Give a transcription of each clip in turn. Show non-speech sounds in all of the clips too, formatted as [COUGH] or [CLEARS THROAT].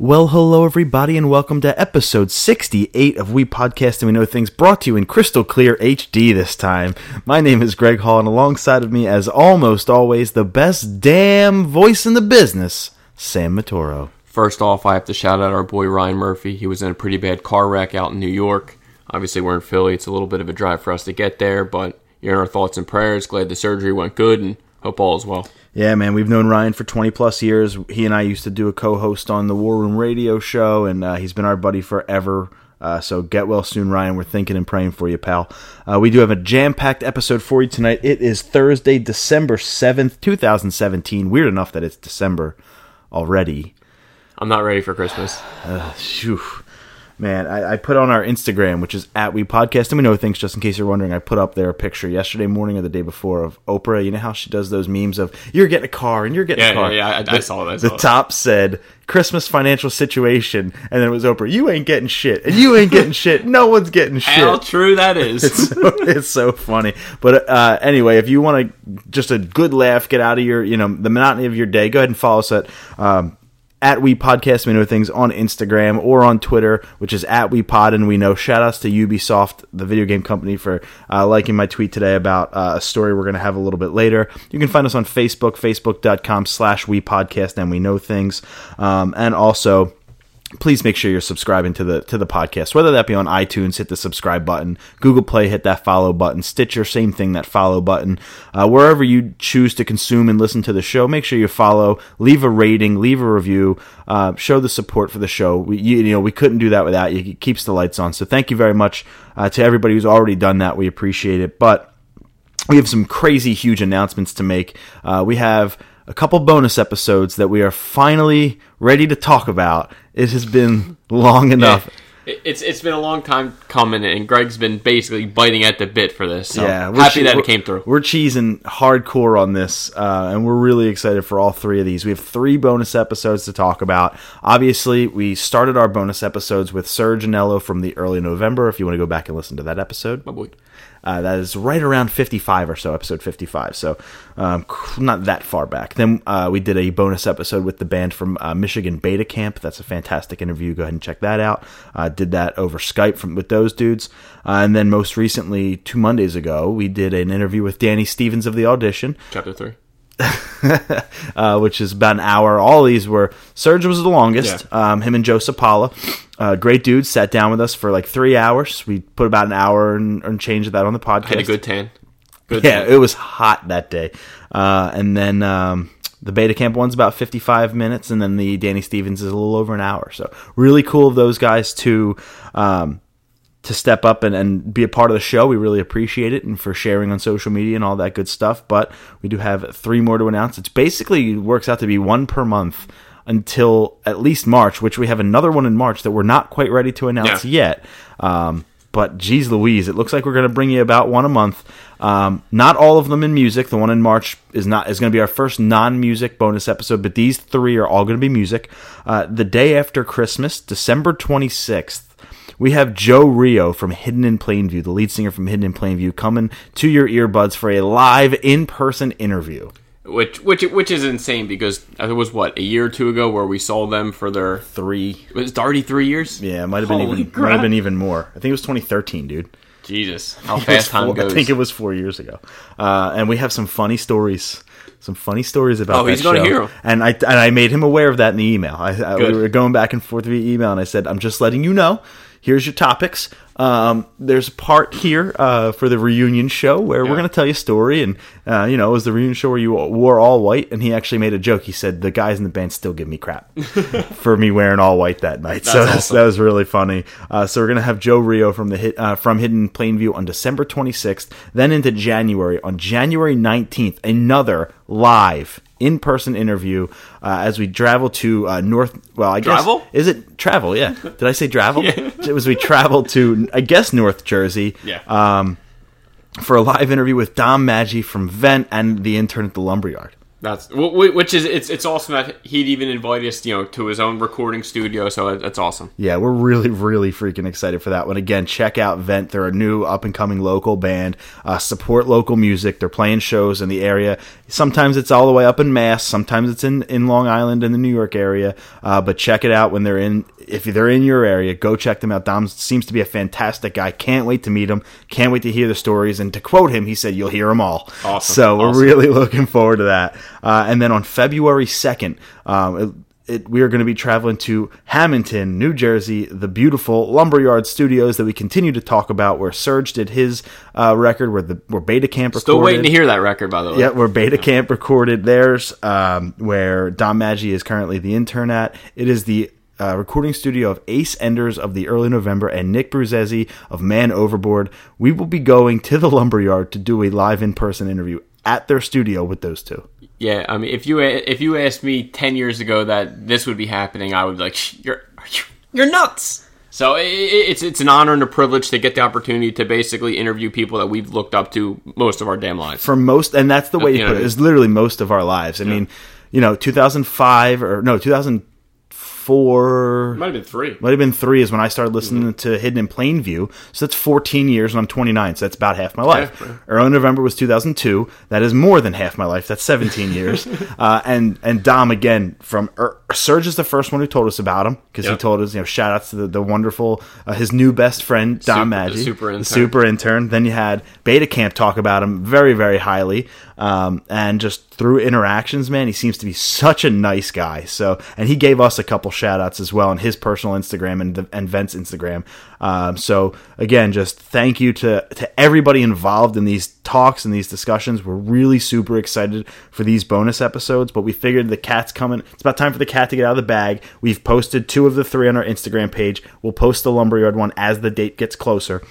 Well, hello everybody, and welcome to episode 68 of We Podcast and We Know Things, brought to you in crystal clear HD this time. My name is Greg Hall, and alongside of me, as almost always, the best damn voice in the business, Sam Matoro. First off, I have to shout out our boy Ryan Murphy. He was in a pretty bad car wreck out in New York. Obviously, we're in Philly. It's a little bit of a drive for us to get there, but you're in our thoughts and prayers. Glad the surgery went good, and hope all is well. Yeah, man, we've known Ryan for 20 plus years. He and I used to do a co host on the War Room radio show, and uh, he's been our buddy forever. Uh, so get well soon, Ryan. We're thinking and praying for you, pal. Uh, we do have a jam packed episode for you tonight. It is Thursday, December 7th, 2017. Weird enough that it's December already. I'm not ready for Christmas. [SIGHS] Uh. Man, I, I, put on our Instagram, which is at We Podcast, and we know things. Just in case you're wondering, I put up there a picture yesterday morning or the day before of Oprah. You know how she does those memes of "You're getting a car" and "You're getting yeah, a car." Yeah, yeah, I, the, I saw that. I the saw top said "Christmas financial situation," and then it was Oprah. You ain't getting shit, and you ain't getting shit. No one's getting shit. How true that [LAUGHS] is. it's, so, it's so funny. But uh, anyway, if you want to just a good laugh, get out of your you know the monotony of your day, go ahead and follow us at. Um, at We Podcast We Know Things on Instagram or on Twitter, which is at We Pod and We Know. Shout outs to Ubisoft, the video game company, for uh, liking my tweet today about uh, a story we're going to have a little bit later. You can find us on Facebook, facebook.com slash We Podcast and We Know Things. Um, and also, please make sure you're subscribing to the to the podcast whether that be on itunes hit the subscribe button google play hit that follow button stitcher same thing that follow button. Uh, wherever you choose to consume and listen to the show make sure you follow leave a rating leave a review uh, show the support for the show. We, you, you, know we couldn't do that without you. It keeps the lights on. So thank you very much uh, to everybody who's already done that. We appreciate it. But we have some crazy huge announcements to make. Uh, we have a couple bonus episodes that we are finally ready to talk about. It has been [LAUGHS] long enough. Yeah. It's it's been a long time coming, and Greg's been basically biting at the bit for this. So yeah, happy che- that it came through. We're cheesing hardcore on this, uh, and we're really excited for all three of these. We have three bonus episodes to talk about. Obviously, we started our bonus episodes with Serge Anello from the early November. If you want to go back and listen to that episode, my boy. Uh, that is right around 55 or so, episode 55. So, um, not that far back. Then uh, we did a bonus episode with the band from uh, Michigan Beta Camp. That's a fantastic interview. Go ahead and check that out. Uh, did that over Skype from with those dudes. Uh, and then most recently, two Mondays ago, we did an interview with Danny Stevens of the Audition. Chapter 3. [LAUGHS] uh, which is about an hour. All these were Serge was the longest. Yeah. Um, him and Joe Sapala, uh, great dudes, sat down with us for like three hours. We put about an hour and, and changed that on the podcast. Had a good tan. Good yeah, tan. it was hot that day. Uh, and then um, the Beta Camp one's about fifty five minutes, and then the Danny Stevens is a little over an hour. So really cool of those guys to. Um, to step up and, and be a part of the show. We really appreciate it and for sharing on social media and all that good stuff. But we do have three more to announce. It's basically works out to be one per month until at least March, which we have another one in March that we're not quite ready to announce yeah. yet. Um, but geez Louise, it looks like we're going to bring you about one a month. Um, not all of them in music. The one in March is not is going to be our first non-music bonus episode, but these three are all going to be music. Uh, the day after Christmas, December twenty sixth we have Joe Reo from Hidden in Plain View, the lead singer from Hidden in Plain View, coming to your earbuds for a live in-person interview. Which which which is insane because it was what a year or two ago where we saw them for their three. It was already three years. Yeah, it might have been Holy even crap. might have been even more. I think it was 2013, dude. Jesus, [LAUGHS] how fast time four, goes! I think it was four years ago. Uh, and we have some funny stories some funny stories about. Oh, he's going to hear them. And I and I made him aware of that in the email. I, I, we were going back and forth via email, and I said, "I'm just letting you know here's your topics. Um, there's a part here uh, for the reunion show where yeah. we're going to tell you a story, and uh, you know, it was the reunion show where you wore all white, and he actually made a joke. He said the guys in the band still give me crap [LAUGHS] for me wearing all white that night. That's so awesome. that was really funny. Uh, so we're going to have Joe Reo from the hit, uh, from Hidden Plain View on December 26th, then into January on January 19th, another live in-person interview uh, as we travel to uh, North. Well, I travel? guess is it travel? Yeah. [LAUGHS] Did I say travel? yeah. It was we travel to I guess North Jersey. Yeah. Um, for a live interview with Dom Maggi from Vent and the intern at the Lumberyard. That's wh- wh- which is it's it's awesome that he'd even invite us, you know, to his own recording studio. So that's awesome. Yeah, we're really, really freaking excited for that one. Again, check out Vent. They're a new up and coming local band. Uh, support local music. They're playing shows in the area. Sometimes it's all the way up in Mass. Sometimes it's in, in Long Island in the New York area. Uh, but check it out when they're in. If they're in your area, go check them out. Dom seems to be a fantastic guy. Can't wait to meet him. Can't wait to hear the stories. And to quote him, he said, "You'll hear them all." Awesome. So we're really [LAUGHS] looking forward to that. Uh, and then on February second, um, it, it, we are going to be traveling to Hamilton, New Jersey, the beautiful Lumberyard Studios that we continue to talk about, where Serge did his uh, record, where the where Beta Camp recorded. Still waiting to hear that record, by the way. Yeah, where Beta Camp recorded theirs, um, where Dom Maggi is currently the intern at. It is the uh, recording studio of Ace Enders of the early November and Nik Bruzzese of Man Overboard. We will be going to the Lumberyard to do a live in person interview at their studio with those two. Yeah, I mean, if you if you asked me ten years ago that this would be happening, I would be like, "You're you're nuts." So i i it's it's an honor and a privilege to get the opportunity to basically interview people that we've looked up to most of our damn lives. for most, and that's the way you you put it. Is literally most of our lives. I mean, you know, 2005 or no, 2004. Might have been three. Might have been three is when I started listening to Hidden in Plain View. So that's 14 years, and I'm 29. So that's about half my life. Yeah. Early November was 2002. That is more than half my life. That's 17 years. [LAUGHS] uh, and and Dom again from er, Serge is the first one who told us about him because he told us you know shout outs to the, the wonderful uh, his new best friend Dom Super- Maggi, the super the super intern. Then you had Beta Camp talk about him very very highly, um, and just through interactions, man, he seems to be such a nice guy. So, and he gave us a couple shout outs as well on his personal Instagram and, and Vent's Instagram. Um, so again, just thank you to, to everybody involved in these talks and these discussions. We're really super excited for these bonus episodes, but we figured the cat's coming. It's about time for the cat to get out of the bag. We've posted two of the three on our Instagram page. We'll post the Lumberyard one as the date gets closer.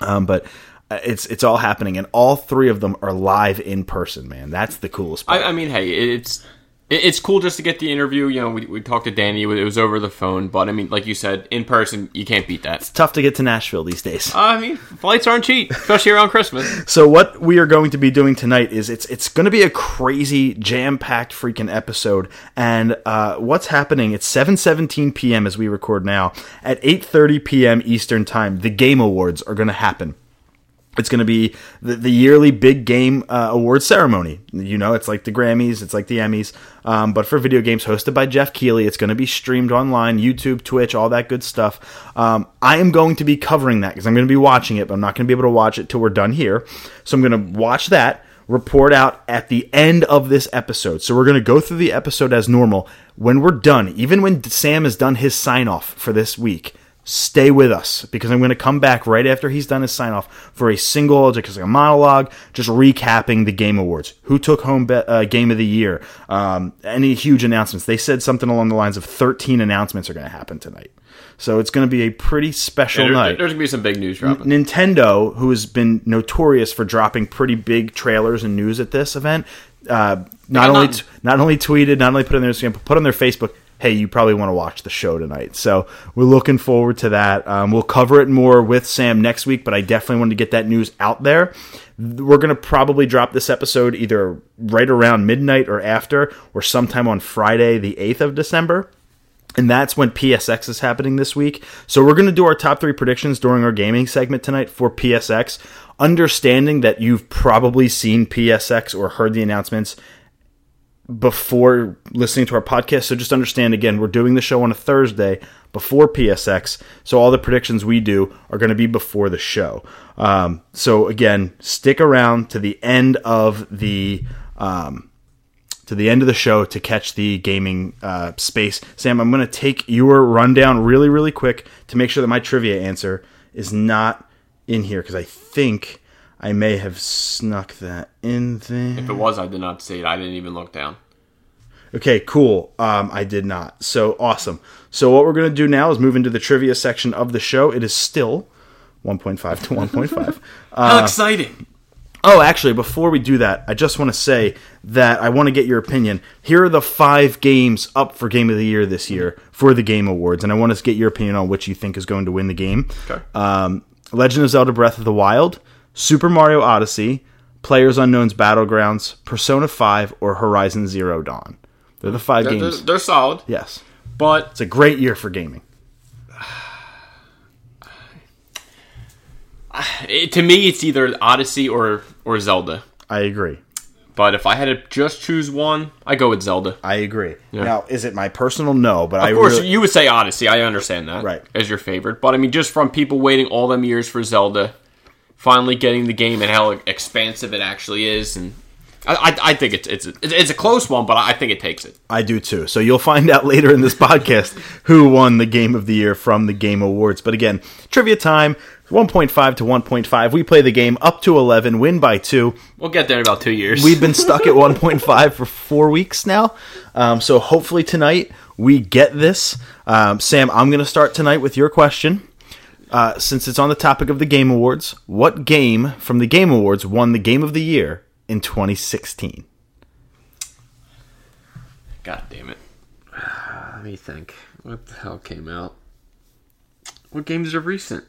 Um, but it's it's all happening, and all three of them are live in person. Man, that's the coolest part. I, I mean, hey, it's it's cool just to get the interview. You know, we, we talked to Danny. It was over the phone, but I mean, like you said, in person, you can't beat that. It's tough to get to Nashville these days. I mean, flights aren't cheap, especially around Christmas. [LAUGHS] So what we are going to be doing tonight is it's it's going to be a crazy jam packed freaking episode. And uh, what's happening? It's seven seventeen p.m. as we record now. At eight thirty p.m. Eastern time, the Game Awards are going to happen. It's going to be the, the yearly big game uh, award ceremony. You know, it's like the Grammys, it's like the Emmys, um, but for video games, hosted by Geoff Keighley. It's going to be streamed online, YouTube, Twitch, all that good stuff. Um, I am going to be covering that because I'm going to be watching it, but I'm not going to be able to watch it till we're done here. So I'm going to watch that, report out at the end of this episode. So we're going to go through the episode as normal. When we're done, even when Sam has done his sign off for this week, stay with us because I'm going to come back right after he's done his sign off for a single, just like a monologue, just recapping the game awards. Who took home be- uh, game of the year? Um, any huge announcements? They said something along the lines of 13 announcements are going to happen tonight. So it's going to be a pretty special There- night. there's gonna be some big news dropping. Nintendo, who has been notorious for dropping pretty big trailers and news at this event, uh, not only nothing. t- not only tweeted, not only put on their Instagram, but put on their Facebook. Hey, you probably want to watch the show tonight. So we're looking forward to that. Um, we'll cover it more with Sam next week, but I definitely wanted to get that news out there. We're going to probably drop this episode either right around midnight or after, or sometime on Friday, the 8th of December. And that's when PSX is happening this week. So we're going to do our top three predictions during our gaming segment tonight for PSX, understanding that you've probably seen PSX or heard the announcements before listening to our podcast. So just understand again, we're doing the show on a Thursday before PSX. So all the predictions we do are going to be before the show. Um, so again, stick around to the end of the. Um, to the end of the show to catch the gaming uh, space. Sam, I'm going to take your rundown really, really quick to make sure that my trivia answer is not in here because I think I may have snuck that in there. If it was, I did not see it. I didn't even look down. Okay, cool. Um, I did not. So awesome. So what we're going to do now is move into the trivia section of the show. It is still 1.5 to 1.5. [LAUGHS] How exciting! Oh, actually, before we do that, I just want to say that I want to get your opinion. Here are the five games up for Game of the Year this year for the Game Awards, and I want to get your opinion on which you think is going to win the game. Okay. Um, Legend of Zelda: Breath of the Wild, Super Mario Odyssey, PlayerUnknown's Battlegrounds, Persona 5, or Horizon Zero Dawn. They're the 5 They're, games. they're, they're solid, yes. but It's a great year for gaming. [SIGHS] it, to me, it's either Odyssey or or Zelda. I agree. But if I had to just choose one, I go with Zelda. I agree. Now, is it my personal no? But I Of course, really, you would say Odyssey. I understand that, Right. As your favorite, but I mean, just from people waiting all them years for Zelda, finally getting the game and how expansive it actually is, and I, I, think it's it's it's it's a close one, but I think it takes it. I do too. So you'll find out [LAUGHS] later in this podcast who won the game of the year from the Game Awards. But again, trivia time 1.5 to 1.5. We play the game up to 11, win by two. We'll get there in about two years. We've been stuck at [LAUGHS] 1.5 for four weeks now. Um, so hopefully tonight we get this. Um, Sam, I'm going to start tonight with your question. Uh, since it's on the topic of the Game Awards, what game from the Game Awards won the Game of the Year in 2016? God damn it. [SIGHS] Let me think. What the hell came out? What games are recent?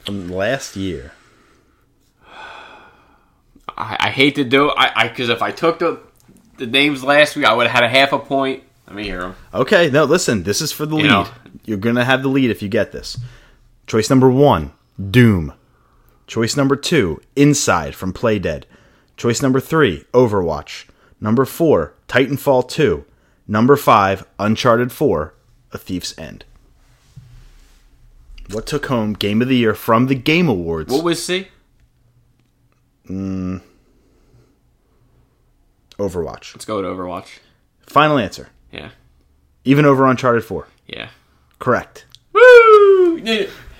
From last year. [SIGHS] I, I hate to do it. I because if I took the the names last week, I would have had a half a point. Let me hear them. Okay, no, listen, this is for the lead. know. You're going to have the lead if you get this. Choice number one, Doom. Choice number two, Inside from Playdead. Choice number three, Overwatch. Number four, Titanfall 2. Number five, Uncharted 4, A Thief's End. What took home Game of the Year from the Game Awards? What was C? Mm. Overwatch. Let's go with Overwatch. Final answer. Yeah, Even over Uncharted 4. yeah. Correct. Woo!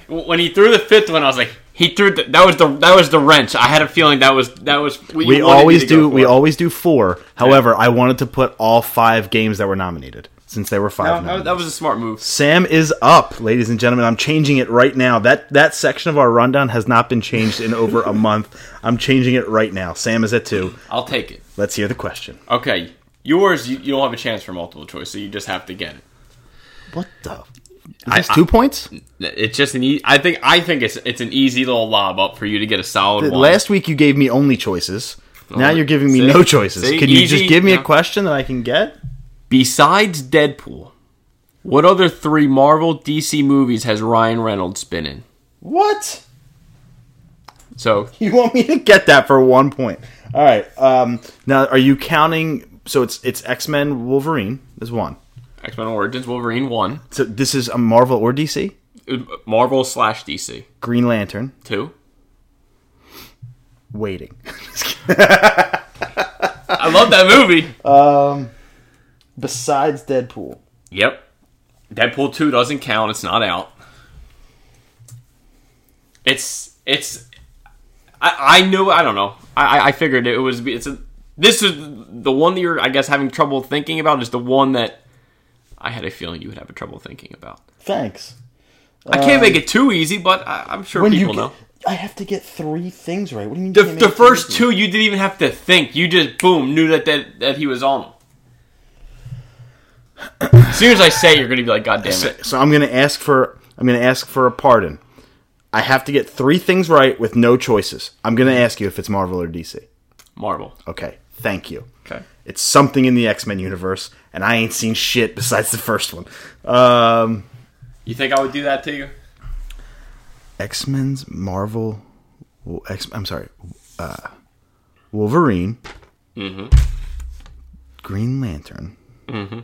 When he threw the fifth one, I was like, he threw the, that was the that was the wrench. I had a feeling that was that was we always do we always do four. However i wanted to put all five games that were nominated since there were five That, that, that was a smart move. sam is up ladies and gentlemen. I'm changing it right now. That that section of our rundown has not been changed in over a month. I'm changing it right now. Sam is at two. I'll take it. let's hear the question. Okay, yours you, you don't have a chance for multiple choice, so you just have to get it. what the is this two points It's just an e- I think I think it's it's an easy little lob up for you to get a solid one. last week you gave me only choices now Oh, you're giving me see? no choices See? can you just give me a question that i can get Besides Deadpool, what other three Marvel DC movies has Ryan Reynolds been in? what So [LAUGHS] You want me to get that for one point? All right. Um, now, are you counting? So it's it's X Men Wolverine is one. X Men Origins Wolverine one, So this is a Marvel or DC. Uh, Marvel slash DC Green Lantern two. waiting. [LAUGHS] I love that movie. Um, besides Deadpool, Yep. Deadpool 2 doesn't count. It's not out. It's it's I, I knew I don't know. I, I- I figured it was it's a this is the one that you're I guess having trouble thinking about is the one that I had a feeling you would have a trouble thinking about. thanks. I can't make um, it too easy, but I, I'm sure When you people get, know. I have to get three things right. What do you mean? The, you the make it too first two you didn't even have to think. You just boom knew that that, that he was on them. As soon as I say, it, you're gonna be like, God damn So, it! so I'm gonna ask for I'm gonna ask for a pardon. I have to get three things right with no choices. I'm gonna ask you if it's Marvel or DC. Marvel. Okay. Thank you. It's something in the X Men universe, and I ain't seen shit besides the first one. Um, You think I would do that to you? X Men's Marvel. X. I'm sorry. Uh, Wolverine. Mm-hmm. Green Lantern. Mm-hmm.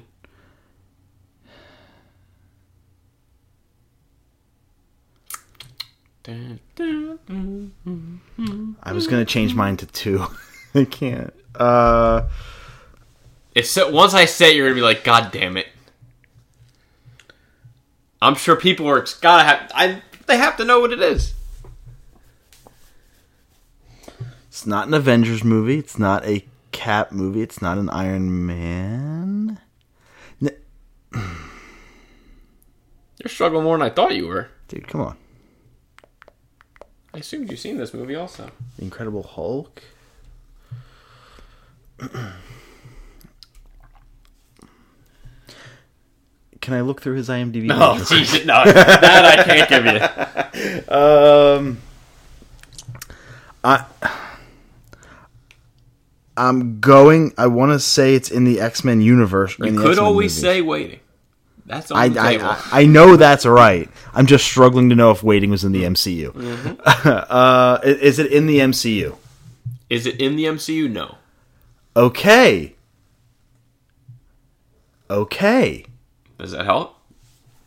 I was gonna change mine to two. [LAUGHS] I can't. Uh, It's so, once I say it, you're gonna be like, God damn it! I'm sure people are gotta have. I they have to know what it is. it's not an Avengers movie. It's not a Cap movie. It's not an Iron Man. You're struggling more than I thought you were. Dude, come on. I assumed you've seen this movie also. The Incredible Hulk. [CLEARS THROAT] Can I look through his IMDb? Oh, page? Jesus, no, that I can't give you. [LAUGHS] Um, I I'm going. I want to say it's in the X Men universe. You could X-Men always movies. say waiting. That's on I, the I, table. I I know that's right. I'm just struggling to know if Waiting was in the MCU. Mm-hmm. [LAUGHS] uh, is it in the MCU? Is it in the MCU? No. Okay. Okay. Does that help?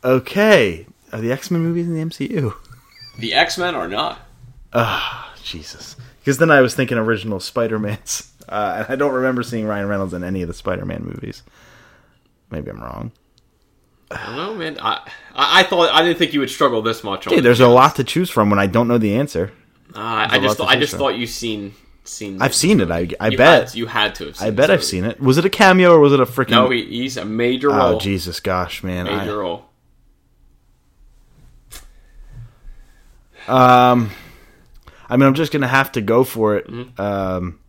Okay. Are the X Men movies in the MCU? The X Men are not. Ah, Jesus. Because then I was thinking original Spider Mans. [LAUGHS] Uh, and I don't remember seeing Ryan Reynolds in any of the Spider Man movies. Maybe I'm wrong. I don't know, man. I, I thought I didn't think you would struggle this much. it. there's a lot to choose from when I don't know the answer. Uh, I just thought, I just from. thought you seen seen. I've seen it. I, I you bet. had, you had to. Have seen I bet I've movie. seen it. Was it a cameo or was it a freaking? No, he, he's a major oh role. Jesus, gosh, man. I- Major role. Um, I mean, I'm just gonna have to go for it. Mm-hmm. Um,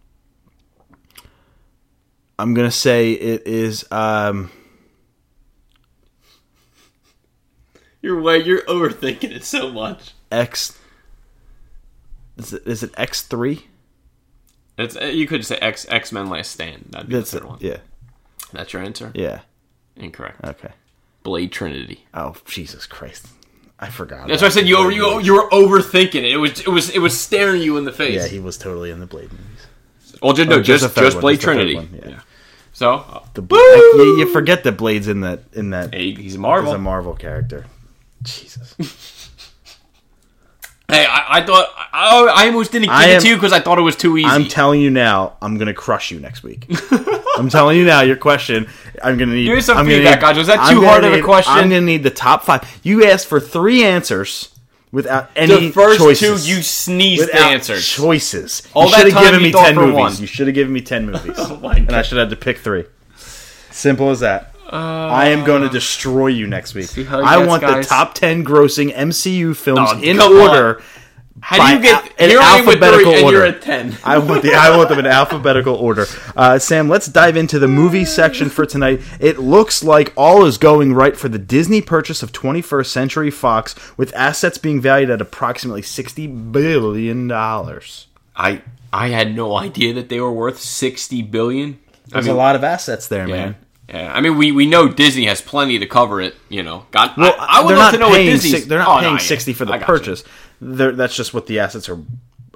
I'm gonna say it is. Um, You're way you're overthinking it so much. X. Is it, is it X three? It's uh, you could say X X Men Last Stand. That'd be That's the it. third one. Yeah, That's your answer. yeah. Incorrect. Okay. Blade Trinity. Oh Jesus Christ! I forgot. That's why I said you over you you were overthinking it. It was it was it was staring you in the face. Yeah, he was totally in the Blade movies. well, just, no, Oh, just just just, Blade just third Trinity. one, yeah. yeah. So uh, The Bla- you, you forget that Blade's in that in that hey, he's a Marvel. a Marvel character. Jesus. [LAUGHS] hey, I, I thought I, I almost didn't give I it am- to you because I thought it was too easy. I'm telling you now, I'm gonna crush you next week. [LAUGHS] I'm telling you now, your question. I'm gonna need. Give me some I'm feedback, need- guys. Was that too hard of a question? I'm gonna need the top five. You asked for three answers without any the first choices. two you sneezed without answers. choices. All you should have given me ten movies. one. You should have given me ten movies, [LAUGHS] Oh my and I should have had to pick three. Simple as that. I am going to destroy you next week. I gets, want the top ten grossing MCU films Oh, in come on. order. How do you get al- in here? I am with alphabetical three, and order. you're at ten. [LAUGHS] I want the I want them in alphabetical order. Uh, Sam, let's dive into the movie section for tonight. It looks like all is going right for the Disney purchase of 21st Century Fox, with assets being valued at approximately 60 billion dollars. I I had no idea that they were worth sixty billion. There's I mean, a lot of assets there, Yeah. man. Yeah, I mean, we, we know Disney has plenty to cover it. You know, God, Well, I, I would love to know what si- they're not Oh, paying yeah. 60 for the I got you. purchase. That's just what the assets are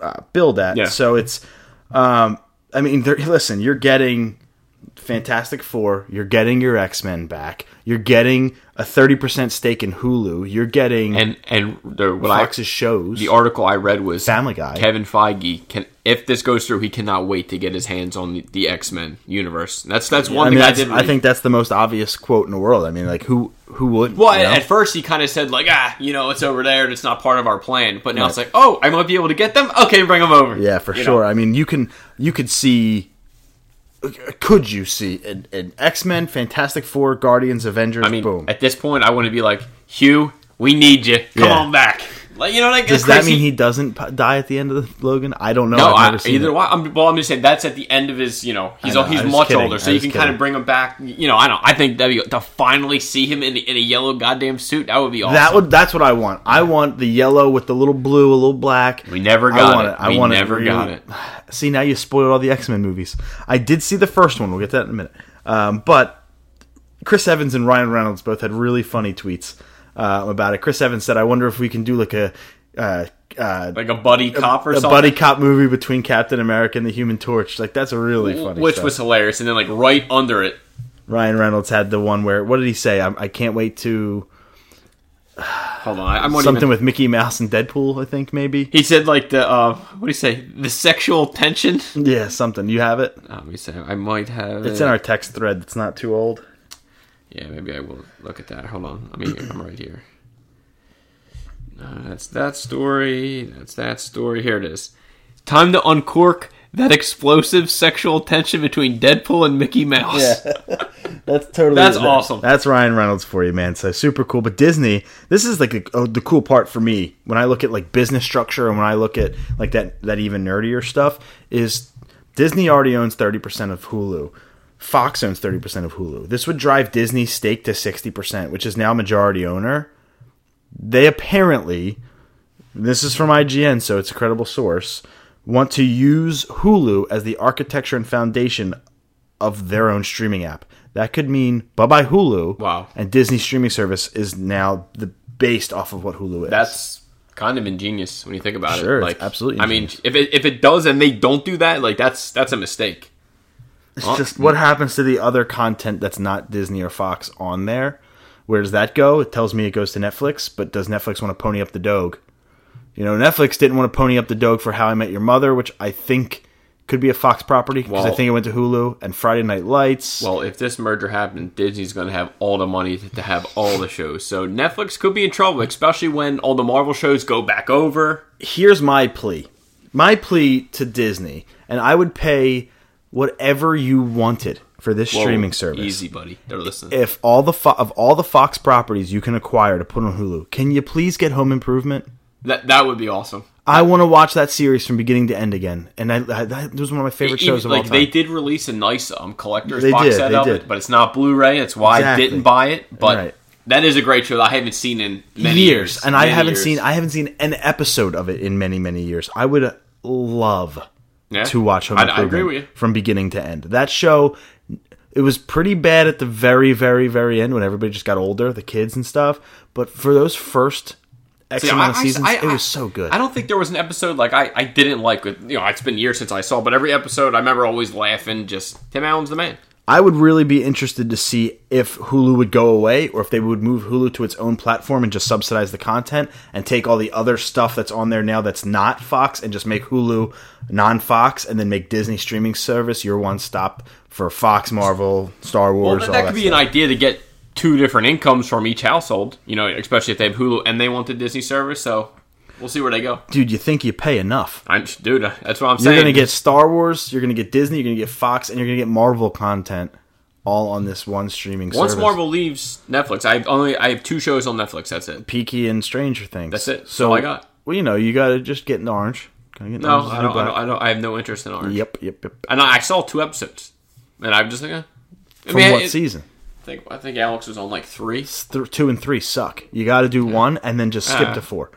uh, billed at. Yeah. So it's, um, I mean, listen, you're getting Fantastic Four, you're getting your X Men back, you're getting a 30% stake in Hulu, you're getting And and the, what Fox's I, shows. the article I read was Family Guy. Kevin Feige can if this goes through, he cannot wait to get his hands on the, the X Men universe. That's that's one I, thing mean, I did. I think that's the most obvious quote in the world. I mean, like who who would? Well, you know? at first he kind of said like, ah, you know, it's over there. and It's not part of our plan. But now Right. it's like, oh, I might be able to get them. Okay, bring them over. Yeah, for You sure. know? I mean, you can you could see. Could you see an, an X Men, Fantastic Four, Guardians, Avengers? I mean, boom. at this point, I want to be like, Hugh, we need you. Come Yeah. on back. Like, you know, like Does that mean he doesn't p- die at the end of the Logan? I don't know. No, I, either it. way. I'm, well, I'm just saying that's at the end of his. You know, he's know, he's much kidding, older, so you can kind of bring him back. You know, I don't. I think that to finally see him in, in a yellow goddamn suit. That would be awesome. That would that's what I want. I want the yellow with the little blue, a little black. we never got it. I want it. it. I we want never it. got [SIGHS] it. See, now you spoiled all the X Men movies. I did see the first one. We'll get to that in a minute. Um, but Chris Evans and Ryan Reynolds both had really funny tweets uh, about it. Chris Evans said, "I wonder if we can do like a." Uh, uh, Like a buddy cop or a something. buddy cop movie between Captain America and the Human Torch. Like that's a really funny. which stuff. was hilarious. And then like right under it, Ryan Reynolds had the one where what did he say? I, I can't wait to hold on, I'm something even. with Mickey Mouse and Deadpool. I think maybe. He said like the uh, what do you say? The sexual tension. Yeah, something. You have it. Let me say, I might have. It's it. in our text thread. It's not too old. Yeah, maybe I will look at that. Hold on. I mean, I'm right here. Uh, that's that story. That's that story. Here it is. Time to uncork that explosive sexual tension between Deadpool and Mickey Mouse. Yeah. [LAUGHS] That's totally. That's that- awesome. That's Ryan Reynolds for you, man. So super cool. But Disney, this is like a, oh, the cool part for me when I look at like business structure and when I look at like that that even nerdier stuff is Disney already owns thirty percent of Hulu. Fox owns thirty percent of Hulu. This would drive Disney's stake to sixty percent, which is now majority owner. They apparently, this is from IGN, so it's a credible source, want to use Hulu as the architecture and foundation of their own streaming app. That could mean bye bye Hulu. Wow. And Disney streaming service is now the based off of what Hulu is. That's kind of ingenious when you think about Sure, it. Like, absolutely I mean, if it if it does and they don't do that, like that's that's a mistake. It's oh. just what happens to the other content that's not Disney or Fox on there. Where does that go? It tells me it goes to Netflix, but does Netflix want to pony up the dog? You know, Netflix didn't want to pony up the dog for How I Met Your Mother, which I think could be a Fox property because I think it went to Hulu and Friday Night Lights. Well, if this merger happened, Disney's going to have all the money to have all the shows. So Netflix could be in trouble, especially when all the Marvel shows go back over. here's my plea. My plea to Disney, and I would pay whatever you wanted for this Whoa, streaming service. Easy, buddy. They're listening. If all the fo- of all the Fox properties you can acquire to put on Hulu, can you please get Home Improvement? that that would be awesome. I want to watch that series from beginning to end again, and I, I, that was one of my favorite Even- shows of like all time. they did release a nice um, collector's They box did, set of did. it, but it's not Blu-ray. It's why I didn't buy it. But Right. that is a great show. that I haven't seen in many years, years, and I haven't years. seen I haven't seen an episode of it in many many years. I would love Yeah. to watch Home I, I Improvement agree with you. from beginning to end. That show, it was pretty bad at the very, very, very end when everybody just got older, the kids and stuff. But for those first X See, amount I- I- seasons, I- it was so good. I don't think there was an episode like I, I didn't like. With you know, it's been years since I saw, but every episode I remember always laughing. Just Tim Allen's the man. I would really be interested to see if Hulu would go away or if they would move Hulu to its own platform and just subsidize the content and take all the other stuff that's on there now that's not Fox and just make Hulu non-Fox and then make Disney streaming service your one stop for Fox, Marvel, Star Well, Wars. that, all that that could be stuff. an idea to get two different incomes from each household. You know, especially if they have Hulu and they want the Disney service. So we'll see where they go. Dude, you think you pay enough? I, dude, that's what I'm saying. You're gonna get Star Wars, you're gonna get Disney, you're gonna get Fox, and you're gonna get Marvel content all on this one streaming once service. Marvel leaves Netflix. I only I have two shows on Netflix. That's it. Peaky and Stranger Things. That's it. That's So all I got. Well, you know, you gotta just get an orange. Get No, orange I don't, I don't. I don't. I have no interest in Orange. Yep, yep, yep. And I, I saw two episodes, and I'm just like, eh. From mean, what it- season? I think I think Alex was on like three. Th- two and three suck. You got to do one and then just skip Ah. to four.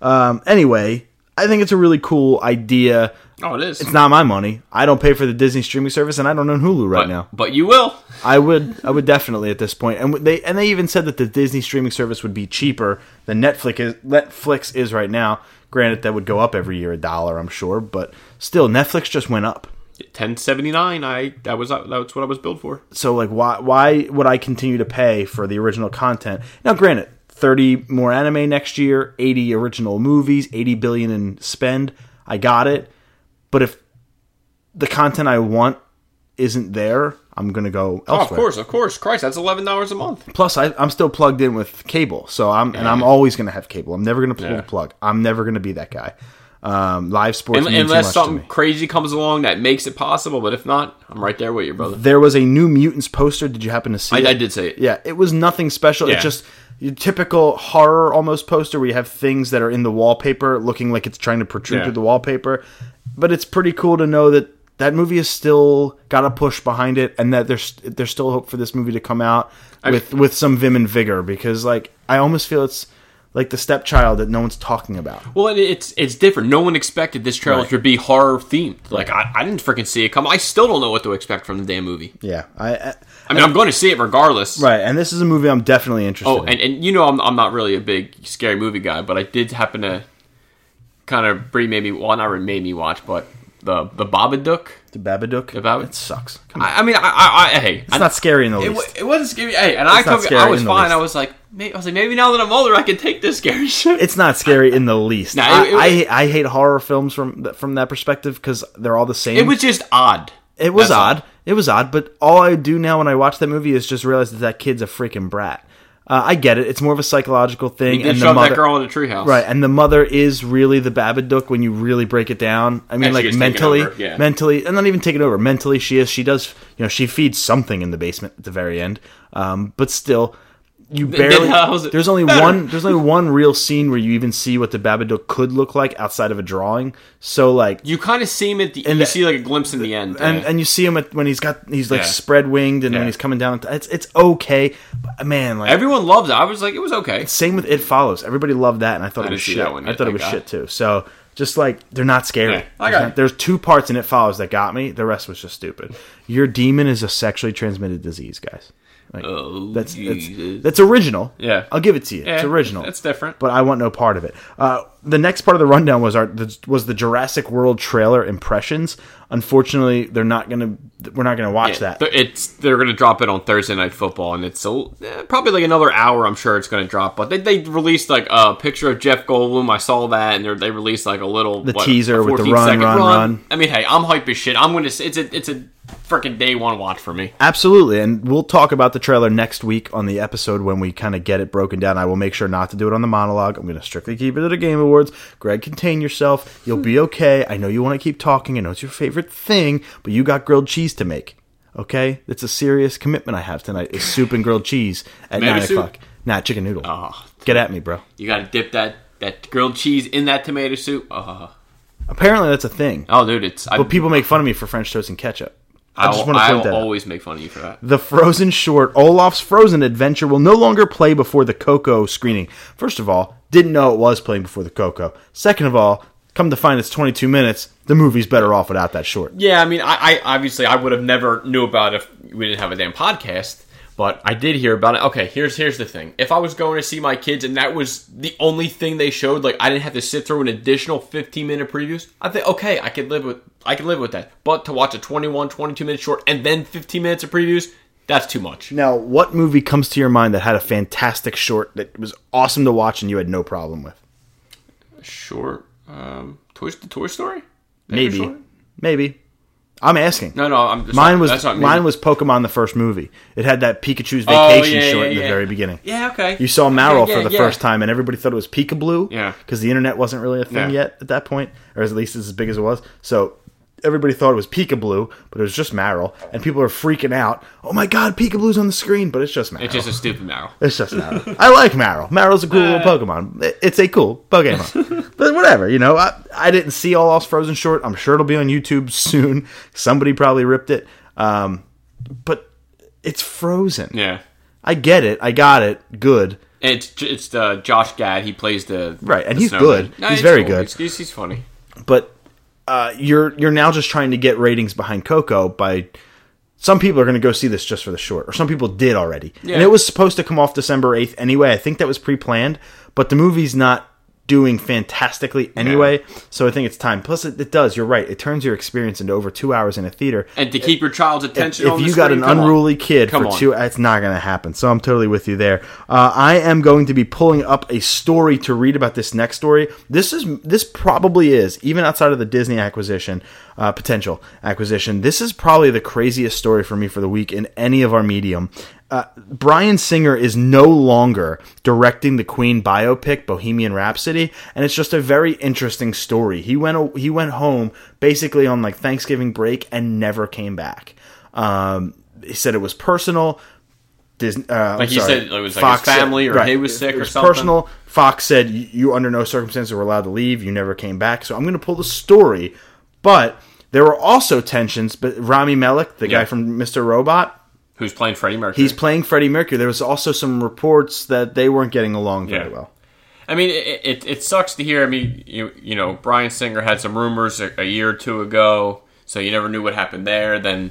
Um, anyway, I think it's a really cool idea. Oh, it is. It's not my money. I don't pay for the Disney streaming service, and I don't own Hulu right but, now. but you will. I would, I would definitely at this point. And they and they even said that the Disney streaming service would be cheaper than Netflix is. Netflix is right now. Granted, that would go up every year a dollar, I'm sure, but still, Netflix just went up. Ten seventy nine. I that was that's what I was billed for. So like why why would I continue to pay for the original content? Now granted, 30 more anime next year, 80 original movies, 80 billion in spend. I got it. But if the content I want isn't there, I'm going to go elsewhere. Oh, of course, of course. Christ, that's eleven dollars a month. Plus I I'm still plugged in with cable. So I'm and I'm always going to have cable. I'm never going to pull Yeah. the plug. I'm never going to be that guy. Um, live sports too Unless something me. crazy comes along that makes it possible, but if not, I'm right there with you, brother. There was a new Mutants poster. Did you happen to see I, it? I did say it. Yeah, it was nothing special. Yeah. It's just your typical horror almost poster where you have things that are in the wallpaper looking like it's trying to protrude Yeah. through the wallpaper. But it's pretty cool to know that that movie has still got a push behind it and that there's there's still hope for this movie to come out with with some vim and vigor because like I almost feel it's like the stepchild that no one's talking about. Well, it's it's different. No one expected this trailer Right. to be horror themed. Like I, I didn't freaking see it come. I still don't know what to expect from the damn movie. Yeah. I, I I mean, I'm going to see it regardless. right, and this is a movie I'm definitely interested Oh, in. and, and you know, I'm, I'm not really a big scary movie guy, but I did happen to kind of Brie made me well, not made me watch, but the the Babadook. the Babadook. The Bab- it sucks. I, I mean, I, I, I hey, It's not scary in the It, least. it wasn't scary. Hey, and I It's not took, scary I was fine. I was like, may- I was like, maybe now that I'm older, I can take this scary [LAUGHS] shit. it's not scary in the least. Nah, I, it- it- I, I hate horror films from from that perspective because they're all the same. It was just odd. It was That's all. odd. It was odd, but all I do now when I watch that movie is just realize that that kid's a freaking brat. Uh, I get it; it's more of a psychological thing, and the mother, that girl in a treehouse. right? And the mother is really the Babadook when you really break it down. I mean, And like mentally, yeah. mentally, and not even taking over. Mentally, she is. She does. You know, she feeds something in the basement at the very end. Um, but still, you barely. [LAUGHS] it There's only better? one. There's only one real scene where you even see what the Babadook could look like outside of a drawing. So, like, You kind of see him at the. And you the- see like a glimpse in the end. and yeah. and you see him at, when he's got he's like Yeah. spread winged and Yeah. when he's coming down it's it's okay but man like everyone loves it. I was like, it was okay. same with it follows everybody loved that and i thought I it was shit one i thought it was God. shit too so Just like they're not scary. Yeah, I There's got not- There's two parts in It Follows that got me. The rest was just stupid. Your demon is a sexually transmitted disease, guys. Like, Oh, that's, that's that's original. Yeah. I'll give it to you. it's original. It's different. but I want no part of it. Uh, the next part of the rundown was our the, was the Jurassic World trailer impressions. Unfortunately, they're not gonna. We're not gonna watch that. They're- It's they're gonna drop it on Thursday Night Football, and it's a, eh, probably like another hour. I'm sure it's gonna drop. But they, they released like a picture of Jeff Goldblum. I saw that, and they're- released like a little The what, teaser with the 14 run, run, run. I mean, hey, I'm hype as shit. I'm gonna. It's a it's a freaking day one watch for me. Absolutely, and we'll talk about the trailer next week on the episode when we kind of get it broken down. I will make sure not to do it on the monologue. I'm going to strictly keep it to the Game Awards. Greg, contain yourself. You'll be okay. I know you want to keep talking. I know it's your favorite thing, but you got grilled cheese to make. Okay, it's a serious commitment I have tonight. Is soup and grilled cheese at Tomato nine soup? o'clock? Nah, chicken noodle. Oh, Get at me, bro. you gotta dip that that grilled cheese in that tomato soup. Oh, Apparently, that's a thing. oh dude, it's. I, But people make fun of me for French toast and ketchup. I just I'll- want to point that out. always make fun of you for that. The Frozen short, Olaf's Frozen Adventure, will no longer play before the Coco screening. First of all, didn't know it was playing before the Coco. Second of all, come to find it's 22 minutes. The movie's better off without that short. Yeah, I mean, I, I obviously I would have never knew about it if we didn't have a damn podcast. But I did hear about it. Okay, here's here's the thing. If I was going to see my kids and that was the only thing they showed, like I didn't have to sit through an additional 15 minute previews, I think okay, I could live with I could live with that. But to watch a 21, 22 minute short and then 15 minutes of previews, that's too much. Now, what movie comes to your mind that had a fantastic short that was awesome to watch and you had no problem with? Short, um, Toy the Toy Story. Maybe. Short? Maybe. I'm asking. No, no, I'm. That's Mine not, was that's not me. mine was Pokemon the first movie. It had that Pikachu's Oh, vacation yeah, short yeah, in the yeah. very beginning. Yeah, okay. You saw Yeah, for the first time, and everybody thought it was Pikablu. Yeah. because the internet wasn't really a thing yet at that point, or at least as big as it was. So everybody thought it was Pikablu, but it was just Marill, and people are freaking out. Oh my God, Pikablu's on the screen, but it's just Marill. It's just a stupid Marill. It's just Marill. I like Marill. Marill's a cool little Pokemon. It's a cool Pokemon. [LAUGHS] but whatever, you know. I, I didn't see Olaf's Frozen short. I'm sure it'll be on YouTube soon. Somebody probably ripped it. Um, but it's Frozen. Yeah. I get it. I got it. Good. It's it's uh, Josh Gad. He plays the Right, and the he's snowman. good. He's very good. He's, he's, he's funny. But uh, you're you're now just trying to get ratings behind Coco by. Some people are going to go see this just for the short, or some people did already. Yeah. And it was supposed to come off December 8th anyway. I think that was pre planned, but the movie's not doing fantastically anyway. So I think it's time. Plus, it, it does. You're right. It turns your experience into over two hours in a theater. And to keep your child's attention, if the you got an come on. unruly kid Come for on. two, it's not going to happen. So I'm totally with you there. Uh, I am going to be pulling up a story to read about this next story. This is this probably is even outside of the Disney acquisition, uh, potential acquisition. This is probably the craziest story for me for the week in any of our medium. Uh, Bryan Singer is no longer directing the Queen biopic Bohemian Rhapsody, and it's just a very interesting story. He went he went home basically on like Thanksgiving break and never came back. Um, he said it was personal. Disney, uh, Like he sorry, said, it was like his said- family or he was sick it or something. Personal. Fox said you, you under no circumstances were allowed to leave. You never came back. So I'm going to pull the story, but there were also tensions. But Rami Malek, the Yeah. guy from Mr. Robot, Who's playing Freddie Mercury? he's playing Freddie Mercury. There was also some reports that they weren't getting along very Yeah. well. I mean, it, it it sucks to hear. I mean, you you know, Bryan Singer had some rumors a, a year or two ago, so you never knew what happened there. Then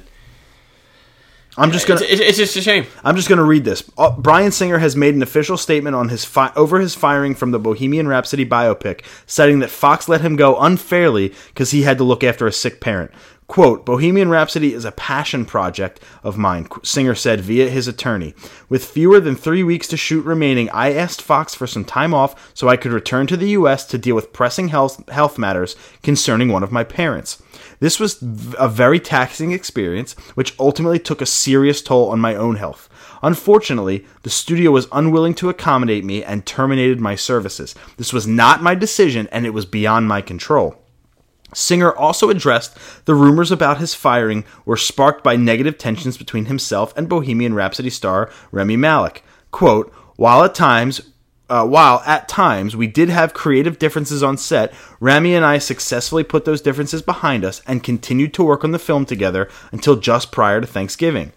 I'm just gonna. it's, it's, just a shame. I'm just going to read this. Uh, Bryan Singer has made an official statement on his fi- over his firing from the Bohemian Rhapsody biopic, citing that Fox let him go unfairly because he had to look after a sick parent. Quote, Bohemian Rhapsody is a passion project of mine, Singer said via his attorney. With fewer than three weeks to shoot remaining, I asked Fox for some time off so I could return to the U.S. to deal with pressing health, health matters concerning one of my parents. This was a very taxing experience, which ultimately took a serious toll on my own health. Unfortunately, the studio was unwilling to accommodate me and terminated my services. This was not my decision and it was beyond my control. Singer also addressed the rumors about his firing were sparked by negative tensions between himself and Bohemian Rhapsody star Rami Malek. Quote, while at times uh, while at times we did have creative differences on set, Rami and I successfully put those differences behind us and continued to work on the film together until just prior to Thanksgiving.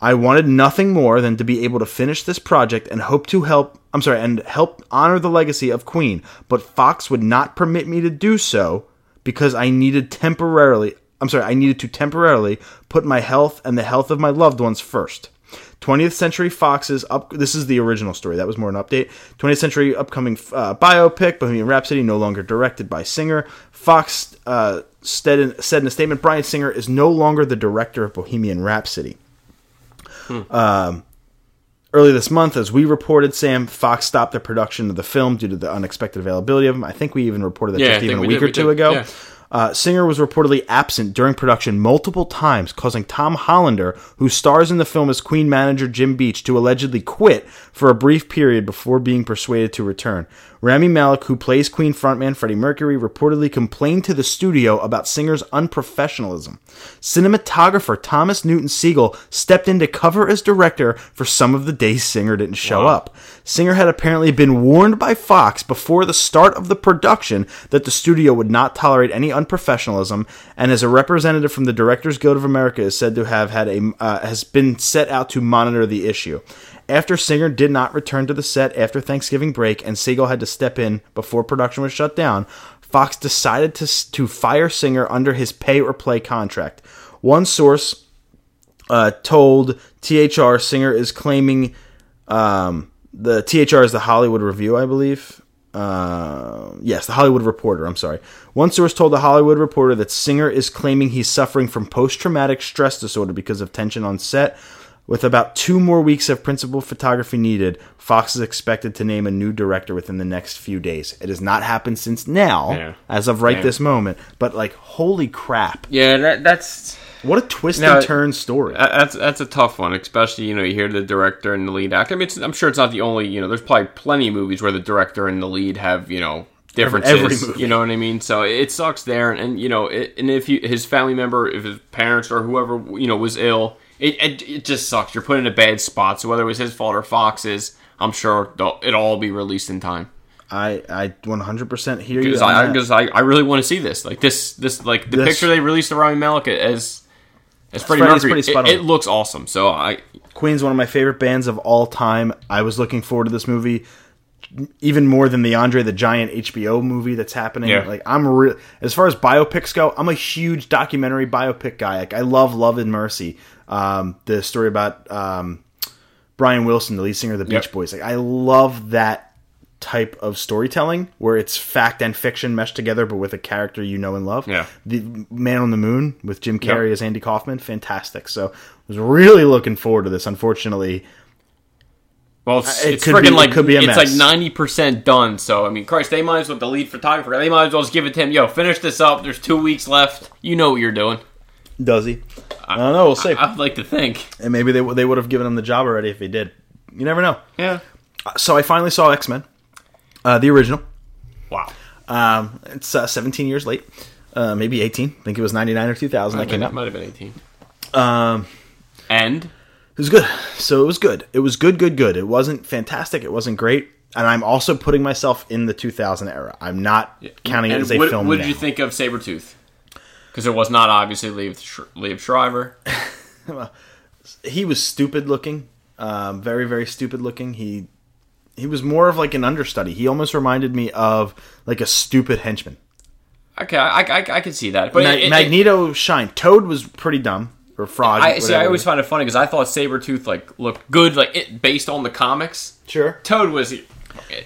I wanted nothing more than to be able to finish this project and hope to help. I'm sorry, and help honor the legacy of Queen. But Fox would not permit me to do so because I needed temporarily. I'm sorry, I needed to temporarily put my health and the health of my loved ones first. 20th Century Fox's up. This is the original story. That was more an update. 20th Century upcoming uh, biopic, Bohemian Rhapsody, no longer directed by Singer. Fox uh, said, in, said in a statement, Bryan Singer is no longer the director of Bohemian Rhapsody. Um, early this month, as we reported, Sam Fox stopped the production of the film due to the unexpected availability of him. I think we even reported that Yeah, just even a week did, or two did, ago. yeah. Uh, Singer was reportedly absent during production multiple times, causing Tom Hollander, who stars in the film as Queen manager Jim Beach, to allegedly quit for a brief period before being persuaded to return. Rami Malek, who plays Queen frontman Freddie Mercury, reportedly complained to the studio about Singer's unprofessionalism. Cinematographer Thomas Newton Sigel stepped in to cover as director for some of the days Singer didn't show Wow. up. Singer had apparently been warned by Fox before the start of the production that the studio would not tolerate any unprofessionalism, and as a representative from the Directors Guild of America is said to have had a uh, has been set out to monitor the issue. After Singer did not return to the set after Thanksgiving break, and Sigel had to step in before production was shut down, Fox decided to to fire Singer under his pay or play contract. One source uh, told THR Singer is claiming um, the THR is the Hollywood Review, I believe. Uh, yes, the Hollywood Reporter. I'm sorry. One source told the Hollywood Reporter that Singer is claiming he's suffering from post-traumatic stress disorder because of tension on set. With about two more weeks of principal photography needed, Fox is expected to name a new director within the next few days. It has not happened since now, Yeah. as of right Yeah. this moment. But like, holy crap! Yeah, that, that's What a twist Now- and turn story. that's that's a tough one, especially you know you hear the director and the lead actor. I mean, I'm sure it's not the only you know. There's probably plenty of movies where the director and the lead have you know differences. every movie. You know what I mean? So it sucks there, and, and you know, it, and if you, his family member, if his parents or whoever you know was ill, it, it it just sucks. You're put in a bad spot. So whether it was his fault or Fox's, I'm sure it'll all be released in time. I I 100% hear you. Because I, I, I really want to see this. Like this, this like the This- picture they released of Rami Malek as as Freddie Mercury. pretty spot it, it looks awesome. So I Queen's one of my favorite bands of all time. I was looking forward to this movie even more than the Andre the Giant HBO movie that's happening. Yeah. Like I'm real as far as biopics go, I'm a huge documentary biopic guy. Like I love Love and Mercy. Um, the story about um, Brian Wilson, the lead singer of the Beach Yep. Boys. Like I love that type of storytelling where it's fact and fiction meshed together, but with a character you know and love. Yeah. The Man on the Moon with Jim Carrey Yep. as Andy Kaufman, fantastic. So I was really looking forward to this. Unfortunately, well, it's, It it's could be- it like could be a it's mess. like ninety percent done. So I mean, Christ, they might as well the lead photographer. They might as well just give it to him. Yo, finish this up. There's two weeks left. You know what you're doing. Does he? I don't know. We'll see. I'd like to think. and maybe they they would have given him the job already if he did. You never know. Yeah. So I finally saw X Men, uh, the original. Wow. Um, it's uh, 17 years late, uh, maybe 18. I think it was 99 or 2000 that That came out. might have been eighteen. Um, And it was good. So it was good. It was good, good, good. It wasn't fantastic. It wasn't great. And I'm also putting myself in the 2000 era. I'm not counting it as a what, film. What did now. you think of Sabretooth? Because it was not obviously Liev, Sh- Liev Schreiber. [LAUGHS] he was stupid looking, um, very very stupid looking. He he was more of like an understudy. He almost reminded me of like a stupid henchman. Okay, I, I, I can see that. But Ma- it- it- Magneto shined. Toad was pretty dumb or fraud. I see. I always find it funny because I thought Sabretooth like looked good, like it based on the comics. sure. Toad was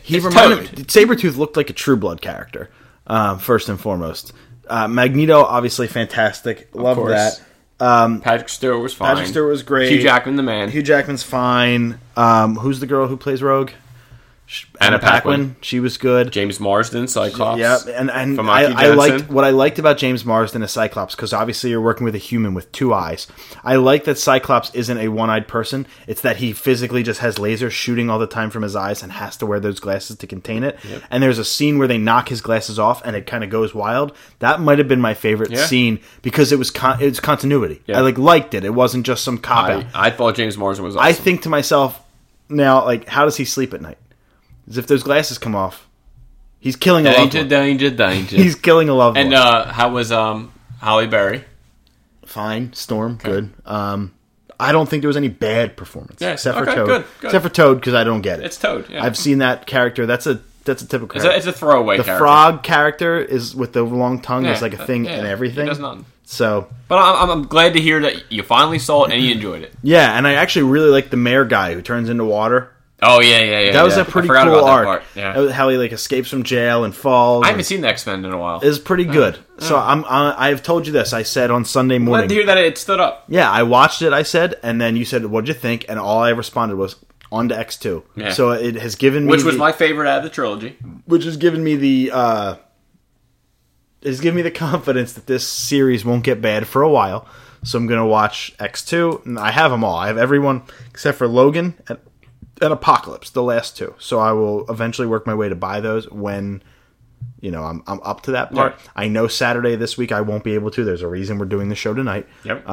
He reminded Toad. me. Sabretooth looked like a True Blood character, um, first and foremost. Uh, Magneto, obviously fantastic. Love that. Um, Patrick Stewart was fine. Patrick Stewart was great. Hugh Jackman, the man. Hugh Jackman's fine. Um, who's the girl who plays Rogue? Anna Paquin. She was good. James Marsden, Cyclops. Yeah, and and I, I liked what I liked about James Marsden as Cyclops because obviously you're working with a human with two eyes. I like that Cyclops isn't a one-eyed person. It's that he physically just has lasers shooting all the time from his eyes and has to wear those glasses to contain it. And there's a scene where they knock his glasses off and it kind of goes wild. That might have been my favorite Yeah. scene because it was con- it was continuity. Yeah. I like liked it. It wasn't just some cop out. I, I thought James Marsden was awesome. I think to myself now, like, how does he sleep at night? As if those glasses come off, he's killing a loved danger, one. danger, [LAUGHS] danger. He's killing a loved and one. uh, how was um Halle Berry? Fine, Storm, good. Um, I don't think there was any bad performance Yeah, except for okay, Toad. good, good. Except for Toad because I don't get it. It's Toad. Yeah. I've seen that character. That's a that's a typical. it's, a, character. it's a throwaway the character. frog character is with the long tongue Yeah, is like a uh, thing yeah, and he everything. does nothing. So But I'm, I'm glad to hear that you finally saw it and you enjoyed it. yeah, and I actually really like the mayor guy who turns into water. Oh yeah, yeah, yeah. That was yeah. a pretty cool arc. Yeah. How he like escapes from jail and falls. I haven't seen the X Men in a while. It's pretty good. So I'm uh, I've told you this. I said on Sunday Glad to morning. hear that it stood up. Yeah, I watched it. I said, and then you said, "What'd you think?" And all I responded was on to X two. Yeah. So it has given me Which was the- my favorite out of the trilogy. which has given me the uh, has given me the [LAUGHS] confidence that this series won't get bad for a while. So I'm gonna watch X two, and I have them all. I have everyone except for Logan and Apocalypse, the last two. So I will eventually work my way to buy those when you know I'm I'm up to that part. I know Saturday this week I won't be able to. There's a reason we're doing the show tonight. Yep.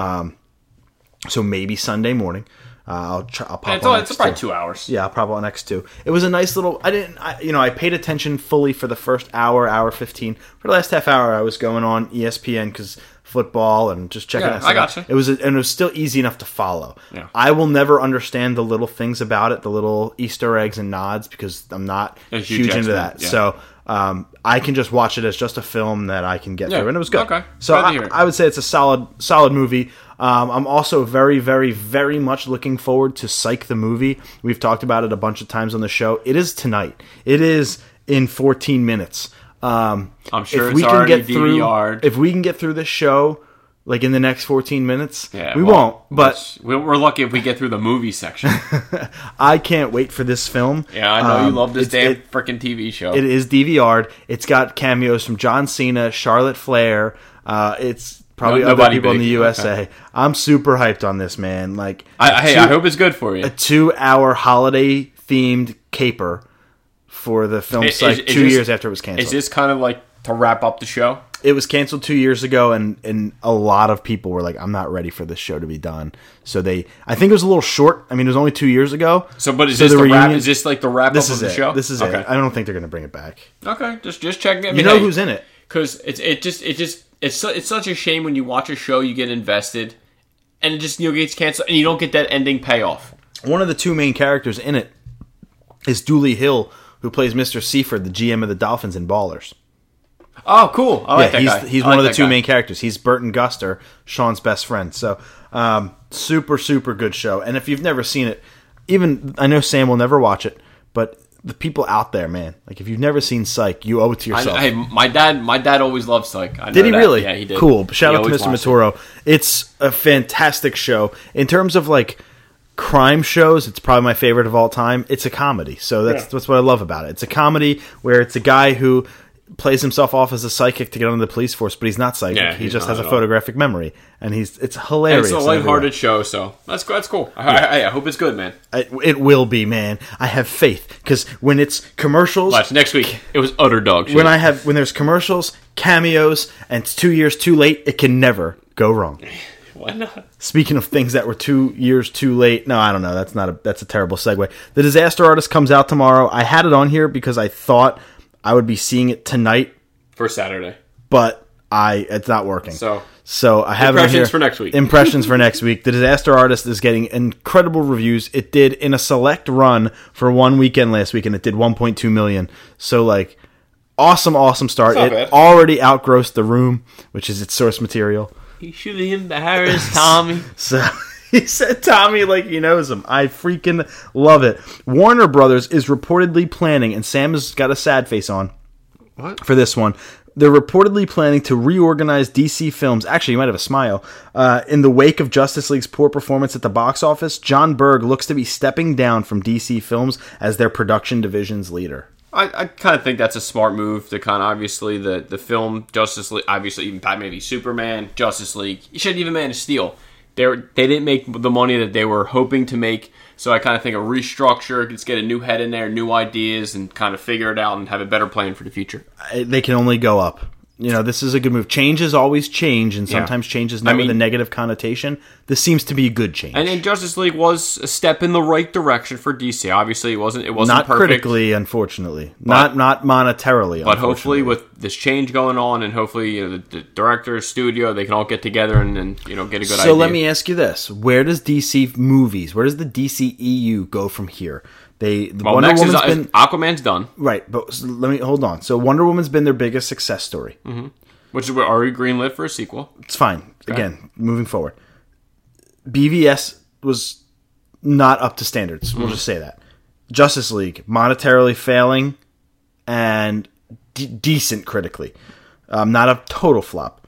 So maybe Sunday morning. Uh, I'll try, I'll pop it's, on it's X2. probably two hours. Yeah, I'll probably on X two. It was a nice little. I didn't. I, you know, I paid attention fully for the first hour, hour fifteen. For the last half hour, I was going on ESPN because football and just checking. Yeah, that I out. gotcha. It was, and it was still easy enough to follow. Yeah. I will never understand the little things about it, the little Easter eggs and nods, because I'm not huge, huge into that. yeah. So. Um, I can just watch it as just a film that I can get Yeah, through, and it was good. okay. So I. I would say it's a solid, solid movie. Um, I'm also very, very, very much looking forward to Psych the movie. We've talked about it a bunch of times on the show. It is tonight. It is in 14 minutes. Um, I'm sure if it's we can already get through, DVR'd. if we can get through this show, like in the next 14 minutes, Yeah, we well, won't. But we're lucky if we get through the movie section. [LAUGHS] I can't wait for this film. Yeah, I know you Um, love this damn freaking TV show. It is DVR'd. It's got cameos from John Cena, Charlotte Flair. Uh, it's probably No- other people in the USA. Okay. I'm super hyped on this, man. Like, I, hey, two- I hope it's good for you. a two-hour holiday-themed caper for the film Is- is two this- years after it was canceled. Is this kind of like to wrap up the show? it was canceled two years ago, and and a lot of people were like, "I'm not ready for this show to be done." So they, I think it was a little short. I mean, it was only two years ago. So, but is So this the wrap? Is this like the wrap This up is of the it. show? This is okay. it. I don't think they're going to bring it back. Okay, just just checking. I mean, You know who's in it? Because it's it just it just it's it's such a shame when you watch a show you get invested, and it just you know gets canceled and you don't get that ending payoff. One of the two main characters in it is Dulé Hill, who plays Mr. Seaford, the GM of the Dolphins and Ballers. Oh, cool! I like yeah, that he's guy. he's I one like of the two guy. main characters. He's Burton Guster, Shawn's best friend. So, um, super super good show. And if you've never seen it, even I know Sam will never watch it, but the people out there, man, like if you've never seen Psych, you owe it to I, yourself. hey, my dad, my dad always loved Psych. I know Did he that. really? Yeah, he did. Cool. Shout He out to Mr. watched it. Maturo. It's a fantastic show. In terms of like crime shows, it's probably my favorite of all time. It's a comedy. So that's Yeah. that's what I love about it. It's a comedy where it's a guy who plays himself off as a psychic to get on the police force, but he's not psychic. Yeah, he just has a all. photographic memory, and he's it's And hilarious. it's a in every way. lighthearted show, so that's that's cool. I, I, I hope it's good, man. It, it will be, man. I have faith because when it's commercials, Watch next week. It was utter dog shit. when I have when there's commercials, cameos, and it's two years too late, it can never go wrong. Why not? Speaking of things that were two years too late, no, I don't know. That's not a that's a terrible segue. The Disaster Artist comes out tomorrow. I had it on here because I thought I would be seeing it tonight, For Saturday. but I it's not working. So So I have Impressions for next week. Impressions for next week. The Disaster Artist is getting incredible reviews. It did in a select run for one weekend last week, and it did 1.2 million. So like, awesome, awesome start. It bad. already outgrossed The Room, which is its source material. He should have embarrassed Tommy. [LAUGHS] So he said Tommy like he knows him. I freaking love it. Warner Brothers is reportedly planning, and Sam has got a sad face on What? for this one. They're reportedly planning to reorganize DC Films. Actually, you might have a smile. Uh, in the wake of Justice League's poor performance at the box office, Jon Berg looks to be stepping down from DC Films as their production division's leader. I, I kind of think that's a smart move to kind of obviously the, the film Justice League, obviously even Batman v Superman, Justice League, you shouldn't even Man of Steel. They they didn't make the money that they were hoping to make, so I kind of think a restructure, let's get a new head in there, new ideas, and kind of figure it out and have a better plan for the future. They can only go up. You know, this is a good move. Change is always change, and sometimes change is not I mean- with a negative connotation. This seems to be a good change. And, and Justice League was a step in the right direction for DC. Obviously, it wasn't. It wasn't not perfect, critically, unfortunately. not not monetarily. but hopefully with this change going on, and hopefully you know, the, the director, studio, they can all get together and, and you know get a good So idea. let me ask you this: Where does DC movies? Where does the DC EU go from here? They the Well, Wonder is, Woman's is been Aquaman's done, right, but let me hold on. So Wonder Woman's been their biggest success story. which is what already greenlit for a sequel. It's fine. Again, moving forward, BVS was not up to standards. Mm. We'll just say that. Justice League monetarily failing and d- decent critically, um, not a total flop.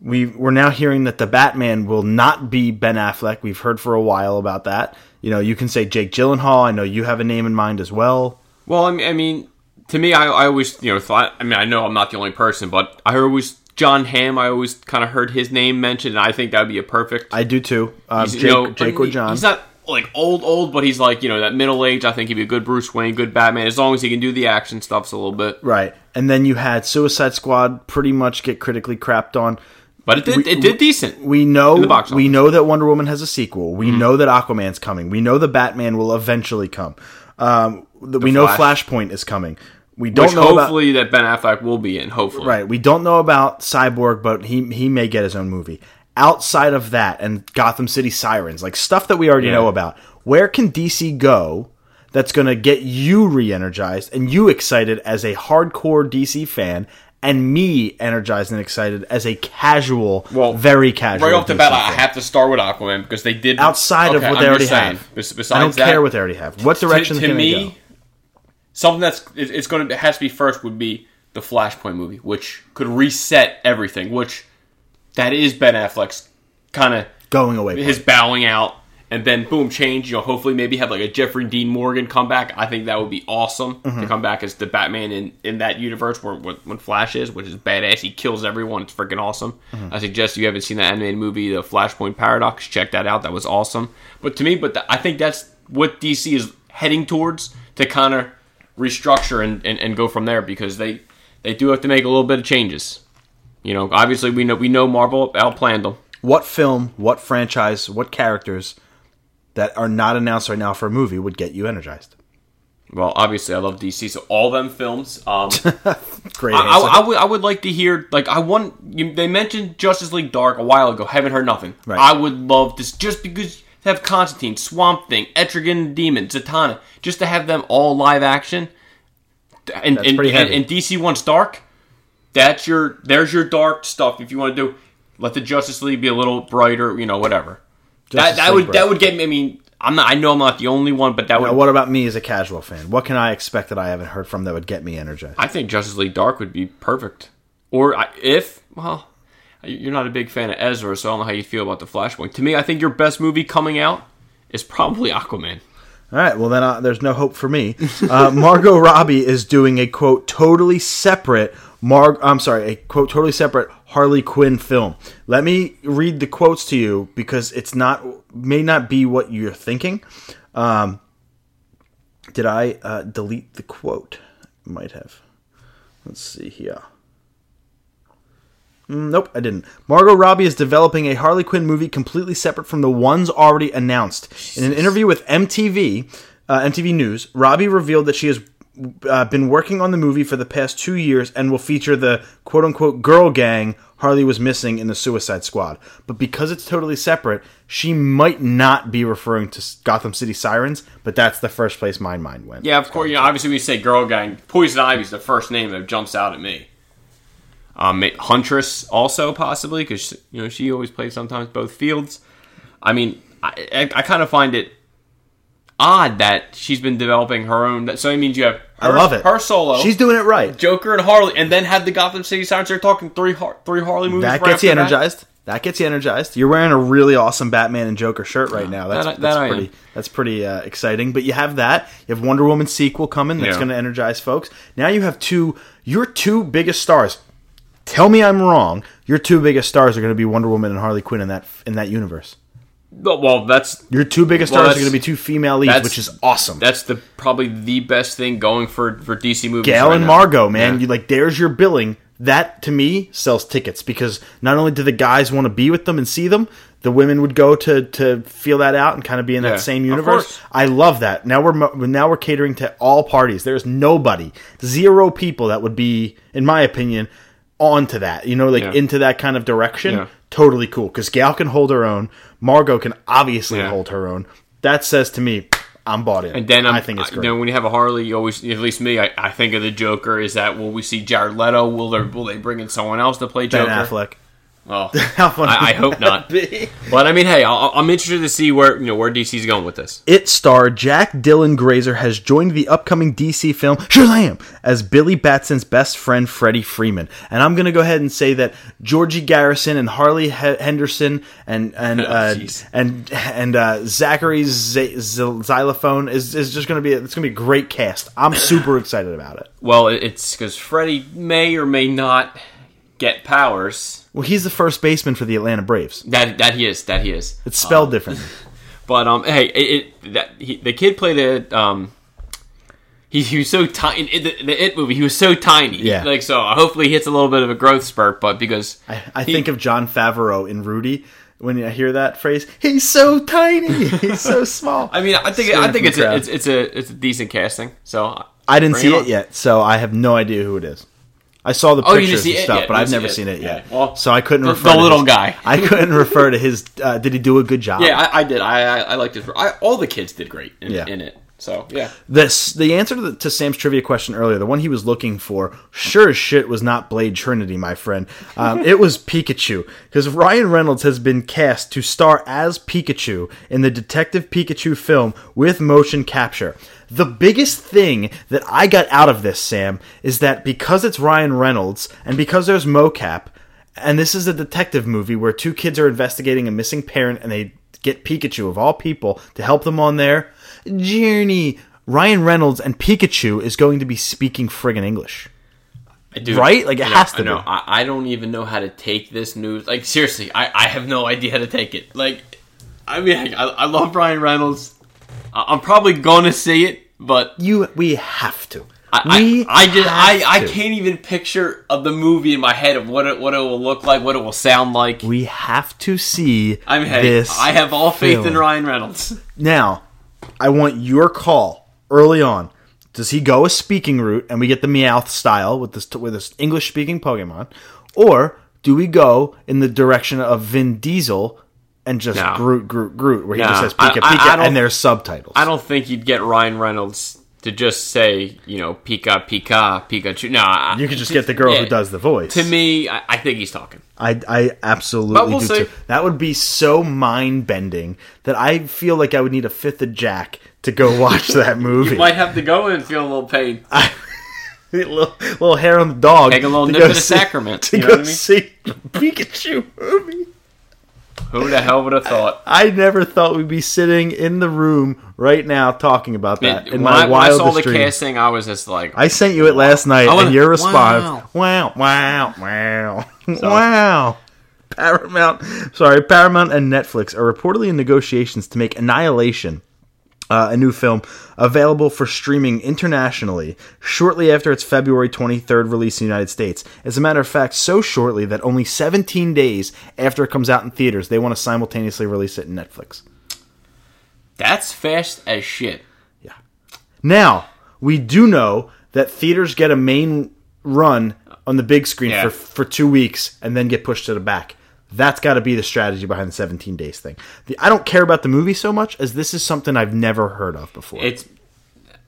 We we're now hearing that the Batman will not be Ben Affleck. We've heard for a while about that. You know, you can say Jake Gyllenhaal. I know you have a name in mind as well. Well, I mean, I mean to me, I, I always you know thought. I mean, I know I'm not the only person, but I always Jon Hamm. I always kind of heard his name mentioned, and I think that would be a perfect. I do too. Uh, Jake, you know, Jake or John. He's not like old, old, but he's like you know that middle age. I think he'd be a good Bruce Wayne, good Batman, as long as he can do the action stuffs a little bit. Right. And then you had Suicide Squad pretty much get critically crapped on. But it did, We- it did decent. We know we office. know that Wonder Woman has a sequel. We know that Aquaman's coming. We know the Batman will eventually come. Um, the, we know Flash. Flashpoint is coming. We don't which know about hopefully that Ben Affleck will be in. Hopefully, right. We don't know about Cyborg, but he he may get his own movie. Outside of that, and Gotham City Sirens, like stuff that we already Yeah. know about. Where can DC go? That's going to get you re-energized and you excited as a hardcore DC fan, and me energized and excited as a casual, Well, very casual. Right off the bat, I have to start with Aquaman because they did outside of Okay, what I'm they already just saying, have. bes- I don't that, care what they already have. What direction to, can to me, go? something that's it's going to has to be first would be the Flashpoint movie, which could reset everything. Which that is Ben Affleck's kind of Going away. his bowing out, and then boom, change. You know, hopefully maybe have like a Jeffrey Dean Morgan come back. I think that would be awesome Mm-hmm. to come back as the Batman in, in that universe where when when Flash is, which is badass. He kills everyone. It's freaking awesome. Mm-hmm. I suggest you haven't seen that animated movie, The Flashpoint Paradox. Check that out. That was awesome. But to me, but the, I think that's what DC is heading towards to kind of restructure and, and, and go from there because they they do have to make a little bit of changes. You know, obviously we know we know Marvel outplanned them. what film, what franchise, what characters that are not announced right now for a movie would get you energized? Well, obviously, I love DC, so all them films. Um, [LAUGHS] Great. I, I, would, I would like to hear like I want. You, they mentioned Justice League Dark a while ago. Haven't heard nothing. Right. I would love this just because have Constantine, Swamp Thing, Etrigan the Demon, Zatanna, just to have them all live action. And That's and, pretty and, and DC wants dark. That's your there's your dark stuff. If you want to do, let the Justice League be a little brighter. You know, whatever. That that would that would get me. I mean, I'm not. I know I'm not the only one, but that would. What about me as a casual fan? What can I expect that I haven't heard from that would get me energized? I think Justice League Dark would be perfect. Or I- if, well, you're not a big fan of Ezra, so I don't know how you feel about the Flashpoint. To me, I think your best movie coming out is probably Aquaman. All right, well then uh, there's no hope for me. Uh, [LAUGHS] Margot Robbie is doing a quote totally separate Mar. I'm sorry, a quote totally separate Harley Quinn film. Let me read the quotes to you because it's not may not be what you're thinking. Um, did I uh, delete the quote? Might have. Let's see here. Mm, Nope, I didn't. Margot Robbie is developing a Harley Quinn movie completely separate from the ones already announced. In an interview with MTV, uh, MTV News, Robbie revealed that she has uh, been working on the movie for the past two years and will feature the quote unquote girl gang Harley was missing in the Suicide Squad. But because it's totally separate, she might not be referring to Gotham City Sirens, but that's the first place my mind went. Yeah, of course. You know, obviously, we say Girl Gang. Poison Ivy's the first name that jumps out at me. Um, Huntress also possibly because you know she always plays sometimes both fields. I mean, I, I, I kind of find it odd that she's been developing her own. So it means you have her, I love it. her solo. She's doing it right. Joker and Harley, and then have the Gotham City Sirens. They're talking three three Harley movies. That right gets you after that. energized. That gets you energized. You're wearing a really awesome Batman and Joker shirt right now. That's, That that's that pretty. That's pretty uh, exciting. But you have that. You have Wonder Woman sequel coming. That's Yeah. going to energize folks. Now you have two. Your two biggest stars. Tell me I'm wrong. Your two biggest stars are going to be Wonder Woman and Harley Quinn in that in that universe. Well, that's Your two biggest Well, stars are going to be two female leads, which is awesome. that's the probably the best thing going for for DC movies. Gail right and now. Margot, man. Yeah. You like there's your billing that to me sells tickets because not only do the guys want to be with them and see them, the women would go to to feel that out and kind of be in Yeah, that same universe. I love that. Now we're now we're catering to all parties. There's nobody, zero people that would be, in my opinion, onto that. You know, like Yeah. into that kind of direction. Yeah. Totally cool because Gal can hold her own. Margot can obviously Yeah. hold her own. That says to me, I'm bought in. And then I'm, I think it's great. You when you have a Harley, you always, at least me, I, I think of the Joker. Is that will we see Jared Leto? Will there will they bring in someone else to play Joker? ben? Affleck. Oh, [LAUGHS] How funny I, I hope not. be? But I mean, hey, I, I'm interested to see where you know where DC's going with this. It star Jack Dylan Grazer has joined the upcoming DC film Shazam as Billy Batson's best friend Freddie Freeman. And I'm going to go ahead and say that Georgie Garrison and Harley he- Henderson and and [LAUGHS] Oh, uh, and and uh, Zachary Z- Z- Xylophone is, is just going to be it's going to be a great cast. I'm super excited about it. Well, it's because Freddie may or may not get powers. Well, he's the first baseman for the Atlanta Braves. That that he is. That he is. It's spelled differently. [LAUGHS] But um, hey, it, it that he, the kid played it. Um, he, he was so tiny in the, the It movie. He was so tiny. Yeah. Like so, hopefully, he hits a little bit of a growth spurt. But because I, I he- think of Jon Favreau in Rudy when I hear that phrase. He's so tiny. He's so [LAUGHS] small. I mean, I think Screaming I think it's a, it's it's a it's a decent casting. So I didn't see on. it yet, so I have no idea who it is. I saw the Oh, pictures and stuff, yet. but I've never see seen it. it yet. Yeah, well, so I couldn't the- refer the to little his- guy. [LAUGHS] I couldn't refer to his. Uh, did he do a good job? Yeah, I, I did. I I, I liked it. I, all the kids did great in, Yeah. in it. So yeah, This the answer to, the, to Sam's trivia question earlier, the one he was looking for, sure as shit was not Blade Trinity, my friend. Um, it was Pikachu because Ryan Reynolds has been cast to star as Pikachu in the Detective Pikachu film with motion capture. The biggest thing that I got out of this, Sam, is that because it's Ryan Reynolds and because there's mocap, and this is a detective movie where two kids are investigating a missing parent and they get Pikachu of all people to help them on their journey. Ryan Reynolds and Pikachu is going to be speaking friggin' English. I do. Right? Like, it know, has to know. be. I, I don't even know how to take this news. Like seriously, I, I have no idea how to take it. Like, I mean, I, I love Ryan Reynolds. I, I'm probably gonna see it, but You, we have to. I, we I, I just I, I can't even picture of the movie in my head of what it what it will look like, what it will sound like. We have to see I mean, hey, this. I have all faith in. Ryan Reynolds. Now, I want your call early on. Does he go a speaking route and we get the Meowth style with this with this English speaking Pokemon, or do we go in the direction of Vin Diesel and just No. Groot, Groot, Groot, where he No. just says I- Pika I- Pika I and there's subtitles? I don't think you'd get Ryan Reynolds to just say, you know, Pika Pika Pikachu. No, I- you could just get the girl yeah. who does the voice. To me, I, I think he's talking. I, I absolutely But we'll do see. too. That would be so mind bending that I feel like I would need a fifth of Jack to go [LAUGHS] watch that movie. You might have to go in and feel a little pain. [LAUGHS] little, little hair on the dog. Take a little nip of see- sacrament, [LAUGHS] to you know go what I mean? see Pikachu movie. Who the hell would have thought? I never thought we'd be sitting in the room right now talking about that It- in my I, when I wildest saw the dreams. casting, I was just like, I sent you it last night, I wanna- and your response, wow, wow, wow, [LAUGHS] wow. Paramount, sorry, Paramount and Netflix are reportedly in negotiations to make Annihilation, uh, a new film, available for streaming internationally shortly after its February 23rd release in the United States. As a matter of fact, so shortly that only 17 days after it comes out in theaters, they want to simultaneously release it in Netflix. that's fast as shit. Yeah. Now, we do know that theaters get a main run on the big screen Yeah. for for two weeks and then get pushed to the back. That's got to be the strategy behind the 17 days thing. The, I don't care about the movie so much as this is something I've never heard of before. It's,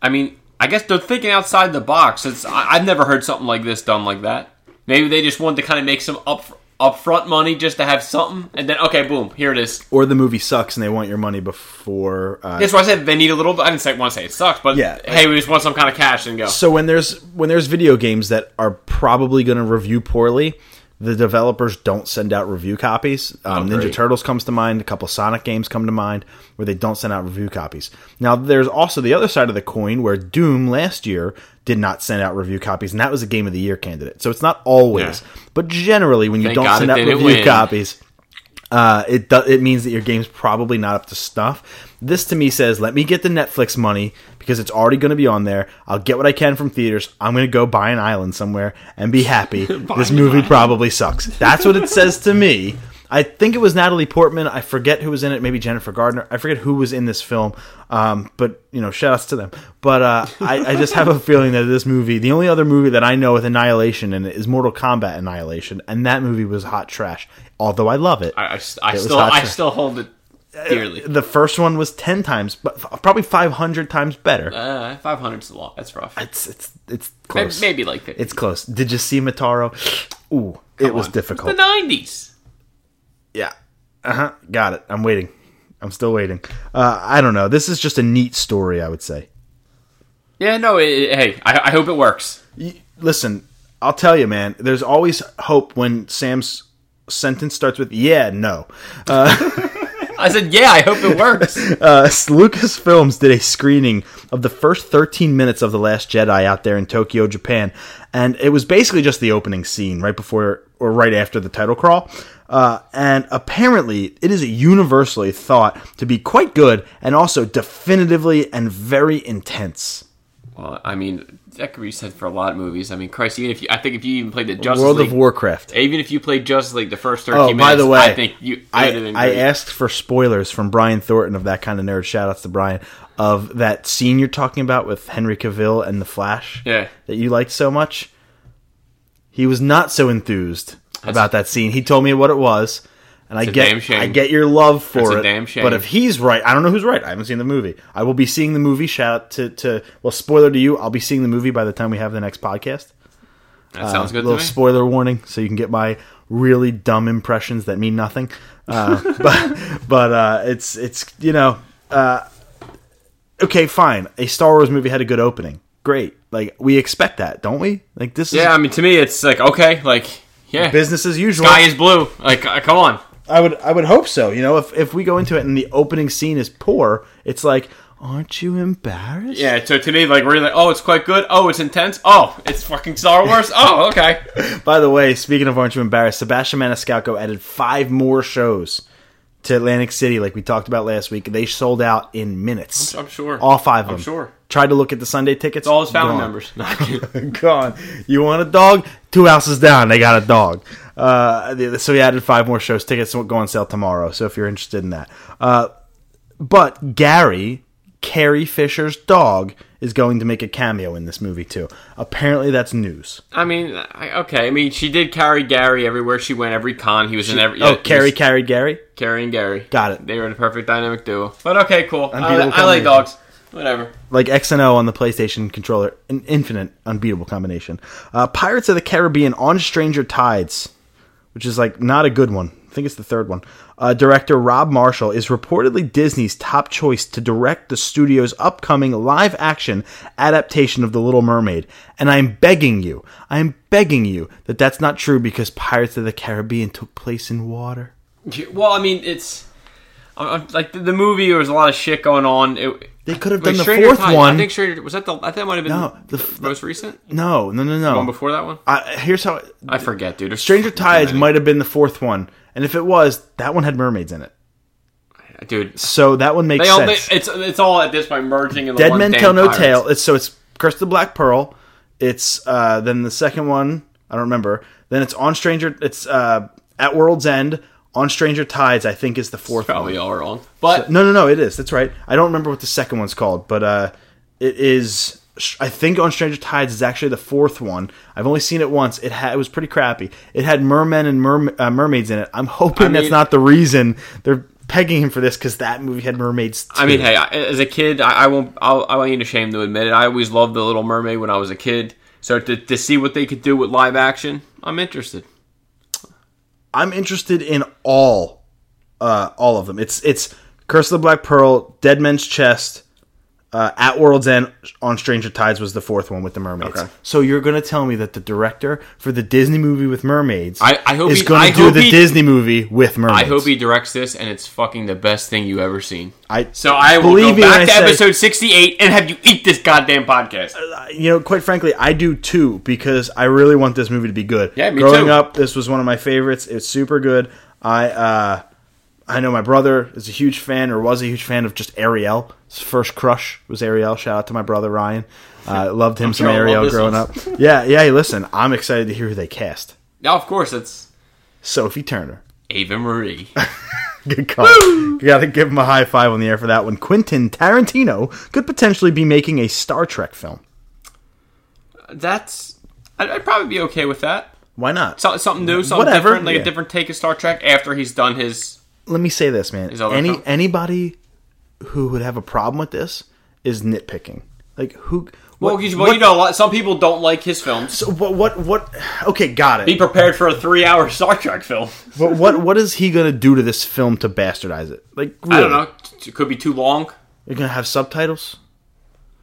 I mean, I guess they're thinking outside the box. It's I, I've never heard something like this done like that. Maybe they just wanted to kind of make some up upfront money just to have something, and then okay, boom, here it is. or the movie sucks and they want your money before. Uh, That's why I said they need a little. Bit I didn't say want to say it sucks, but Yeah. hey, we just want some kind of cash and go. So when there's when there's video games that are probably going to review poorly, the developers don't send out review copies. Um, Oh, Ninja. Turtles comes to mind. A couple Sonic games come to mind where they don't send out review copies. Now there's also the other side of the coin where Doom last year did not send out review copies, and that was a Game of the Year candidate. So it's not always, Yeah. but generally when you Thank don't God send out review win. copies, uh, it do, it means that your game's probably not up to snuff. This to me says, let me get the Netflix money because it's already going to be on there. I'll get what I can from theaters. I'm going to go buy an island somewhere and be happy. [LAUGHS] this movie probably sucks. That's what it says to me. [LAUGHS] I think it was Natalie Portman. I forget who was in it. Maybe Jennifer Gardner. I forget who was in this film. Um, but you know, shout outs to them. But uh, I, I just have a [LAUGHS] feeling that this movie, the only other movie that I know with Annihilation in it is Mortal Kombat Annihilation, and that movie was hot trash. Although I love it. I, I, I was still I still hold it dearly. the first one was ten times, but probably five hundred times better. Uh, Five hundred's a lot. That's rough. It's it's it's close. maybe like 50. It's close. Did you see Motaro? Ooh, it was on. difficult. It's the nineties. Yeah. Uh huh. Got it. I'm waiting. I'm still waiting. Uh, I don't know. This is just a neat story, I would say. Yeah, no. It, it- hey, I, I hope it works. Y- Listen, I'll tell you, man. There's always hope when Sam's sentence starts with "yeah, no." [LAUGHS] I said, yeah, I hope it [LAUGHS] works. Uh, Lucasfilms did a screening of the first 13 minutes of The Last Jedi out there in Tokyo, Japan, and it was basically just the opening scene right before or right after the title crawl. Uh, and apparently, it is universally thought to be quite good and also definitively and very intense. well, I mean, that could be said for a lot of movies. I mean, Christ, even if you, I think if you even played the Justice World League, of Warcraft. even if you played Justice League the first thirteen Oh, minutes, by the way, I think you. I, I asked for spoilers from Brian Thornton of that kind of nerd. Shout outs to Brian of that scene you're talking about with Henry Cavill and the Flash. Yeah. that you liked so much. He was not so enthused about that scene. He told me what it was, and I a get. I get your love for it. damn shame. But if he's right, I don't know who's right. I haven't seen the movie. I will be seeing the movie. Shout out to to well, spoiler to you. I'll be seeing the movie by the time we have the next podcast. That sounds good to little spoiler warning, so you can get my really dumb impressions that mean nothing. Uh, [LAUGHS] but but uh, it's it's you know uh, okay, fine. A Star Wars movie had a good opening. Great. Like we expect that, don't we? Like this is yeah, I mean, to me, it's like okay, like yeah, business as usual. sky is blue. Like, uh, come on. I would I would hope so. You know, if if we go into it and the opening scene is poor, it's like, aren't you embarrassed? Yeah, so to me, like we're like, oh, it's quite good. Oh, it's intense. Oh, it's fucking Star Wars. [LAUGHS] Oh, okay. By the way, speaking of aren't you embarrassed, Sebastian Maniscalco added five more shows to Atlantic City, like we talked about last week. They sold out in minutes. I'm sure. All five of them. I'm sure. Tried to look at the Sunday tickets. It's all his family members. No, [LAUGHS] Gone. You want a dog? Two houses down, they got a dog. Uh, the- so he added five more shows. Tickets will go on sale tomorrow. So if you're interested in that, uh, but Gary, Carrie Fisher's dog, is going to make a cameo in this movie too. Apparently, that's news. I mean, I, okay. I mean, she did carry Gary everywhere she went. Every con, he was in every. oh, yeah, Carrie carried Gary. Carrie and Gary. Got it. They were the perfect dynamic duo. But okay, cool. I, I like dogs. Whatever. like X and O on the PlayStation controller, an infinite, unbeatable combination. Uh, Pirates of the Caribbean on Stranger Tides, which is like not a good one. I think it's the third one. Uh, director Rob Marshall is reportedly Disney's top choice to direct the studio's upcoming live action adaptation of The Little Mermaid. And I'm begging you, I'm begging you that that's not true because Pirates of the Caribbean took place in water. Well, I mean, it's I'm- like the, the movie. There was a lot of shit going on. It, They could have Wait, done the Stranger fourth one. I think Stranger was that the. I think that might have been No, the, the- most recent no, no, no, no. one before that one. I, here's how. I forget, dude. There's Stranger Tides many. might have been the fourth one, and if it was, that one had mermaids in it. dude. So that one makes They all, sense. they, it's it's all at this by merging in Dead one Men damn Tell No Pirates. Tale. It's so it's Curse of the Black Pearl. It's uh, then the second one. I don't remember. Then it's on Stranger. It's uh, at World's End. On Stranger Tides, I think is the fourth Probably one. all wrong, but No, no, no. It is. That's right. I don't remember what the second one's called, but uh, it is. I think on Stranger Tides is actually the fourth one. I've only seen it once. It had it was pretty crappy. It had mermen and merma- uh, mermaids in it. I'm hoping I that's mean- not the reason they're pegging him for this because that movie had mermaids. I mean, hey, I, as a kid, I, I won't. I'll, I ain't ashamed to admit it. I always loved the Little Mermaid when I was a kid. So to, to see what they could do with live action, I'm interested. I'm interested in all, uh, all of them. It's it's Curse of the Black Pearl, Dead Man's Chest, uh, At World's End, on Stranger Tides was the fourth one with the mermaids. Okay. So you're gonna tell me that the director for the Disney movie with mermaids, I- I hope is he- gonna do the he- Disney movie with mermaids. I hope he directs this, and it's fucking the best thing you ever seen. I So I will go back to say- episode 68 and have you eat this goddamn podcast. you know, quite frankly, I do too because I really want this movie to be good. Yeah, me Growing too. up, this was one of my favorites. It's super good. I uh, I know my brother is a huge fan, or was a huge fan of just Ariel. His first crush was Ariel. Shout out to my brother Ryan. Uh, [LAUGHS] loved him some sure love Ariel growing up. [LAUGHS] Yeah, yeah. hey, Listen, I'm excited to hear who they cast. Yeah, of course, it's Sophie Turner. Ava Marie. [LAUGHS] Good call. You got to give him a high five on the air for that one. Quentin Tarantino could potentially be making a Star Trek film. That's. I'd, I'd probably be okay with that. Why not? So, something new, something Whatever, different, like yeah. a different take of Star Trek after he's done his. Let me say this, man. Any film? anybody who would have a problem with this is nitpicking. Like who? Well, what- you, well, what- you know, a lot- some people don't like his films. So what? What? What? Okay, got it. Be prepared for a three-hour [LAUGHS] Star Trek film. But what? What is he gonna do to this film to bastardize it? Like, I don't know. It could be too long. You're gonna have subtitles?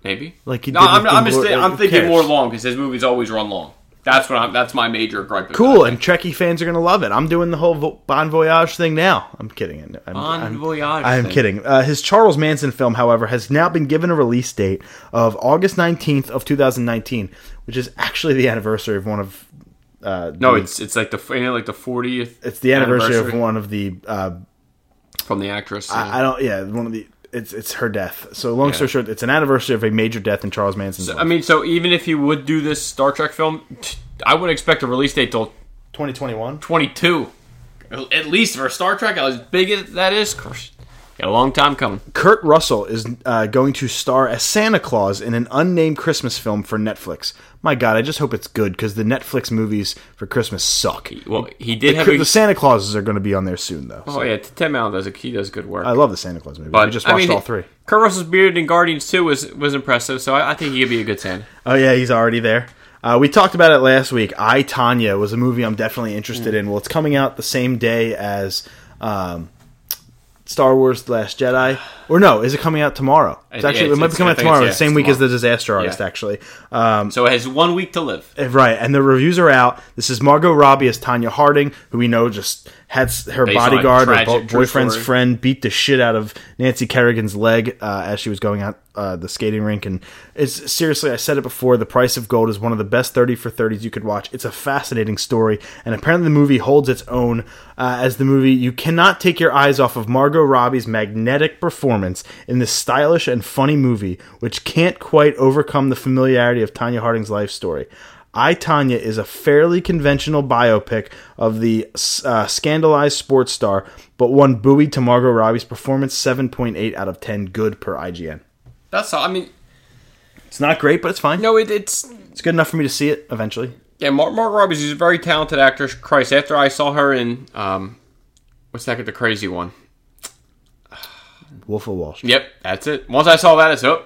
Maybe. Like he no, I'm, I'm just Inglour- thi- like, I'm thinking more long because his movies always run long. That's what I'm. That's my major gripe. Cool, and Trekkie fans are gonna love it. I'm doing the whole vo- Bon Voyage thing now. I'm kidding. I'm, Bon I'm, Voyage I'm thing. kidding. Uh, his Charles Manson film, however, has now been given a release date of August 19th of 2019, which is actually the anniversary of one of. Uh, no, the- it's it's like the like the 40th. it's the anniversary, of one of the. Uh, from the actress. I, I don't. Yeah, one of the. It's it's her death. So long story short, it's an anniversary of a major death in Charles Manson's life. I mean, so even if he would do this Star Trek film, I wouldn't expect a release date till 2021. 22. At least for Star Trek, as big as that is, got a long time coming. Kurt Russell is uh, going to star as Santa Claus in an unnamed Christmas film for Netflix. My God, I just hope it's good because the Netflix movies for Christmas suck. Well, he did The, have the. Santa Clauses are going to be on there soon, though. Oh yeah, Tim Allen does a, he does good work. I love the Santa Claus movie. but we just I watched mean, all three. Kurt Russell's beard in Guardians 2 was was impressive, so I, I think he could be a good Santa. Oh yeah, he's already there. Uh, we talked about it last week. I Tonya was a movie I'm definitely interested in. Well, it's coming out the same day as um, Star Wars: The Last Jedi, or no? Is it coming out tomorrow? It's Yeah, actually it's- it might be coming out tomorrow, it's- the same it's week as the. Disaster Artist. Yeah. Actually, um, So it has one week to live. right. And the reviews are out. This is Margot Robbie as Tonya Harding, who we know just had her Based bodyguard or bo- boyfriend's story. friend beat the shit out of Nancy Kerrigan's leg uh, as she was going out uh, the skating rink. And it's seriously, I said it before. The Price of Gold is one of the best thirty for thirties you could watch. It's a fascinating story, and apparently the movie holds its own uh, as the movie. You cannot take your eyes off of Margot Robbie's magnetic performance in this stylish and funny movie, which can't quite overcome the familiarity of Tonya Harding's life story. I, Tonya is a fairly conventional biopic of the uh, scandalized sports star, but one buoyed to Margot Robbie's performance 7.8 out of 10 good per IGN. That's all. I mean, It's not great, but it's fine. no, it, it's It's good enough for me to see it eventually. yeah. Mar- Margot Robbie is a very talented actress. Christ, after I saw her in um, what's that? The crazy one. Wolf of Wall Street. Yep, that's it. Once I saw that, it's oh,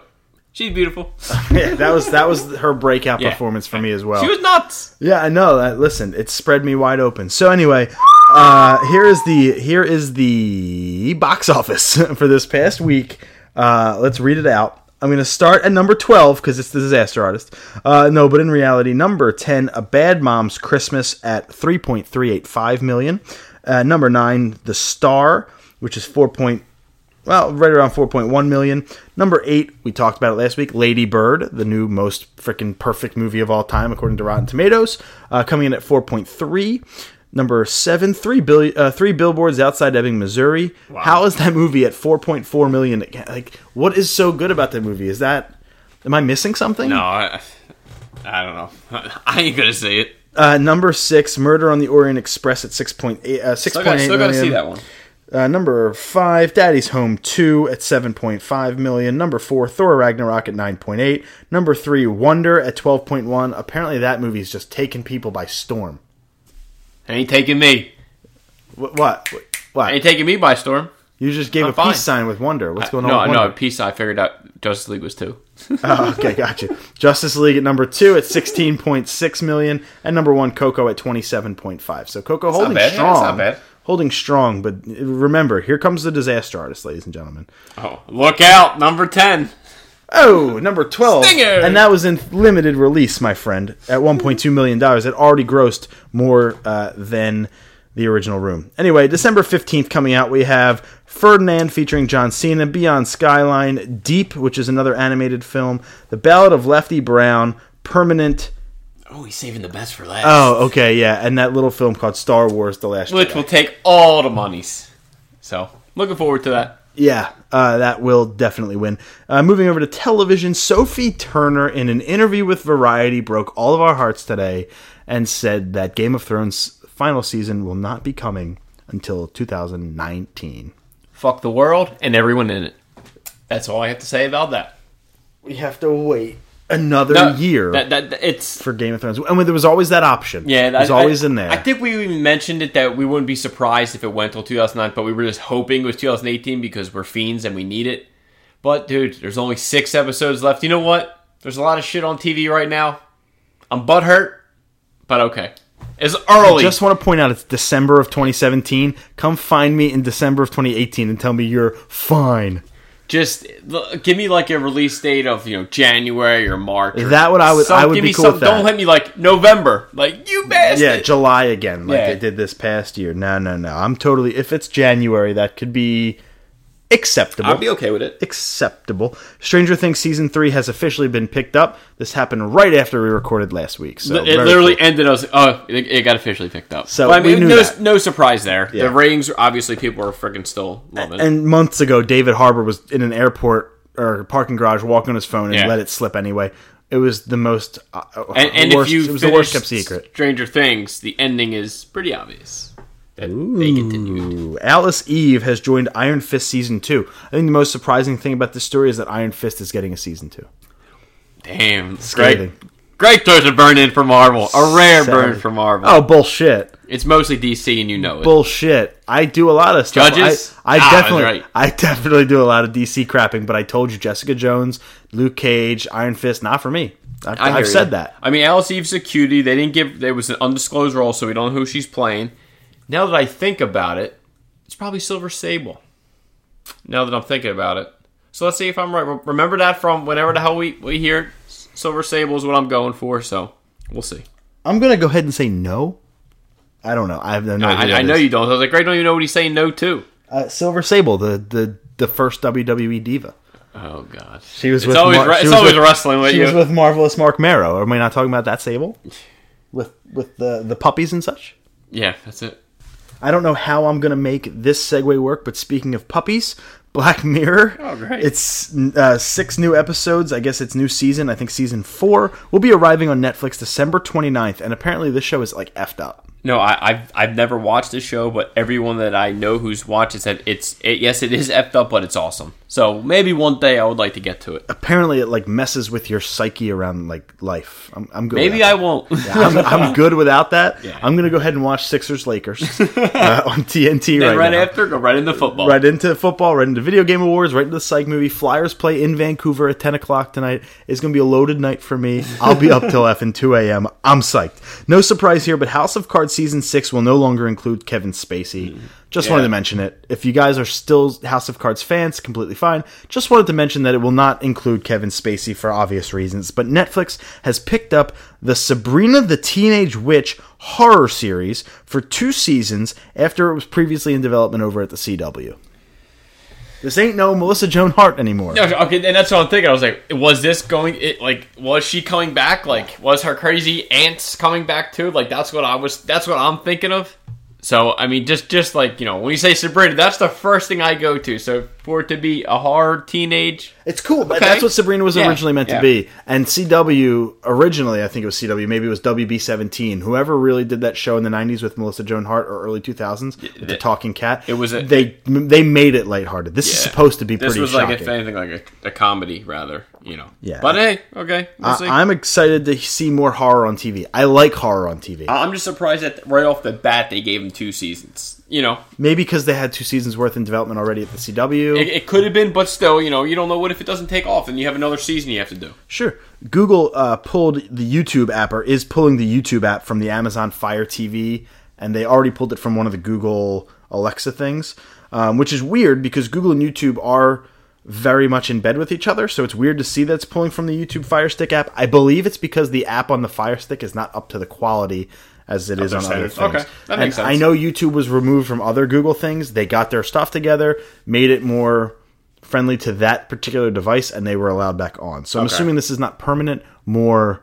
she's beautiful. [LAUGHS] Yeah, that was that was her breakout Yeah. performance for me as well. She was nuts. Yeah, I know. That, listen, it spread me wide open. So anyway, uh, here is the here is the box office [LAUGHS] for this past week. Uh, let's read it out. I'm going to start at number 12 because it's the disaster artist. Uh, no, but in reality, number 10, A Bad Mom's Christmas at 3.385 million. Uh, number 9, The Star, which is 4. Well, right around 4.1 million. Number 8, we talked about it last week, Lady Bird, the new most freaking perfect movie of all time according to Rotten Tomatoes, uh, coming in at 4.3. Number 7, 3 billion uh, 3 billboards outside Ebbing, Missouri. How is that movie at 4.4 million? Like what is so good about that movie? Is that am I missing something? No, I, I don't know. [LAUGHS] I ain't gonna say it. Uh, number 6, Murder on the Orient Express at 6.8 uh, 6.8 Still still gotta see that one. Uh, number five, Daddy's Home 2 at 7.5 million. Number four, Thor Ragnarok at 9.8. Number three, Wonder at 12.1. Apparently, that movie's just taking people by storm. Ain't taking me. What? What? what? Ain't taking me by storm. You just gave I'm a fine. peace sign with Wonder. What's going on? No, no. Peace. I figured out Justice League was two. [LAUGHS] oh, okay, got you. Justice League at number two at 16.6 million, and number one, Coco at 27.5. So Coco holding bad. Yeah, strong. that's not bad. Holding strong, but remember, here comes the disaster artist, ladies and gentlemen. Oh, look out! Number ten. Oh, number 12. Stinger! And that was in limited release, my friend, at $1.2 million. It already grossed more uh, than the original Room. Anyway, December 15th coming out, we have Ferdinand featuring John Cena, Beyond Skyline, Deep, which is another animated film, The Ballad of Lefty Brown, Permanent. Oh, he's saving the best for last. Oh, okay, yeah. And that little film called Star Wars The Last Which Jedi. will take all the monies. So looking forward to that. Yeah, uh, that will definitely win. Uh, moving over to television, Sophie Turner, in an interview with Variety, broke all of our hearts today and said that Game of Thrones final season will not be coming until 2019. Fuck the world and everyone in it. That's all I have to say about that. We have to wait another No, year That, that, it's for Game of Thrones, and there was always that option. yeah. it was I- always I- in there. I think we even mentioned it that we wouldn't be surprised if it went till 2009, but we were just hoping it was 2018 because we're fiends and we need it. But dude, there's only six episodes left. You know what? There's a lot of shit on TV right now. I'm butthurt, but okay. It's early. just want to point out it's December of 2017. Come find me in December of 2018 and tell me you're fine. Just give me like a release date of you know January or March. or That what I would- some- I would give be me cool some- Don't let me like November, like you bastard. Yeah, July again, like Yeah. they did this past year. No, no, no. I'm totally. If it's January, that could be acceptable. I'd be okay with it. acceptable. Stranger Things season three has officially been picked up. This happened right after we recorded last week. So it literally cool. ended us. Oh, it, it got officially picked up. So But I we mean, knew no, that. no surprise there. Yeah. The ratings, obviously, people are freaking still loving. it. And months ago, David Harbour was in an airport or parking garage walking on his phone and Yeah. let it slip anyway. It was the most uh, And, and worst, if you it was the worst kept secret. Stranger Things, the ending is pretty obvious. That they continued. Ooh, Alice Eve has joined Iron Fist season two. I think the most surprising thing about this story is that Iron Fist is getting a season two. Damn, great. Great throws a burn in for Marvel. A rare Savage. burn for Marvel. Oh bullshit! It's mostly DC, and you know it. Bullshit! I do a lot of stuff. Judges? I, I Ah, definitely, right. I definitely do a lot of DC crapping. But I told you, Jessica Jones, Luke Cage, Iron Fist, not for me. I've, I've said that. I mean, Alice Eve's a cutie. They didn't give. There was an undisclosed role, so we don't know who she's playing. Now that I think about it, it's probably Silver Sable. Now that I'm thinking about it, so let's see if I'm right. Remember that from whenever the hell we we hear it, Silver Sable is what I'm going for. So we'll see. I'm gonna go ahead and say no. I don't know. I have no idea. I, I know you don't. I was like, great, don't you know what he's saying no to? Uh, Silver Sable, the the the first WWE diva. Oh God, She was It's with always Mar- it's was always with- wrestling with She you. was with marvelous Marc Mero. Am I not talking about that Sable? [SIGHS] With with the the puppies and such. yeah, that's it. I don't know how I'm gonna make this segue work, but speaking of puppies, [LAUGHS] Black Mirror. Oh, great. It's uh, six new episodes. I guess it's new season. I think season four will be arriving on Netflix December 29th, and apparently this show is like effed up. No, I, I've I've never watched the show, but everyone that I know who's watched it said it's it, yes, it is effed up, but it's awesome. So maybe one day I would like to get to it. Apparently, it like messes with your psyche around like life. I'm, I'm good. Maybe I that. won't. I'm, I'm [LAUGHS] good without that. Yeah. I'm gonna go ahead and watch Sixers Lakers [LAUGHS] uh, on TNT Then right, right after, go right into football. Right into football, right into video game awards, right into the psych movie. Flyers play in Vancouver at 10 o'clock tonight. It's going to be a loaded night for me. I'll be up till [LAUGHS] effing 2 a.m. I'm psyched. No surprise here, but House of Cards Season 6 will no longer include Kevin Spacey. Mm. Just wanted to mention it. If you guys are still House of Cards fans, completely fine. Just wanted to mention that it will not include Kevin Spacey for obvious reasons. But Netflix has picked up the Sabrina the Teenage Witch horror series for two seasons after it was previously in development over at the CW. This ain't no Melissa Joan Hart anymore. Okay, okay, and that's what I'm thinking. I was like, was this going? It like was she coming back? Like was her crazy aunts coming back too? Like that's what I was. That's what I'm thinking of. So I mean, just just like you know, when you say Sabrina, that's the first thing I go to. So for it to be a hard teenage, It's cool. but Okay. That's what Sabrina was Yeah, originally meant yeah. to be. And CW, originally, I think it was CW, maybe it was WB17. Whoever really did that show in the 90s with Melissa Joan Hart or early 2000s, with the talking cat, It was a- they they made it lighthearted. This is supposed to be this pretty was shocking. like if anything like a, a comedy rather. You know. Yeah. But hey, okay, we'll. I, I'm excited to see more horror on TV. I like horror on TV. I'm just surprised that right off the bat they gave him two seasons. You know, Maybe because they had two seasons worth in development already at the CW. it, it could have been, but still, you know, you don't know what if it doesn't take off, and you have another season you have to do. Sure. Google uh, pulled the YouTube app or is pulling the YouTube app from the Amazon Fire TV, and they already pulled it from one of the Google Alexa things, um, which is weird because Google and YouTube are very much in bed with each other. So it's weird to see that's pulling from the YouTube Fire Stick app. I believe it's because the app on the Fire Stick is not up to the quality as it is on other things. Okay, that and makes sense. I know YouTube was removed from other Google things. They got their stuff together, made it more friendly to that particular device, and they were allowed back on. So I'm Okay. assuming this is not permanent, more.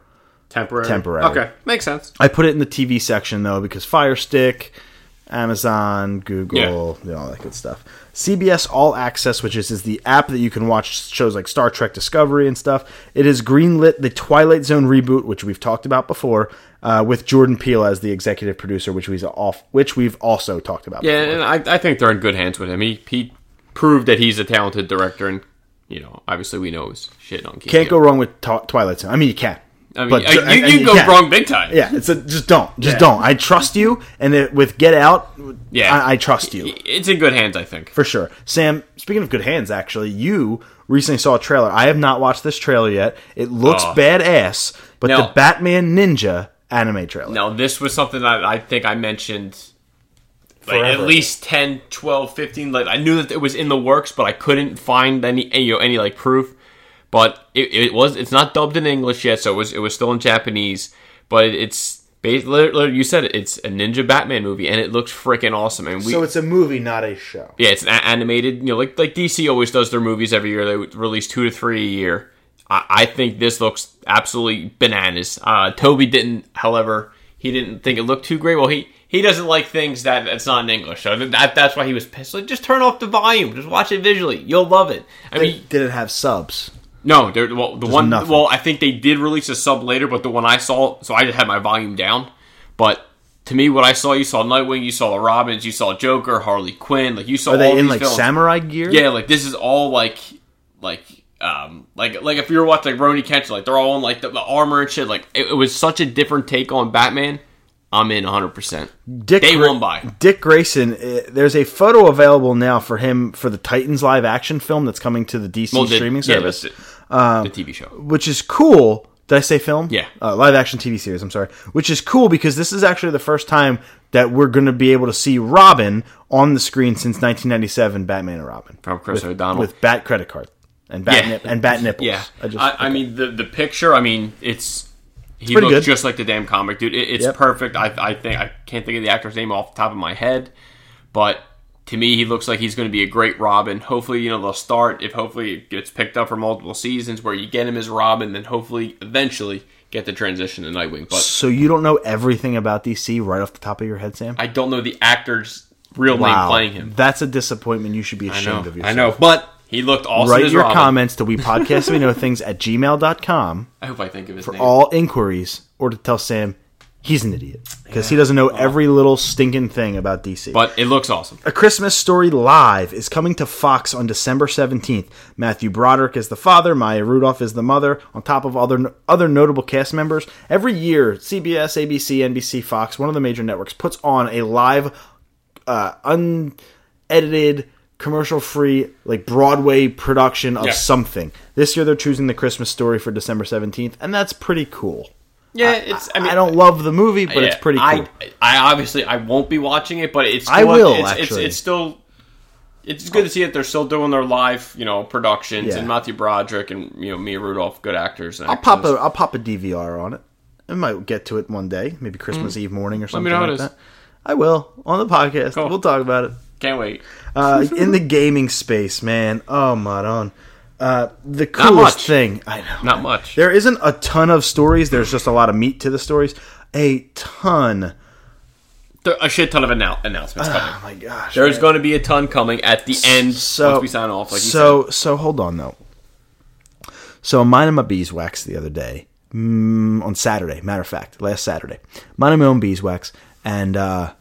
Temporary. Temporary. Okay, makes sense. I put it in the TV section though because Fire Stick, Amazon, Google, you know, all that good stuff. CBS All Access, which is, is the app that you can watch shows like Star Trek Discovery and stuff. It has greenlit the Twilight Zone reboot, which we've talked about before, uh, with Jordan Peele as the executive producer, which we've off, which we've also talked about. Yeah, before. and I, I think they're in good hands with him. He he proved that he's a talented director, and you know, obviously we know his shit on. can't go wrong with Twi- Twilight Zone. I mean, you can. I mean, but I- ju- you, and- you and go can. wrong big time. Yeah, it's a just don't, just Yeah. don't. I trust you, and it, with Get Out, Yeah. I, I trust you. it's in good hands. I think. For sure. Sam, speaking of good hands, actually, you recently saw a trailer. I have not watched this trailer yet. It looks Oh. badass, but No. the Batman Ninja anime trailer. Now, this was something that I think I mentioned like at least 10, 12, 15. Like I knew that it was in the works, but I couldn't find any any, you know, any like proof. But it, it was it's not dubbed in English yet, so it was it was still in Japanese. But it's you said it, it's a Ninja Batman movie, and it looks freaking awesome. And we So it's a movie, not a show. yeah, it's an animated. You know, like like DC always does their movies every year. They release two to three a year. I, I think this looks absolutely bananas. Uh, Toby didn't, however, he didn't think it looked too great. Well, he he doesn't like things that that's not in English. So that that's why he was pissed. Like, just turn off the volume. Just watch it visually. You'll love it. I They mean, didn't have subs. No, there, well, the one. nothing. Well, I think they did release a sub later, but the one I saw, so I just had my volume down. But to me, what I saw, you saw Nightwing, you saw the Robins, you saw Joker, Harley Quinn, like you saw Are they in like villains. samurai gear? Yeah, like this is all like like um like like if you were watching like Rurouni Kenshin, like they're all in like the, the armor and shit. Like it, it was such a different take on Batman. I'm in 100. percent Dick Day Gra- one by. Dick Grayson. Uh, there's a photo available now for him for the Titans live action film that's coming to the DC streaming service, Um, the TV show. which is cool. Did I say film? Yeah. uh, live action TV series. I'm sorry, which is cool because this is actually the first time that we're going to be able to see Robin on the screen since 1997, Batman and Robin From Chris with, O'Donnell. with bat credit card and bat Yeah. nip, and bat nipples. Yeah, I just I, I mean the the picture. I mean it's he looks good. just like the damn comic dude. It, it's Yep. perfect. I I think I can't think of the actor's name off the top of my head, but to me he looks like he's going to be a great Robin. Hopefully you know they'll start if hopefully it gets picked up for multiple seasons where you get him as Robin, then hopefully eventually get the transition to Nightwing. But so you don't know everything about DC right off the top of your head, Sam. I don't know the actor's real name playing him. That's a disappointment. You should be ashamed of yourself. I know, but he looked awesome Write your Robin. comments to [LAUGHS] we podcast we know things at gmail.com I hope I think of his name. all inquiries or to tell Sam he's an idiot because he doesn't know every little stinking thing about DC. but it looks awesome. A Christmas Story Live is coming to Fox on December 17th. Matthew Broderick is the father, Maya Rudolph is the mother, on top of other other notable cast members. Every year, CBS, ABC, NBC, Fox, one of the major networks, puts on a live, uh, unedited, commercial free, like Broadway production of Yeah. something. This year, they're choosing The Christmas Story for December 17th, and that's pretty cool. Yeah, it's. I, mean, I don't love the movie, but it's pretty cool. I, I obviously I won't be watching it, but it's. Still, I will, It's, actually. It's, it's still. It's good to see that they're still doing their live, you know, productions, Yeah. and Matthew Broderick and you know Maya Rudolph, good actors. And I'll pop a I'll pop a DVR on it. I might get to it one day, maybe Christmas Eve morning or something Mm. like that. I will on the podcast. Cool. We'll talk about it. Can't wait. Uh, in the gaming space, man. Oh my on. Uh, the coolest thing I know. Not much. There isn't a ton of stories. There's just a lot of meat to the stories. A ton. There- a shit ton of annou- announcements coming. Oh my gosh. There's man. going to be a ton coming at the end so once we sign off. Like so so hold on though. So I'm minding my beeswax the other day mm, on Saturday. Matter of fact, last Saturday, minding my own beeswax, and uh,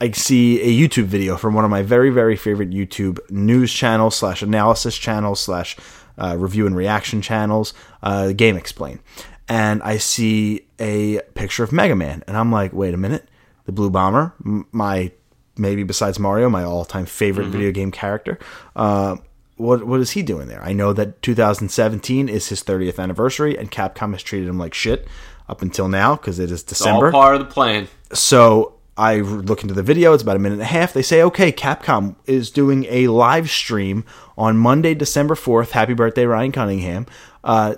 I see a YouTube video from one of my very very favorite YouTube news channels slash analysis channels slash uh, review and reaction channels, uh, GameXplain, and I see a picture of Mega Man, and I'm like, wait a minute, the Blue Bomber, my maybe besides Mario, my all-time favorite video game character. Uh, what what is he doing there? I know that 2017 is his 30th anniversary, and Capcom has treated him like shit up until now because it is. December. all part of the plan. So I look into the video. It's about a minute and a half. They say, okay, Capcom is doing a live stream on Monday, December 4th. Happy birthday, Ryan Cunningham. Uh,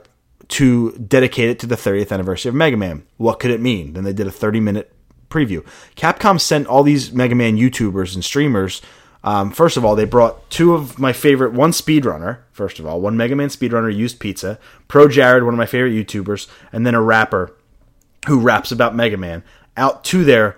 to dedicate it to the 30th anniversary of Mega Man. What could it mean? Then they did a 30 minute preview. Capcom sent all these Mega Man YouTubers and streamers. Um, first of all, they brought two of my favorite, one speedrunner, first of all, one Mega Man speedrunner used pizza, ProJared, one of my favorite YouTubers, and then a rapper who raps about Mega Man out to there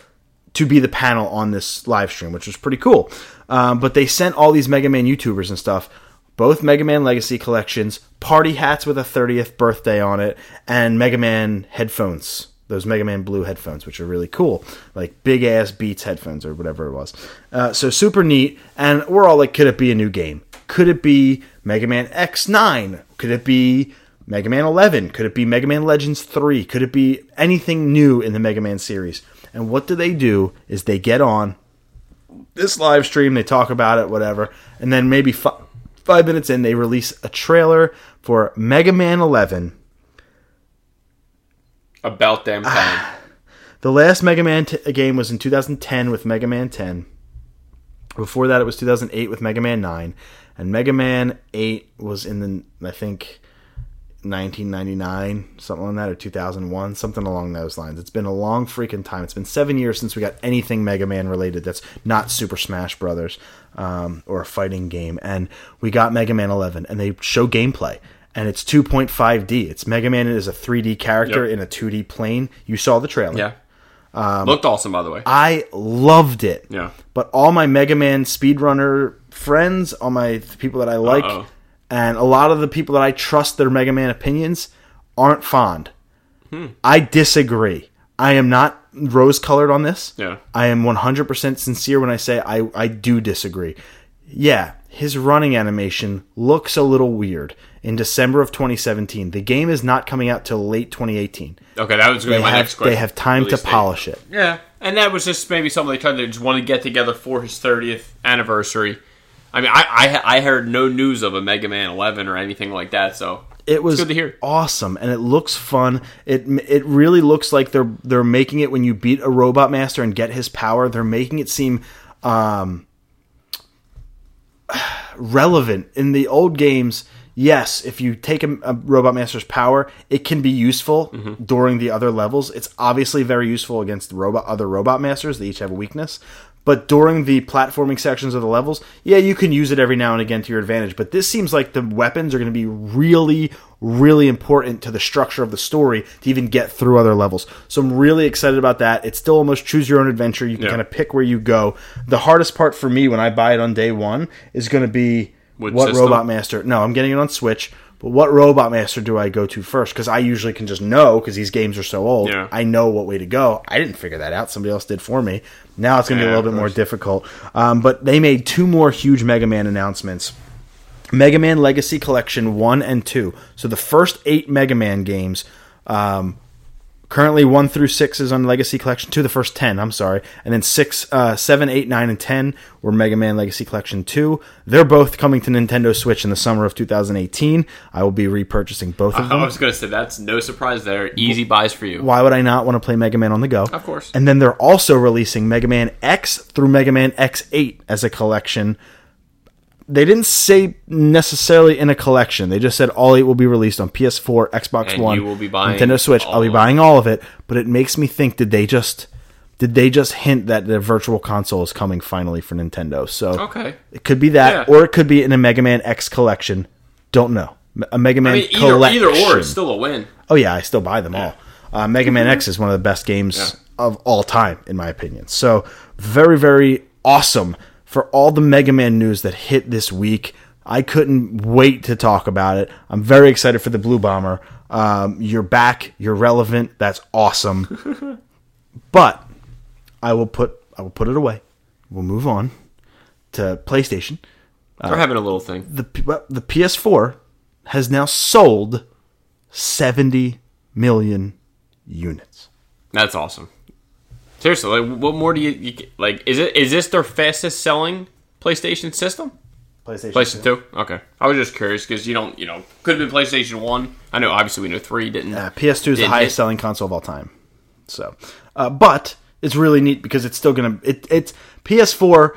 to be the panel on this live stream, which was pretty cool. Um, but they sent all these Mega Man YouTubers and stuff, both Mega Man Legacy collections, party hats with a 30th birthday on it, and Mega Man headphones. Those Mega Man Blue headphones, which are really cool, like big ass Beats headphones or whatever it was. Uh, so super neat, and we're all like, could it be a new game? Could it be Mega Man X9? Could it be Mega Man 11? Could it be Mega Man Legends 3? Could it be anything new in the Mega Man series? And what do they do is they get on this live stream, they talk about it, whatever, and then maybe fi- five minutes in, they release a trailer for Mega Man 11. About damn ah. time. The last Mega Man t- game was in 2010 with Mega Man 10. Before that, it was 2008 with Mega Man 9, and Mega Man 8 was in the I think 1999, something like that, or 2001, something along those lines. It's been a long freaking time. It's been seven years since we got anything Mega Man related that's not Super Smash Brothers um, or a fighting game. And we got Mega Man 11, and they show gameplay. And it's 2.5D. It's Mega Man is a 3D character Yep. in a 2D plane. You saw the trailer. yeah. Um, Looked awesome, by the way. I loved it. Yeah. But all my Mega Man speedrunner friends, all my people that I like, Uh-oh. And a lot of the people that I trust their Mega Man opinions aren't fond. Hmm. I disagree. I am not rose colored on this. Yeah. I am 100% sincere when I say I, I do disagree. Yeah, his running animation looks a little weird in December of 2017. The game is not coming out till late 2018. Okay, that was going to be my have, next question. they have time to date. polish it. Yeah, and that was just maybe something they tried to just want to get together for his 30th anniversary. I mean, I, I I heard no news of a Mega Man 11 or anything like that, so it was good to hear. awesome and it looks fun it it really looks like they're they're making it when you beat a robot master and get his power they're making it seem um [SIGHS] relevant in the old games yes if you take a, a robot master's power it can be useful Mm-hmm. during the other levels it's obviously very useful against the robot other robot masters they each have a weakness but during the platforming sections of the levels, yeah, you can use it every now and again to your advantage. But this seems like the weapons are going to be really, really important to the structure of the story to even get through other levels. So I'm really excited about that. It's still almost choose your own adventure. You can Yeah. kind of pick where you go. The hardest part for me when I buy it on day one is going to be What what system? Robot Master. No, I'm getting it on Switch. But what Robot Master do I go to first? Because I usually can just know because these games are so old. Yeah. I know what way to go. I didn't figure that out. Somebody else did for me. Now it's going to be a little bit more difficult. Um, but they made two more huge Mega Man announcements. Mega Man Legacy Collection 1 and 2. So the first eight Mega Man games, um, currently 1 through 6 is on Legacy Collection 2, the first 10, I'm sorry. And then 6, uh, 7, 8, 9, and 10 were Mega Man Legacy Collection 2. They're both coming to Nintendo Switch in the summer of 2018. I will be repurchasing both of them. I was going to say that's no surprise there. Easy buys for you. Why would I not want to play Mega Man on the go? Of course. And then they're also releasing Mega Man X through Mega Man X8 as a collection. They didn't say necessarily in a collection. They just said all eight will be released on PS4, Xbox And One, you will be buying Nintendo Switch. I'll be buying all of it. But it makes me think: did they just did they just hint that the Virtual Console is coming finally for Nintendo? So Okay. it could be that, Yeah. or it could be in a Mega Man X collection. Don't know. A Mega Man I mean, either, collection. either or, it's still a win. Oh yeah, I still buy them all. Uh, Mega Man X is one of the best games Yeah. of all time, in my opinion. So very, very awesome for all the Mega Man news that hit this week. I couldn't wait to talk about it. I'm very excited for the Blue Bomber. Um, you're back. You're relevant. That's awesome. [LAUGHS] but I will put I will put it away. We'll move on to PlayStation. They're having a little thing. The the PS4 has now sold 70 million units. That's awesome. Seriously, like, what more do you, you like? Is it is this their fastest selling PlayStation system? PlayStation. PlayStation Two. Okay, I was just curious because you don't, you know, could have been PlayStation One. I know, obviously, we know three didn't. Uh, PS2 is the highest it- selling console of all time. So, uh, but it's really neat because it's still gonna it, it's PS4.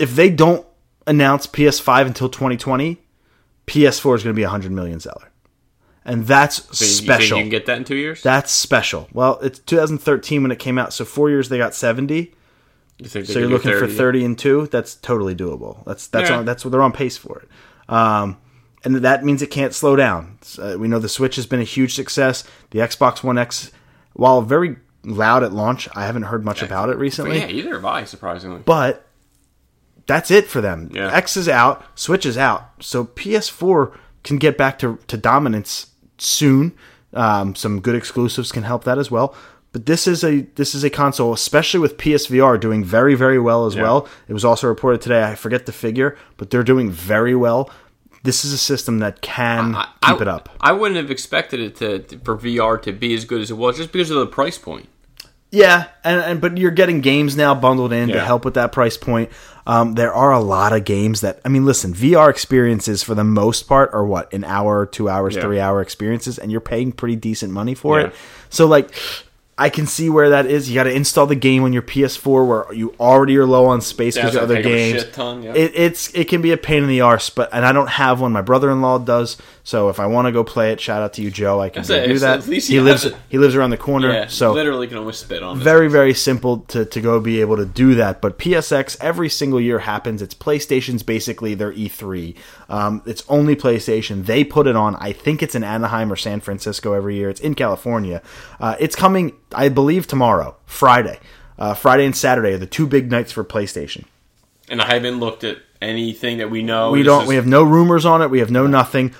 If they don't announce PS5 until 2020, PS4 is gonna be a hundred million seller, and that's So you- you think special. You can get that in two years. that's special. Well, it's 2013 when it came out, so four years they got 70. You think So you're looking for 30 and 2, that's totally doable. That's that's Yeah. on, that's what they're on pace for it. Um, and that means it can't slow down. Uh, we know the Switch has been a huge success. The Xbox One X, while very loud at launch. I haven't heard much about it But recently. yeah, either have I, surprisingly. but that's it for them. Yeah. X is out, Switch is out, so PS4 can get back to, to dominance soon. Um, some good exclusives can help that as well. But this is a this is a console, especially with PSVR doing very very well as Yeah. well. It was also reported today. I forget the figure, but they're doing very well. This is a system that can I- keep I- it up. I wouldn't have expected it to, to- for VR to be as good as it was, just because of the price point. Yeah, and, and but you're getting games now bundled in to help with that price point. Um, there are a lot of games that I mean, listen, VR experiences for the most part are what an hour, two hours, Yeah. three hour experiences, and you're paying pretty decent money for Yeah. it. So like. I can see where that is. You got to install the game on your PS4 where you already are low on space Yeah, because it's of gonna other take up a games. shit ton, yeah. it, it's it can be a pain in the arse, but and I don't have one. My brother-in-law does. So if I want to go play it, shout out to you, Joe. I can it. do So that. he lives it. he lives around the corner. Yeah, so literally can almost spit on it. very very simple to, to go be able to do that but psx every single year happens it's playstation's basically their e3 um, it's only playstation they put it on i think it's in anaheim or san francisco every year it's in california uh, it's coming i believe tomorrow friday uh, friday and saturday are the two big nights for playstation And I haven't looked at anything that we know. we don't is- we have no rumors on it we have no nothing.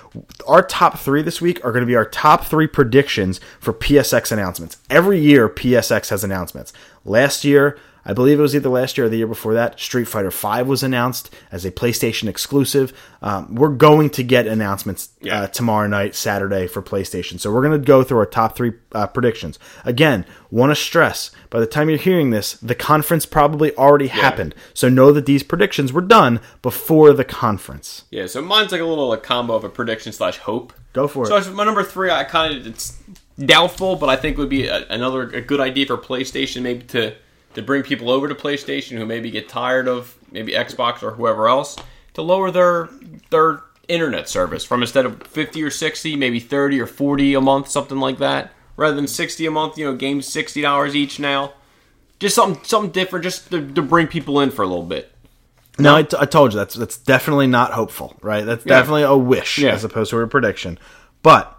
Our top three this week are going to be our top three predictions for psx announcements. Every year psx has announcements. Last year i believe it was either last year or the year before that street fighter V was announced as a playstation exclusive um, we're going to get announcements Yeah. uh, tomorrow night saturday for playstation so we're going to go through our top three uh, predictions again want to stress by the time you're hearing this the conference probably already happened so know that these predictions were done before the conference Yeah, so mine's like a little like combo of a prediction slash hope. Go for it. So my number three, I kind of it's doubtful, but I think would be a, another a good idea for PlayStation, maybe to to bring people over to PlayStation who maybe get tired of maybe Xbox or whoever else to lower their their internet service from instead of fifty or sixty, maybe thirty or forty a month, something like that, rather than sixty a month. You know, games sixty dollars each now. Just something something different, just to, to bring people in for a little bit. No, I, t- I told you that's that's definitely not hopeful, right? That's Yeah. definitely a wish Yeah. as opposed to a prediction. But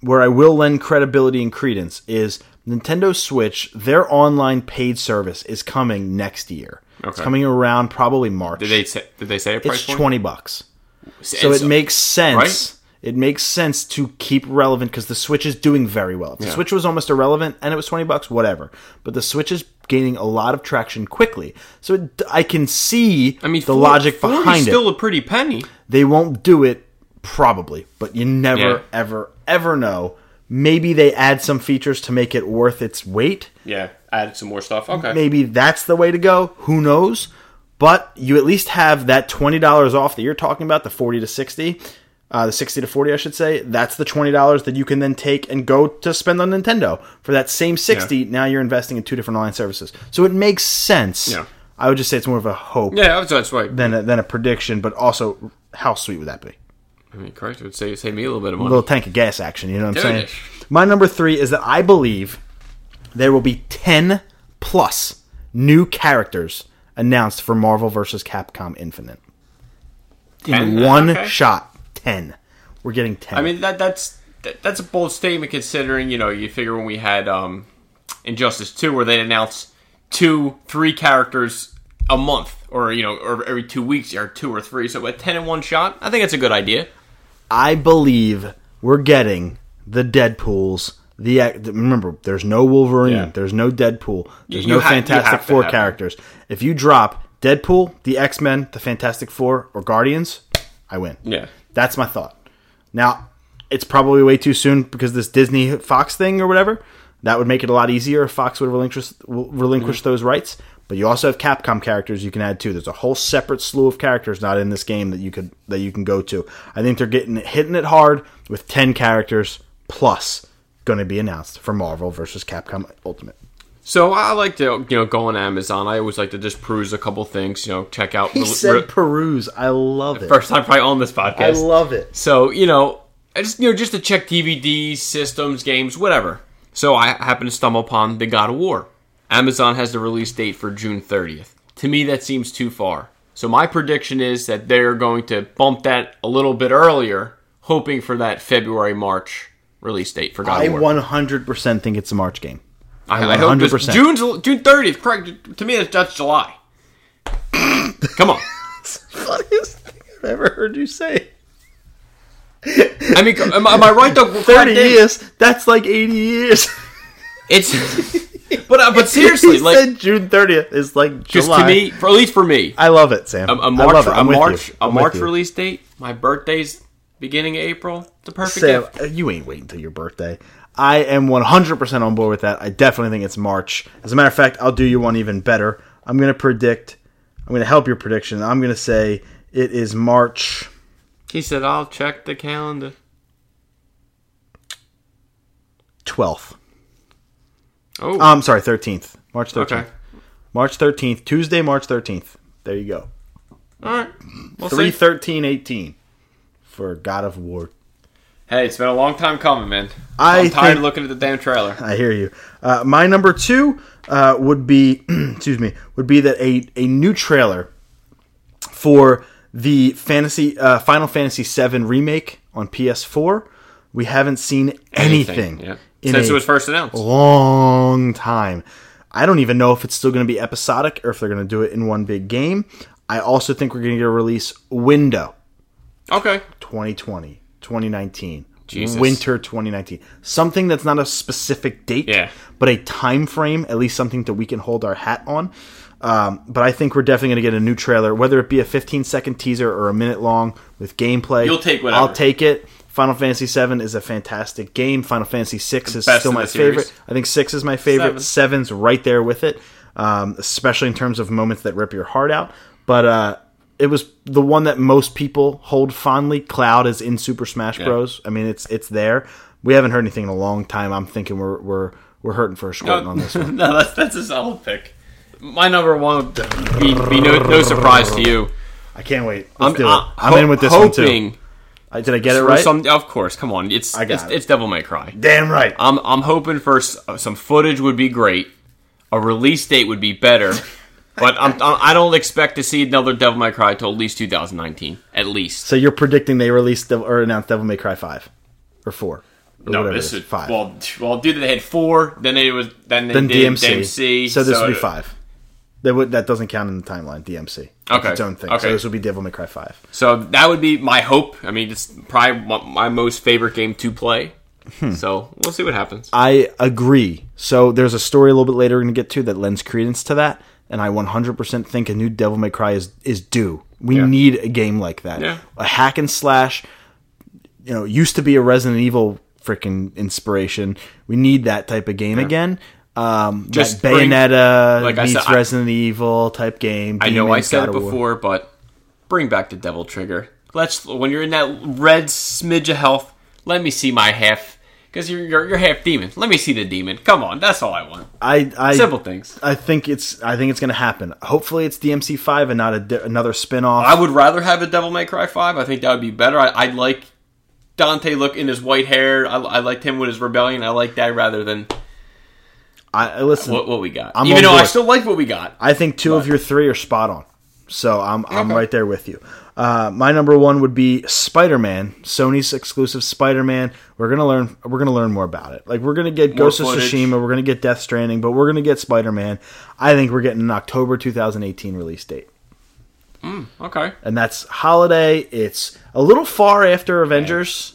where I will lend credibility and credence is Nintendo Switch. Their online paid service is coming next year. It's Okay. coming around probably March. Did they say? Did they say a price it's point? twenty bucks. So it makes sense. right? It makes sense to keep relevant because the Switch is doing very well. The Yeah. Switch was almost irrelevant and it was twenty bucks, whatever. But the Switch is gaining a lot of traction quickly, so it, I can see I mean, the 40 logic 40 's behind it. Still a pretty penny. They won't do it probably, but you never, Yeah. ever, ever know. Maybe they add some features to make it worth its weight. Yeah, add some more stuff. Okay. Maybe that's the way to go. Who knows? But you at least have that twenty dollars off that you're talking about, the forty to sixty, uh, the sixty to forty, I should say. That's the twenty dollars that you can then take and go to spend on Nintendo for that same sixty. Now you're investing in two different online services, so it makes sense. Yeah. I would just say it's more of a hope Yeah, that's, that's right. than a, than a prediction, but also how sweet would that be? I mean, Christ, it would save, save me a little bit of money. a little tank of gas action. You know what I'm saying? My number three is that I believe there will be ten plus new characters announced for Marvel vs. Capcom Infinite in 10? one Okay. shot. Ten. We're getting ten. I mean, that that's that, that's a bold statement considering you know you figure when we had um, Injustice Two where they announced two, three characters a month, or you know, or every two weeks, or two or three. So at ten in one shot, I think it's a good idea. I believe we're getting the Deadpool's. Uh, the remember, there's no Wolverine, Yeah. there's no Deadpool, there's You no Fantastic Four characters. If you drop Deadpool, the X Men, the Fantastic Four, or Guardians, I win. Yeah. That's my thought. Now, it's probably way too soon because this Disney Fox thing or whatever. That would make it a lot easier if Fox would relinquish relinquish those rights. But you also have Capcom characters you can add too. There's a whole separate slew of characters not in this game that you could that you can go to. I think they're getting hitting it hard with ten characters plus going to be announced for Marvel versus Capcom Ultimate. So I like to you know go on Amazon. I always like to just peruse a couple things. You know, check out. He re- said re- peruse. I love it. first time probably on this podcast. I love it. So you know, I just you know just to check DVDs, systems, games, whatever. So I happen to stumble upon the God of War. Amazon has the release date for June 30th. To me, that seems too far. So my prediction is that they're going to bump that a little bit earlier, hoping for that February March release date for God I of War. 100% think it's a March game. I, I hope this, 100%. June's June thirtieth. Correct. To me, that's, that's July. [LAUGHS] Come on. Funniest thing I've ever heard you say. I mean, am, am I right though? [LAUGHS] 30 years. That's like 80 years. It's. [LAUGHS] [LAUGHS] But uh, but seriously, he like said June 30th is like just July. to me, for at least for me, I love it, Sam. a, a I March love it. a March a March release date. My birthday's beginning of April. It's a perfect Sam, gift. uh, you ain't waiting till your birthday. I am 100% on board with that. I definitely think it's March. As a matter of fact, I'll do you one even better. I'm going to predict, I'm going to help your prediction. I'm going to say it is March. He said, "I'll check the calendar." 12th. Oh, I'm sorry, 13th. March 13th. okay. March 13th. Tuesday, March 13th. There you go. All right. We'll 3 see. 13 18 for God of War. Hey, it's been a long time coming, man. I I'm tired think- of looking at the damn trailer. I hear you. Uh, my number two uh, would be, [CLEARS THROAT] excuse me, would be that a, a new trailer for the fantasy uh, Final Fantasy VII remake on PS4. We haven't seen anything, Yeah. In Since it was first announced. long time. I don't even know if it's still going to be episodic or if they're going to do it in one big game. I also think we're going to get a release window. Okay. 2020, 2019, Jesus. winter 2019. Something that's not a specific date, Yeah. but a time frame, at least something that we can hold our hat on. Um, but I think we're definitely going to get a new trailer, whether it be a 15 second teaser or a minute long with gameplay. You'll take whatever. I'll take it. Final Fantasy VII is a fantastic game. Final Fantasy VI is still my favorite. I think six is my favorite. Seven. Seven's right there with it, um, especially in terms of moments that rip your heart out. But uh, it was the one that most people hold fondly. Cloud is in Super Smash Bros. I mean, it's it's there. We haven't heard anything in a long time. I'm thinking we're we're we're hurting for a squirting on this one. [LAUGHS] no, that's that's a solid pick. My number one would be, be no, no surprise to you. I can't wait. Let's I'm, do it. uh, I'm ho- in with this hoping one too. I, did I get it right? Some, of course, come on. It's I got it's, it. it's Devil May Cry. Damn right. I'm I'm hoping for s- uh, some footage would be great. A release date would be better. [LAUGHS] But I'm, I don't expect to see another Devil May Cry till at least 2019, at least. So you're predicting they released or announced Devil May Cry five or four? Or No, this is. five. Well, well, dude, they had four. Then it was then they then did DMC. DMC. So this would be five. That would that doesn't count in the timeline. DMC. It's Okay. its own thing. Okay. So this would be Devil May Cry five. So that would be my hope. I mean, it's probably my, most favorite game to play. Hmm. So we'll see what happens. I agree. So there's a story a little bit later we're going to get to that lends credence to that, and I 100% think a new Devil May Cry is is due. We Yeah. need a game like that. Yeah. A hack and slash. You know, used to be a Resident Evil freaking inspiration. We need that type of game again. Um, Just bring- Bayonetta like I meets said, I- Resident Evil type game. I know I said it of War. before, but bring back the Devil Trigger. Let's when you're in that red smidge of health, let me see my half because you're, you're you're half demon. Let me see the demon. Come on, that's all I want. I, I Simple things. I think it's I think it's going to happen. Hopefully, it's DMC five and not a di- another spin off. I would rather have a Devil May Cry five. I think that would be better. I, I'd like Dante look in his white hair. I, I liked him with his rebellion. I like that rather than I, I listen. what, what we got. I'm Even on though I still like what we got. I think two of your three are spot on. So I'm I'm right there with you. Uh, my number one would be Spider Man, Sony's exclusive Spider Man. We're gonna learn we're gonna learn more about it. Like we're gonna get More Ghost of. Tsushima, we're gonna get Death Stranding, but we're gonna get Spider Man. I think we're getting an October 2018 release date, Okay. and that's holiday. It's a little far after Avengers.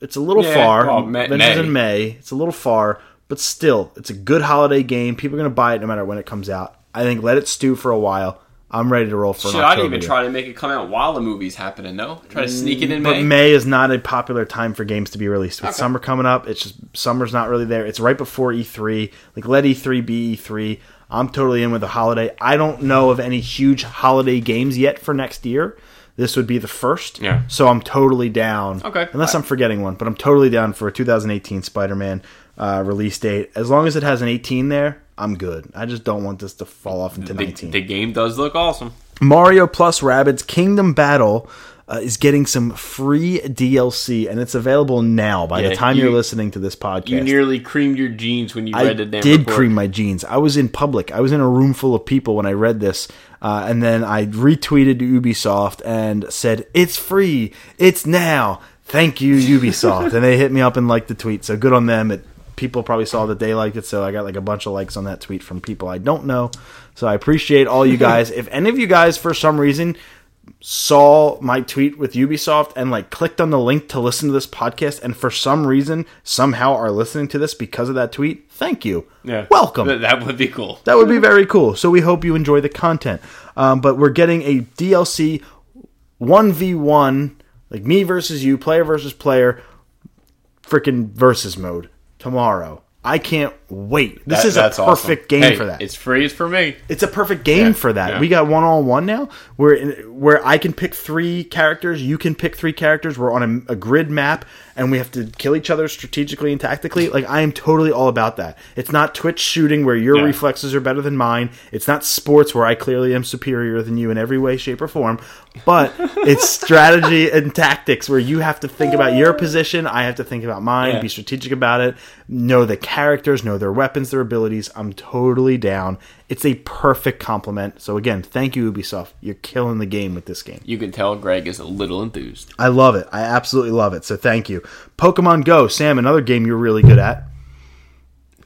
It's a little Yeah, far. well, Ma- Avengers May. in May. It's a little far, but still, it's a good holiday game. People are gonna buy it no matter when it comes out. I think let it stew for a while. I'm ready to roll for Shit, I'd even try to make it come out while the movie's happening. No, try to sneak it in mm, But May. May is not a popular time for games to be released. With Okay. summer coming up, it's just summer's not really there. It's right before E3. Like let E3 be E3. I'm totally in with the holiday. I don't know of any huge holiday games yet for next year. This would be the first. Yeah. So I'm totally down. Okay. Unless I'm forgetting one, but I'm totally down for a 2018 Spider-Man uh, release date. As long as it has an 18 there, I'm good. I just don't want this to fall off into the, 19. the game does look awesome. Mario plus Rabbids Kingdom Battle uh, is getting some free DLC, and it's available now. By the time you, are listening to this podcast, You nearly creamed your jeans when you I read the damn did report. cream my jeans. I was in public. I was in a room full of people when I read this, uh, and then I retweeted Ubisoft and said, "It's free. It's now. Thank you, Ubisoft." and they hit me up and liked the tweet. So good on them. It people probably saw that they liked it, so I got like a bunch of likes on that tweet from people I don't know. So I appreciate all you [LAUGHS] guys. if any of you guys, for some reason, saw my tweet with Ubisoft and like clicked on the link to listen to this podcast, and for some reason somehow are listening to this because of that tweet, thank you. Yeah. Welcome. That, that would be cool. That would be very cool. So we hope you enjoy the content. Um, but we're getting a DLC 1v1, like me versus you, player versus player, freaking versus mode tomorrow. I can't wait. This That- is a perfect awesome. game Hey, for that. It's free for me. It's a perfect game Yeah, for that. yeah. We got one on one now, where where I can pick three characters, you can pick three characters. We're on a, a grid map, and we have to kill each other strategically and tactically. Like I am totally all about that. It's not Twitch shooting where your Yeah. reflexes are better than mine. It's not sports where I clearly am superior than you in every way, shape, or form. But [LAUGHS] it's strategy and tactics where you have to think about your position. I have to think about mine. Be strategic about it. Know the characters. Know their weapons, their abilities. I'm totally down. It's a perfect compliment. So again, thank you Ubisoft. You're killing the game with this game. You can tell Greg is a little enthused. I love it. I absolutely love it. So thank you. Pokemon Go, Sam, another game you're really good at.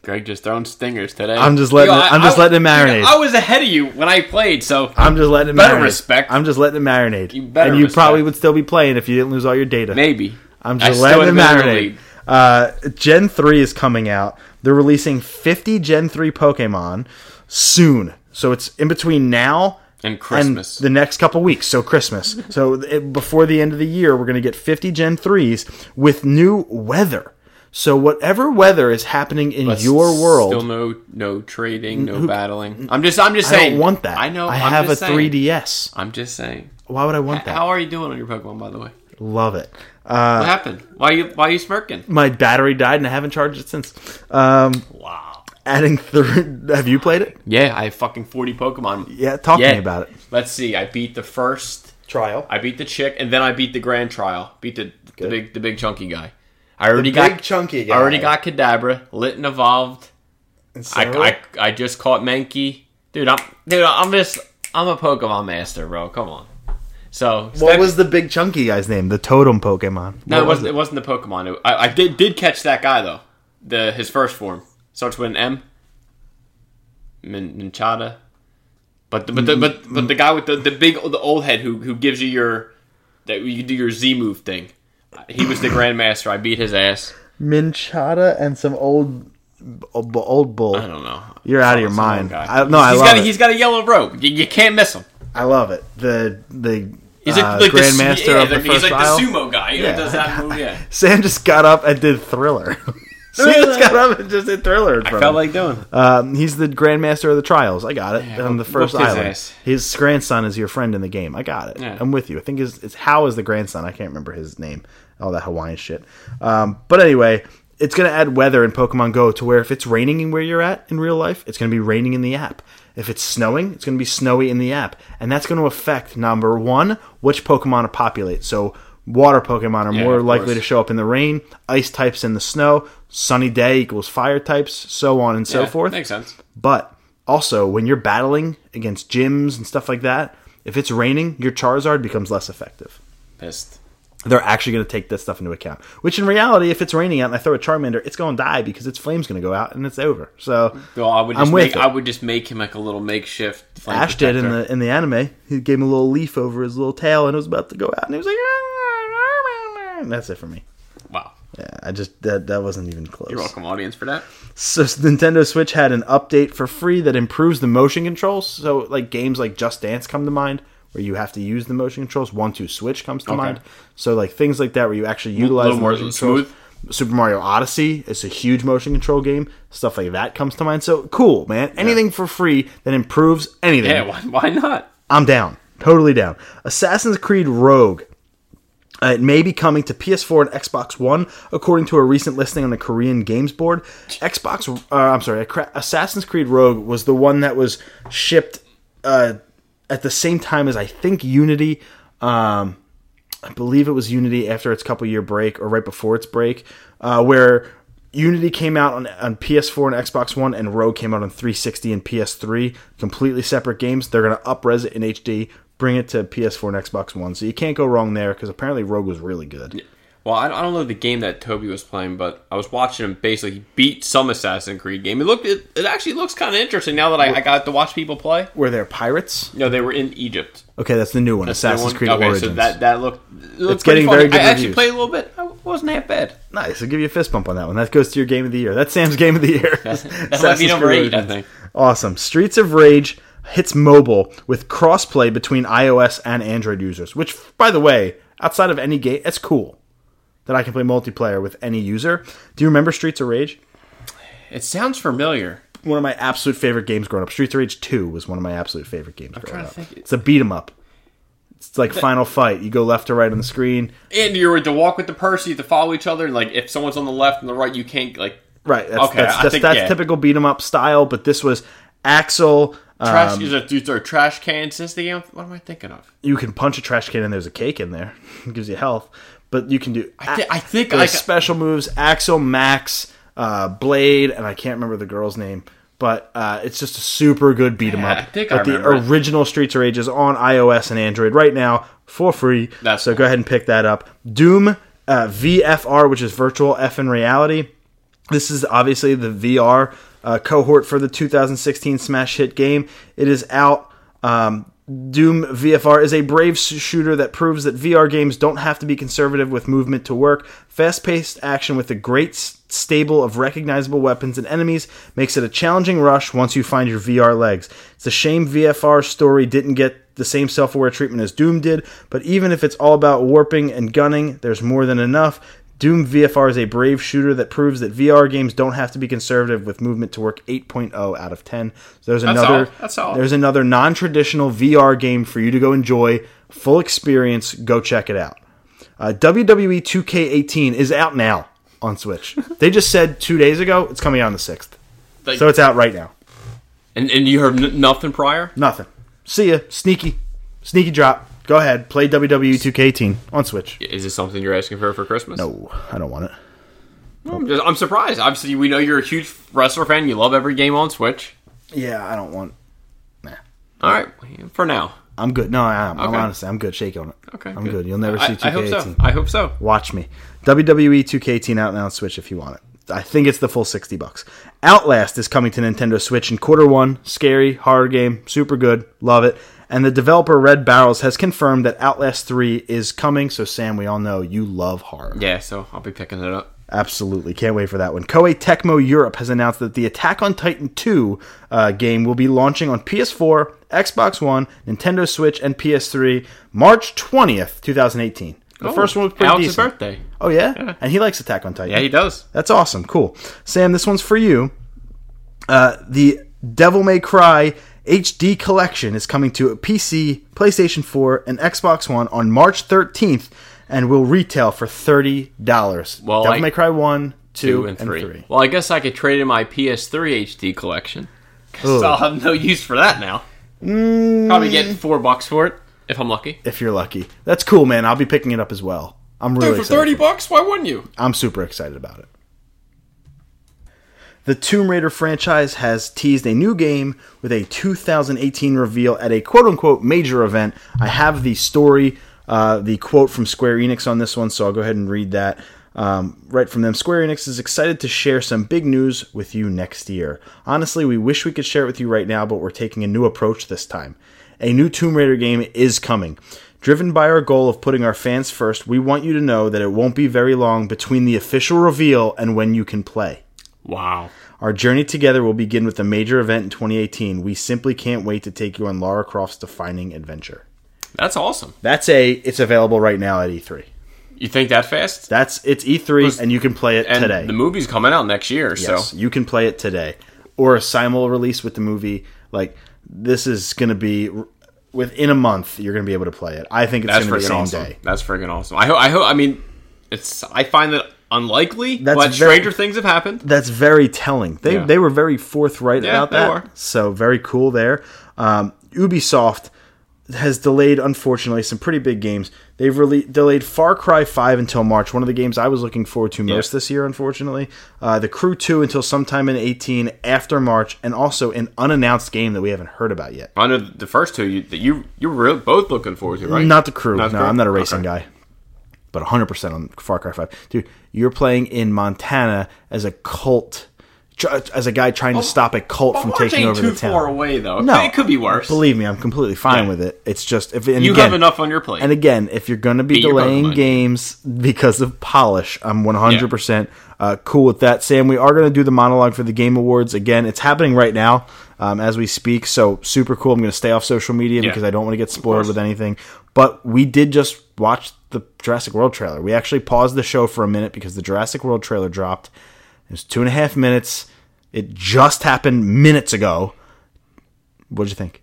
Greg just throwing stingers today. I'm just letting it- I'm just letting it marinate. I was ahead of you when I played, so I'm just letting it Better marinate. respect. I'm just letting it marinate. You better and you respect. probably would still be playing if you didn't lose all your data. maybe. I'm just still letting it have been in the marinate. Uh, Gen 3 is coming out. They're releasing 50 Gen 3 Pokemon soon. So it's in between now And Christmas. the next couple weeks. So Christmas. so it, before the end of the year, we're going to get 50 Gen 3s with new weather. So whatever weather is happening in your world, Still no no trading, no battling. I'm just I'm just I saying. don't want that. I know. I I'm have a saying. 3DS. I'm just saying. Why would I want that? How are you doing on your Pokemon, by the way? Love it. Uh, What happened? Why you why you smirking? my battery died and I haven't charged it since. Um, Wow. adding three. Have you played it? Yeah, I have fucking 40 Pokemon. Yeah, talk to me about it. Let's see. I beat the first. Trial. I beat the chick, and then I beat the grand trial. Beat the, the big the big chunky guy. I already big got chunky guy. I already got Kadabra, lit and evolved. I, I, I just caught Mankey, dude. I'm dude. I'm just I'm a Pokemon master, bro. Come on. So what step- was the big chunky guy's name? The totem Pokemon. no? It was wasn't. It? wasn't the Pokemon. It- I, I did did catch that guy though. The his first form starts with an M. Min, Minchada. But the, but the, but but the guy with the, the big the old head who who gives you your that you do your Z move thing. He was the Grandmaster. I beat his ass. Minchada and some old old, old bull. I don't know. You're out of your mind. I, no, I love got a, it. he's got a yellow robe. You, you can't miss him. I love it. The the He's uh, like, like Grandmaster the, yeah, of the he's first like trial. the sumo guy. Yeah. does that move? Yeah. [LAUGHS] Sam just got up and did Thriller. [LAUGHS] Sam just got up and just did Thriller. In I felt of like doing. um, he's the Grandmaster of the Trials. I got it. Yeah, on the first whooped his island. His grandson is your friend in the game. I got it. Yeah. I'm with you. I think his, it's How is the grandson. I can't remember his name. All that Hawaiian shit. Um, but anyway, it's going to add weather in Pokemon Go to where if it's raining in where you're at in real life, it's going to be raining in the app. If it's snowing, it's going to be snowy in the app. And that's going to affect, number one, which Pokemon are populate. So water Pokemon are Yeah, more likely course. to show up in the rain, ice types in the snow, sunny day equals fire types, so on and so Yeah, forth. Makes sense. But also, when you're battling against gyms and stuff like that, if it's raining, your Charizard becomes less effective. Pissed. They're actually going to take this stuff into account. Which, in reality, if it's raining out and I throw a Charmander, it's going to die because its flame's going to go out and it's over. So Well, I would just I'm with make, it. I would just make him like a little makeshift. flame Ash did in the in the anime. He gave him a little leaf over his little tail and it was about to go out, and he was like, and "That's it for me." Wow. Yeah, I just that that wasn't even close. You're welcome, audience, for that. So Nintendo Switch had an update for free that improves the motion controls. So like games like Just Dance come to mind, where you have to use the motion controls. One Two Switch comes to Okay. mind. So like things like that where you actually utilize little the more smooth? Super Mario Odyssey is a huge motion control game. Stuff like that comes to mind. So cool, man. Anything for free that improves anything. Yeah, why, why not? I'm down. Totally down. Assassin's Creed Rogue. Uh, it may be coming to PS4 and Xbox One, according to a recent listing on the Korean Games Board. Xbox, uh, I'm sorry, Assassin's Creed Rogue was the one that was shipped uh, at the same time as I think Unity. Um, I believe it was Unity after its couple year break or right before its break, uh, where Unity came out on, on PS4 and Xbox One, and Rogue came out on 360 and PS3. Completely separate games. They're going to upres it in HD, bring it to PS4 and Xbox One. So you can't go wrong there because apparently Rogue was really good. Well, I don't, know the game that Toby was playing, but I was watching him basically beat some Assassin's Creed game. It looked, it, it actually looks kind of interesting now that I, I got to watch people play. Were there pirates? No, they were in Egypt. Okay, that's the new one, The Assassin's one- Creed okay, Origins. so that that looked, it looked It's getting funny. very good I actually played a little bit. I wasn't half bad. Nice. I'll give you a fist bump on that one. That goes to your game of the year. That's Sam's game of the year. [LAUGHS] That might be number eight, I Origins. think. Awesome. Streets of Rage hits mobile with crossplay between iOS and Android users, which, by the way, outside of any game, it's cool that I can play multiplayer with any user. Do you remember Streets of Rage? It sounds familiar. One of my absolute favorite games growing up. Streets of Rage 2 was one of my absolute favorite games growing trying to up. think. It's a beat 'em up. It's like Final Fight. You go left to right on the screen. And you're to walk with the person, you have to follow each other. And like, if someone's on the left and the right, you can't like Right. That's, Okay, that's, that's, think- that's yeah. typical beat 'em up style, but this was Axel. trash. um, is it these are trash cans? Is the game? What am I thinking of? you can punch a trash can and there's a cake in there. [LAUGHS] It gives you health. But you can do. I, thi- I think there's I special moves. Axel, Max, uh, Blade, and I can't remember the girl's name. But uh, it's just a super good beat 'em Yeah, up. I think I but the original Streets of Rage is on iOS and Android right now for free. That's so cool. go ahead and pick that up. Doom uh, VFR, which is virtual F in reality. This is obviously the VR uh, cohort for the 2016 smash hit game. It is out. Um, Doom VFR is a brave shooter that proves that VR games don't have to be conservative with movement to work. Fast paced action with a great stable of recognizable weapons and enemies makes it a challenging rush once you find your VR legs. It's a shame VFR story didn't get the same self aware treatment as Doom did, but even if it's all about warping and gunning, there's more than enough. Doom VFR is a brave shooter that proves that VR games don't have to be conservative with movement to work 8.0 out of 10. So there's another solid. That's solid. there's another non-traditional VR game for you to go enjoy, full experience. Go check it out. Uh, WWE 2K18 is out now on Switch. [LAUGHS] they just said two days ago it's coming out on the sixth, Like- so it's out right now. and and you heard n- nothing prior. Nothing. See ya. Sneaky, sneaky drop. Go ahead, play WWE 2K18 on Switch. Is this something you're asking for for Christmas? No, I don't want it. I'm, just- I'm surprised. Obviously, we know you're a huge wrestler fan. You love every game on Switch. Yeah, I don't want. Nah, All right, for now. I'm good. No, I am. I'm honestly, I'm good. Shake on it. Okay, I'm good. You'll never see I, I hope 2K18. so. I hope so. Watch me. WWE 2K18 out now on Switch if you want it. I think it's the full 60 bucks. Outlast is coming to Nintendo Switch in quarter one. Scary, horror game, super good, love it. And the developer Red Barrels has confirmed that Outlast 3 is coming. So Sam, we all know you love horror. Yeah, so I'll be picking it up. Absolutely. Can't wait for that one. Koei Tecmo Europe has announced that the Attack on Titan 2 uh, game will be launching on PS4, Xbox One, Nintendo Switch, and PS3 March 20th, 2018. The first one was pretty Alex's decent. birthday. Oh, yeah? And he likes Attack on Titan. Yeah, he does. That's awesome. Cool. Sam, this one's for you. Uh, the Devil May Cry HD collection is coming to a PC, PlayStation 4, and Xbox One on March 13th and will retail for $30. Well, Devil I- May Cry 1, 2, Two and three. three. Well, I guess I could trade in my PS3 HD Collection. Because I'll have no use for that now. Mm. Probably get four bucks for it if I'm lucky. If you're lucky. That's cool, man. I'll be picking it up as well. I'm really Dude, for excited thirty for it. bucks, why wouldn't you? I'm super excited about it. The Tomb Raider franchise has teased a new game with a 2018 reveal at a quote unquote major event. I have the story, uh, the quote from Square Enix on this one, so I'll go ahead and read that um, right from them. Square Enix is excited to share some big news with you next year. Honestly, we wish we could share it with you right now, but we're taking a new approach this time. A new Tomb Raider game is coming. Driven by our goal of putting our fans first, we want you to know that it won't be very long between the official reveal and when you can play. Wow. Our journey together will begin with a major event in 2018. We simply can't wait to take you on Lara Croft's defining adventure. That's awesome. That's a it's available right now at E3. You think that fast? That's it's E3 and you can play it And today. the movie's coming out next year, yes, so you can play it today or a simul release with the movie. Like this is going to be within a month you're going to be able to play it. I think it's going to be the same awesome. day. That's freaking awesome. I hope. I hope. I mean, it's. I find that unlikely, That's but very- stranger things have happened. that's very telling. They Yeah. they were very forthright Yeah, about that. were. So very cool there. Um, Ubisoft has delayed, unfortunately, some pretty big games. They've really delayed Far Cry Five until March. One of the games I was looking forward to most this year, unfortunately. Uh, the Crew Two until sometime in eighteen after March, and also an unannounced game that we haven't heard about yet. I know the first two you, that you you were both looking forward to, right? Not the Crew. Not the no, Crew? I'm not a racing Okay. guy. But 100% on Far Cry 5. Dude, you're playing in Montana as a cult, as a guy trying to stop a cult from But taking over too the town. far away though. No, it could be worse. Believe me, I'm completely fine Yeah. with it. It's just if and you again, have enough on your plate. and again, if you're going to be Beat delaying games because of polish, I'm 100% uh, cool with that. Sam, we are going to do the monologue for the Game Awards again. It's happening right now um, as we speak, so super cool. I'm going to stay off social media Yeah. because I don't want to get spoiled with anything. But we did just watch the Jurassic World trailer. We actually paused the show for a minute because the Jurassic World trailer dropped. It was two and a half minutes. It just happened minutes ago. What'd you think?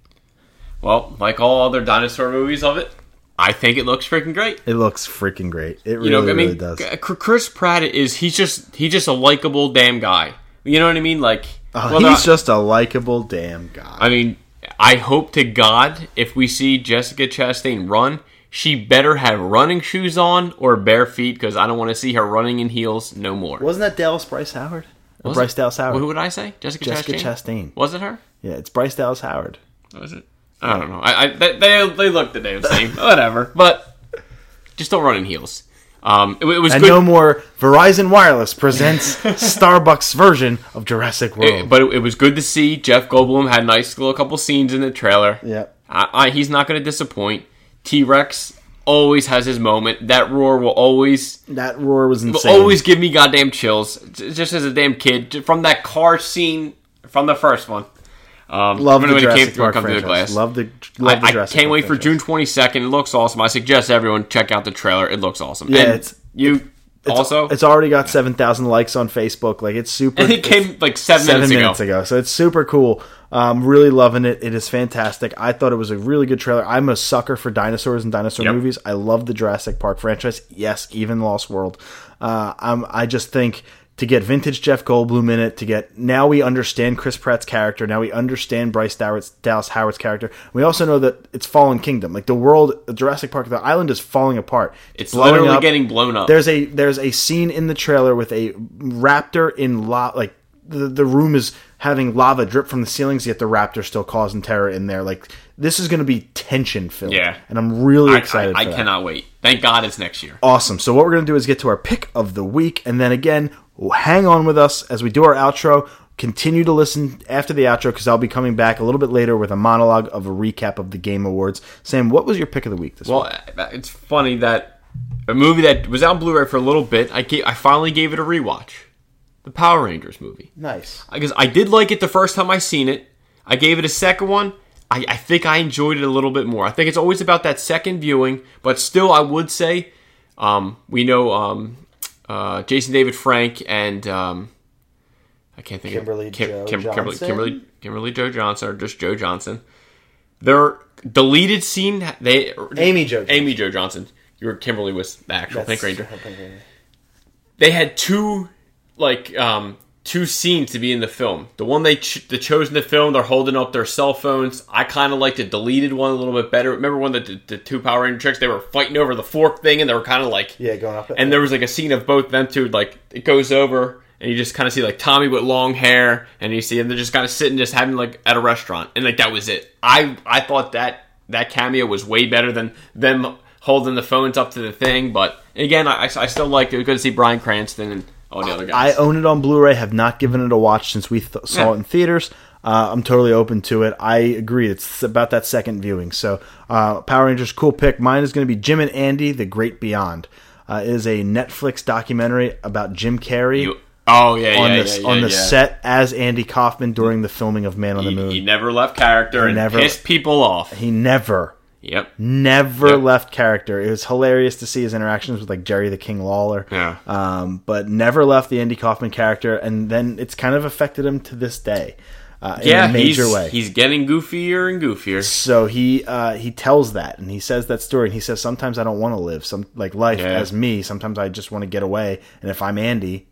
well, like all other dinosaur movies of it, I think it looks freaking great. It looks freaking great. It really, You know, I really does. Chris Pratt is he's just he's just a likable damn guy. You know what I mean? Like, uh, Oh, whether he's just a likable damn guy. I mean, I hope to God if we see Jessica Chastain run, she better have running shoes on or bare feet because I don't want to see her running in heels no more. Wasn't that Dallas Bryce Howard? Or Bryce it? Dallas Howard. Who would I say? Jessica, Jessica Chastain. Chastain. Was it her? Yeah, it's Bryce Dallas Howard. Was it? I don't know. I, I they, they look the damn same. [LAUGHS] Whatever. But just don't run in heels. Um, it, it was And good. no more Verizon Wireless presents [LAUGHS] Starbucks version of Jurassic World. it- but it, it was good to see Jeff Goldblum had nice little couple scenes in the trailer. yeah. I, I, he's not going to disappoint. T Rex always has his moment. That roar will always That roar was will insane. always give me goddamn chills. Just as a damn kid from that car scene from the first one. Um, love when the Jurassic came through Park come through the glass. Love the love the I, I can't Park wait for franchise. June twenty second. It looks awesome. I suggest everyone check out the trailer. It looks awesome. Yeah, And it's- you also. It's already got seven thousand likes on Facebook. Like it's super. and it came like seven, seven minutes, minutes ago. ago. So it's super cool. Um, really loving it. It is fantastic. I thought it was a really good trailer. I'm a sucker for dinosaurs and dinosaur Yep. movies. I love the Jurassic Park franchise. Yes, even Lost World. Uh, I'm, I just think to get vintage Jeff Goldblum in it, to get now we understand Chris Pratt's character. Now we understand Bryce Dallas, Dallas Howard's character. We also know that it's Fallen Kingdom. Like the world, Jurassic Park, the island is falling apart. It's blowing literally up. getting blown up. There's a there's a scene in the trailer with a raptor in la like the the room is having lava drip from the ceilings, yet the raptor still causing terror in there. Like this is going to be tension filled. Yeah. and I'm really I, excited. I, I cannot wait. Thank God it's next year. Awesome. So what we're going to do is get to our pick of the week, and then again, hang on with us as we do our outro. Continue to listen after the outro because I'll be coming back a little bit later with a monologue of a recap of the Game Awards. Sam, what was your pick of the week this week? Well, uh, it's funny that a movie that was out on Blu-ray for a little bit, I gave, I finally gave it a rewatch. The Power Rangers movie. Nice. Because I did like it the first time I seen it. I gave it a second one. I, I think I enjoyed it a little bit more. I think it's always about that second viewing, but still, I would say um, we know um, uh, Jason David Frank and um, I can't think Kimberly of Kim, Joe Kim, Kimberly, Johnson? Kimberly Kimberly Joe Johnson or just Joe Johnson. Their deleted scene, they Amy Jo Johnson. Amy Jo Johnson. Your Kimberly was the actual Pink That's- Ranger they had two like um two scenes to be in the film. The one they ch- the chosen to film, they're holding up their cell phones. I kind of like the deleted one a little bit better. Remember when the, the, the two Power Ranger tricks, they were fighting over the fork thing, and they were kind of like Yeah, going up. and there was like a scene of both them two, like it goes over, and you just kind of see like Tommy with long hair, and you see them they're just kind of sitting, just having like at a restaurant, and like that was it. I I thought that that cameo was way better than them holding the phones up to the thing. But again, I, I still like it. was good to see Bryan Cranston and the other I own it on Blu-ray. Have not given it a watch since we th- saw Yeah. it in theaters. Uh, I'm totally open to it. I agree. It's about that second viewing. So, uh, Power Rangers, cool pick. Mine is going to be Jim and Andy: The Great Beyond. Uh, it is a Netflix documentary about Jim Carrey You- oh yeah, on yeah, the yeah, yeah, on the set as Andy Kaufman during the filming of Man on the He, Moon. he never left character and never- pissed people off. he never Yep. never Yep. left character. It was hilarious to see his interactions with like Jerry the King Lawler. Yeah. Um, but never left the Andy Kaufman character, and then it's kind of affected him to this day. Uh, Yeah, in a major he's, way. he's getting goofier and goofier. so he uh, he tells that, and he says that story, and he says sometimes I don't want to live. Some like life Yeah. as me. Sometimes I just want to get away, and if I'm Andy,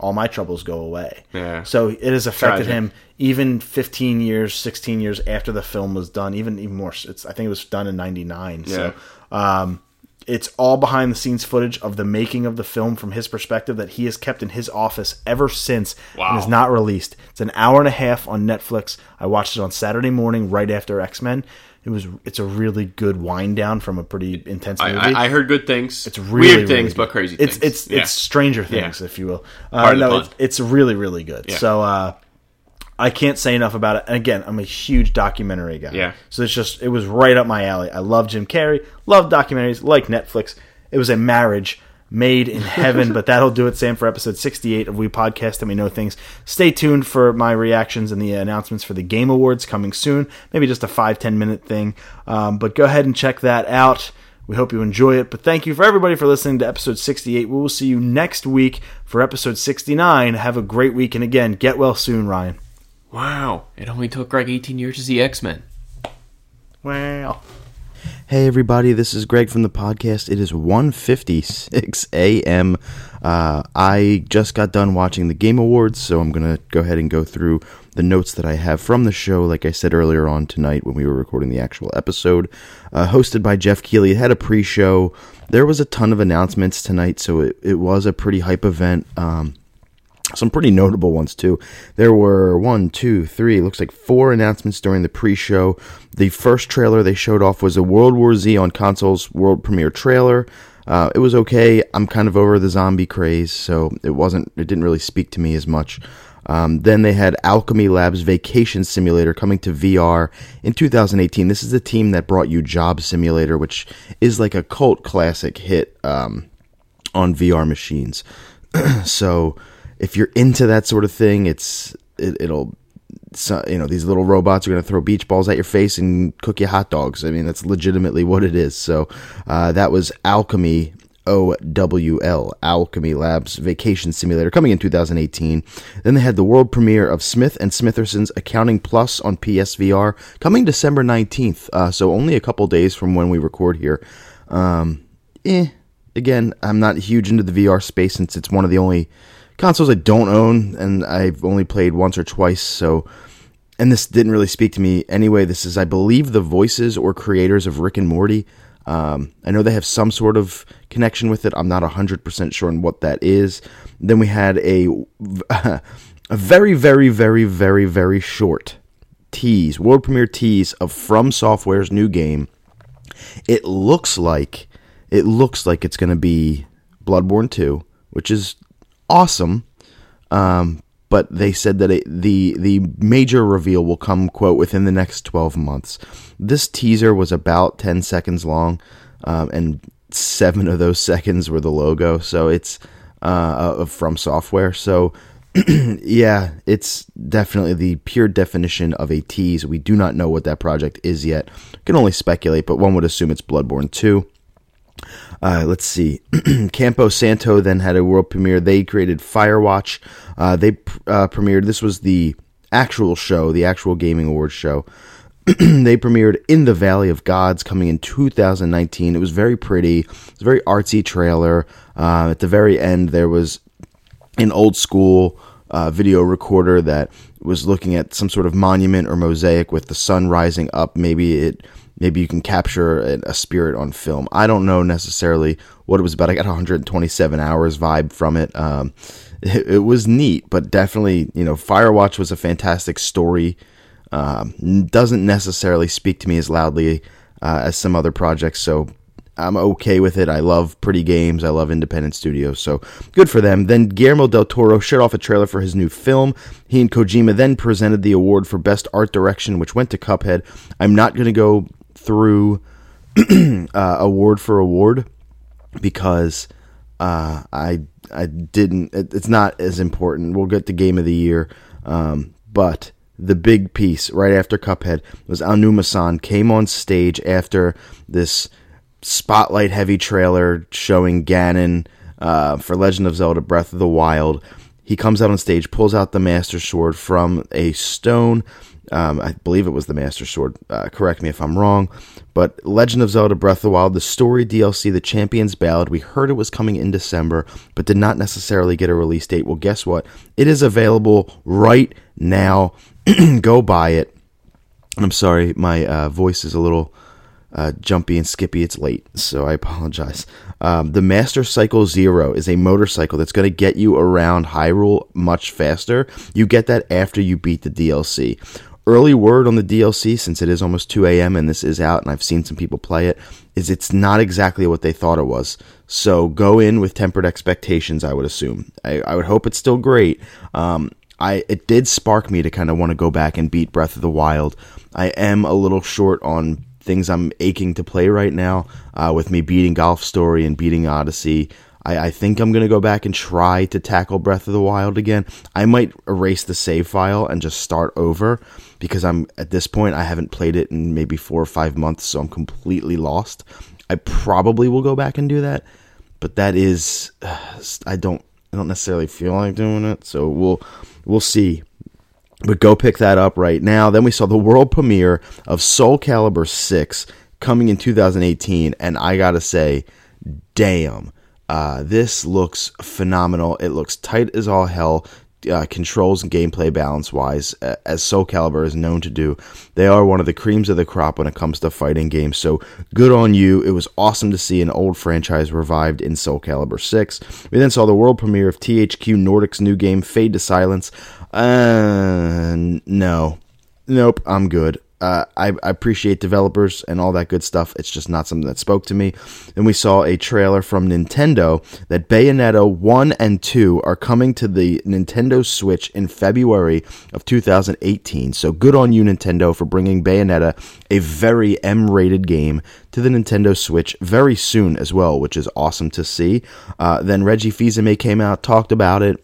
all my troubles go away. Yeah. So it has affected Tragic. him even 15 years, 16 years after the film was done. Even even more. It's I think it was done in '99. So Yeah. um, it's all behind the scenes footage of the making of the film from his perspective that he has kept in his office ever since Wow. and is not released. It's an hour and a half on Netflix. I watched it on Saturday morning right after X Men. It was it's a really good wind down from a pretty intense I, movie. I, I heard good things. it's really weird things, really but crazy it's, things. It's Yeah. it's Stranger Things, Yeah. if you will. Uh, no, it's, it's really really good. Yeah. So uh, I can't say enough about it. And again, I'm a huge documentary guy. Yeah. So it's just it was right up my alley. I love Jim Carrey, love documentaries, like Netflix. It was a marriage made in heaven, but that'll do it, Sam, for episode 68 of We Podcast and We Know Things. Stay tuned for my reactions and the announcements for the Game Awards coming soon. Maybe just a five ten minute thing. Um, but go ahead and check that out. We hope you enjoy it. But thank you for everybody for listening to episode 68. We will see you next week for episode 69. Have a great week. And again, get well soon, Ryan. wow. It only took Greg 18 years to see X Men. Wow. Hey everybody, this is Greg from the podcast. It is 1:56 a.m. Uh, I just got done watching the Game Awards, so I'm gonna go ahead and go through the notes that I have from the show. Like I said earlier on tonight when we were recording the actual episode, uh, hosted by Geoff Keighley. It had a pre-show. There was a ton of announcements tonight, so it, it was a pretty hype event. Um, some pretty notable ones too. There were one, two, three, looks like four announcements during the pre-show. The first trailer they showed off was a World War Z on consoles world premiere trailer. Uh, it was okay. I'm kind of over the zombie craze, so it wasn't. It didn't really speak to me as much. Um, then they had Owlchemy Labs Vacation Simulator coming to VR in 2018. This is the team that brought you Job Simulator, which is like a cult classic hit um, on VR machines. [CLEARS THROAT] so if you're into that sort of thing, it's it, it'll so, you know these little robots are going to throw beach balls at your face and cook you hot dogs. I mean that's legitimately what it is. So uh, that was Alchemy. Owlchemy Labs Vacation Simulator coming in 2018. Then they had the world premiere of Smith and Smitherson's Accounting Plus on PSVR coming December 19th. Uh, so only a couple days from when we record here. Um, eh, again, I'm not huge into the VR space since it's one of the only consoles I don't own, and I've only played once or twice. So, and this didn't really speak to me anyway. This is, I believe, the voices or creators of Rick and Morty. Um, I know they have some sort of connection with it. I'm not 100% sure on what that is. Then we had a, [LAUGHS] a very, very, very, very, very short tease, world premiere tease of From Software's new game. It looks like it looks like it's going to be Bloodborne 2, which is awesome. Um, but they said that it, the the major reveal will come quote within the next 12 months. This teaser was about 10 seconds long, um, and seven of those [LAUGHS] seconds were the logo. So it's uh, uh, from software. So [CLEARS THROAT] yeah, it's definitely the pure definition of a tease. We do not know what that project is yet. Can only speculate, but one would assume it's Bloodborne 2. Uh, let's see. [CLEARS THROAT] Campo Santo then had a world premiere. They created Firewatch. Uh, they uh, premiered. This was the actual show, the actual Gaming Awards show. [CLEARS THROAT] they premiered in the Valley of Gods coming in 2019. It was very pretty. It was a very artsy trailer. Uh, at the very end, there was an old school uh, video recorder that was looking at some sort of monument or mosaic with the sun rising up. Maybe it, maybe you can capture a, a spirit on film. I don't know necessarily what it was about. I got 127 hours vibe from it. Um, it, it was neat, but definitely, you know, Firewatch was a fantastic story. Um, doesn't necessarily speak to me as loudly uh, as some other projects, so I'm okay with it. I love pretty games. I love independent studios, so good for them. Then Guillermo del Toro showed off a trailer for his new film. He and Kojima then presented the award for Best Art Direction, which went to Cuphead. I'm not going to go through [CLEARS THROAT] uh, award for award because uh, I I didn't. It, it's not as important. We'll get to Game of the Year, um, but the big piece right after Cuphead was Aonuma-san came on stage after this spotlight heavy trailer showing Ganon uh, for Legend of Zelda Breath of the Wild. He comes out on stage, pulls out the Master Sword from a stone. Um, I believe it was the Master Sword. Uh, correct me if I'm wrong. But Legend of Zelda Breath of the Wild, the story DLC, The Champion's Ballad, we heard it was coming in December, but did not necessarily get a release date. Well, guess what? It is available right now. [CLEARS THROAT] Go buy it. I'm sorry, my uh, voice is a little uh, jumpy and skippy. It's late, so I apologize. Um, the Master Cycle Zero is a motorcycle that's going to get you around Hyrule much faster. You get that after you beat the DLC. Early word on the DLC, since it is almost 2 a.m. and this is out, and I've seen some people play it, is it's not exactly what they thought it was. So go in with tempered expectations, I would assume. I, I would hope it's still great. Um, I it did spark me to kind of want to go back and beat Breath of the Wild. I am a little short on things I'm aching to play right now. Uh, with me beating Golf Story and beating Odyssey, I, I think I'm gonna go back and try to tackle Breath of the Wild again. I might erase the save file and just start over because I'm at this point I haven't played it in maybe four or five months, so I'm completely lost. I probably will go back and do that, but that is [SIGHS] I don't I don't necessarily feel like doing it, so we'll we'll see. But go pick that up right now. Then we saw the world premiere of Soul Calibur 6 coming in 2018, and I gotta say, damn, uh, this looks phenomenal. It looks tight as all hell. Uh, controls and gameplay balance wise, as Soul Calibur is known to do. They are one of the creams of the crop when it comes to fighting games. So good on you. It was awesome to see an old franchise revived in Soul Calibur 6. We then saw the world premiere of THQ Nordic's new game, Fade to Silence. Uh, no. Nope, I'm good. Uh, I, I, appreciate developers and all that good stuff. It's just not something that spoke to me. Then we saw a trailer from Nintendo that Bayonetta 1 and 2 are coming to the Nintendo Switch in February of 2018. So good on you, Nintendo, for bringing Bayonetta, a very M rated game, to the Nintendo Switch very soon as well, which is awesome to see. Uh, then Reggie Fils-Aimé came out, talked about it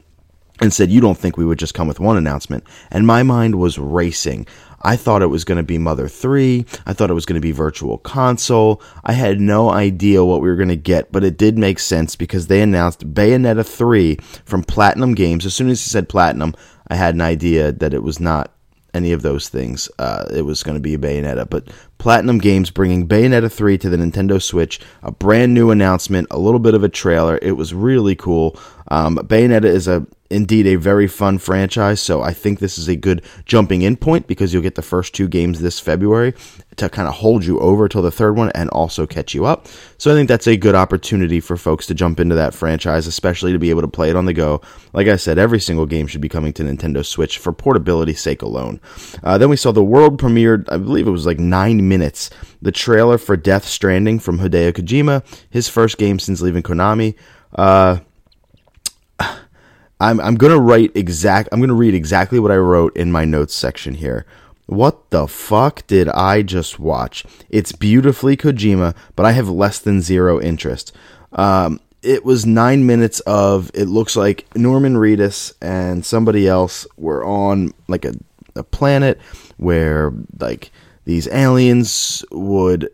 and said, You don't think we would just come with one announcement? And my mind was racing. I thought it was going to be Mother 3. I thought it was going to be Virtual Console. I had no idea what we were going to get, but it did make sense because they announced Bayonetta 3 from Platinum Games. As soon as he said Platinum, I had an idea that it was not any of those things. Uh, it was going to be a Bayonetta. But Platinum Games bringing Bayonetta 3 to the Nintendo Switch, a brand new announcement, a little bit of a trailer. It was really cool. Um, Bayonetta is a indeed a very fun franchise. So I think this is a good jumping in point because you'll get the first two games this February to kind of hold you over till the third one and also catch you up. So I think that's a good opportunity for folks to jump into that franchise, especially to be able to play it on the go. Like I said, every single game should be coming to Nintendo Switch for portability sake alone. Uh, then we saw the world premiered, I believe it was like nine minutes, the trailer for Death Stranding from Hideo Kojima, his first game since leaving Konami. Uh, I'm I'm gonna write exact. I'm gonna read exactly what I wrote in my notes section here. What the fuck did I just watch? It's beautifully Kojima, but I have less than zero interest. Um, it was nine minutes of. It looks like Norman Reedus and somebody else were on like a a planet where like these aliens would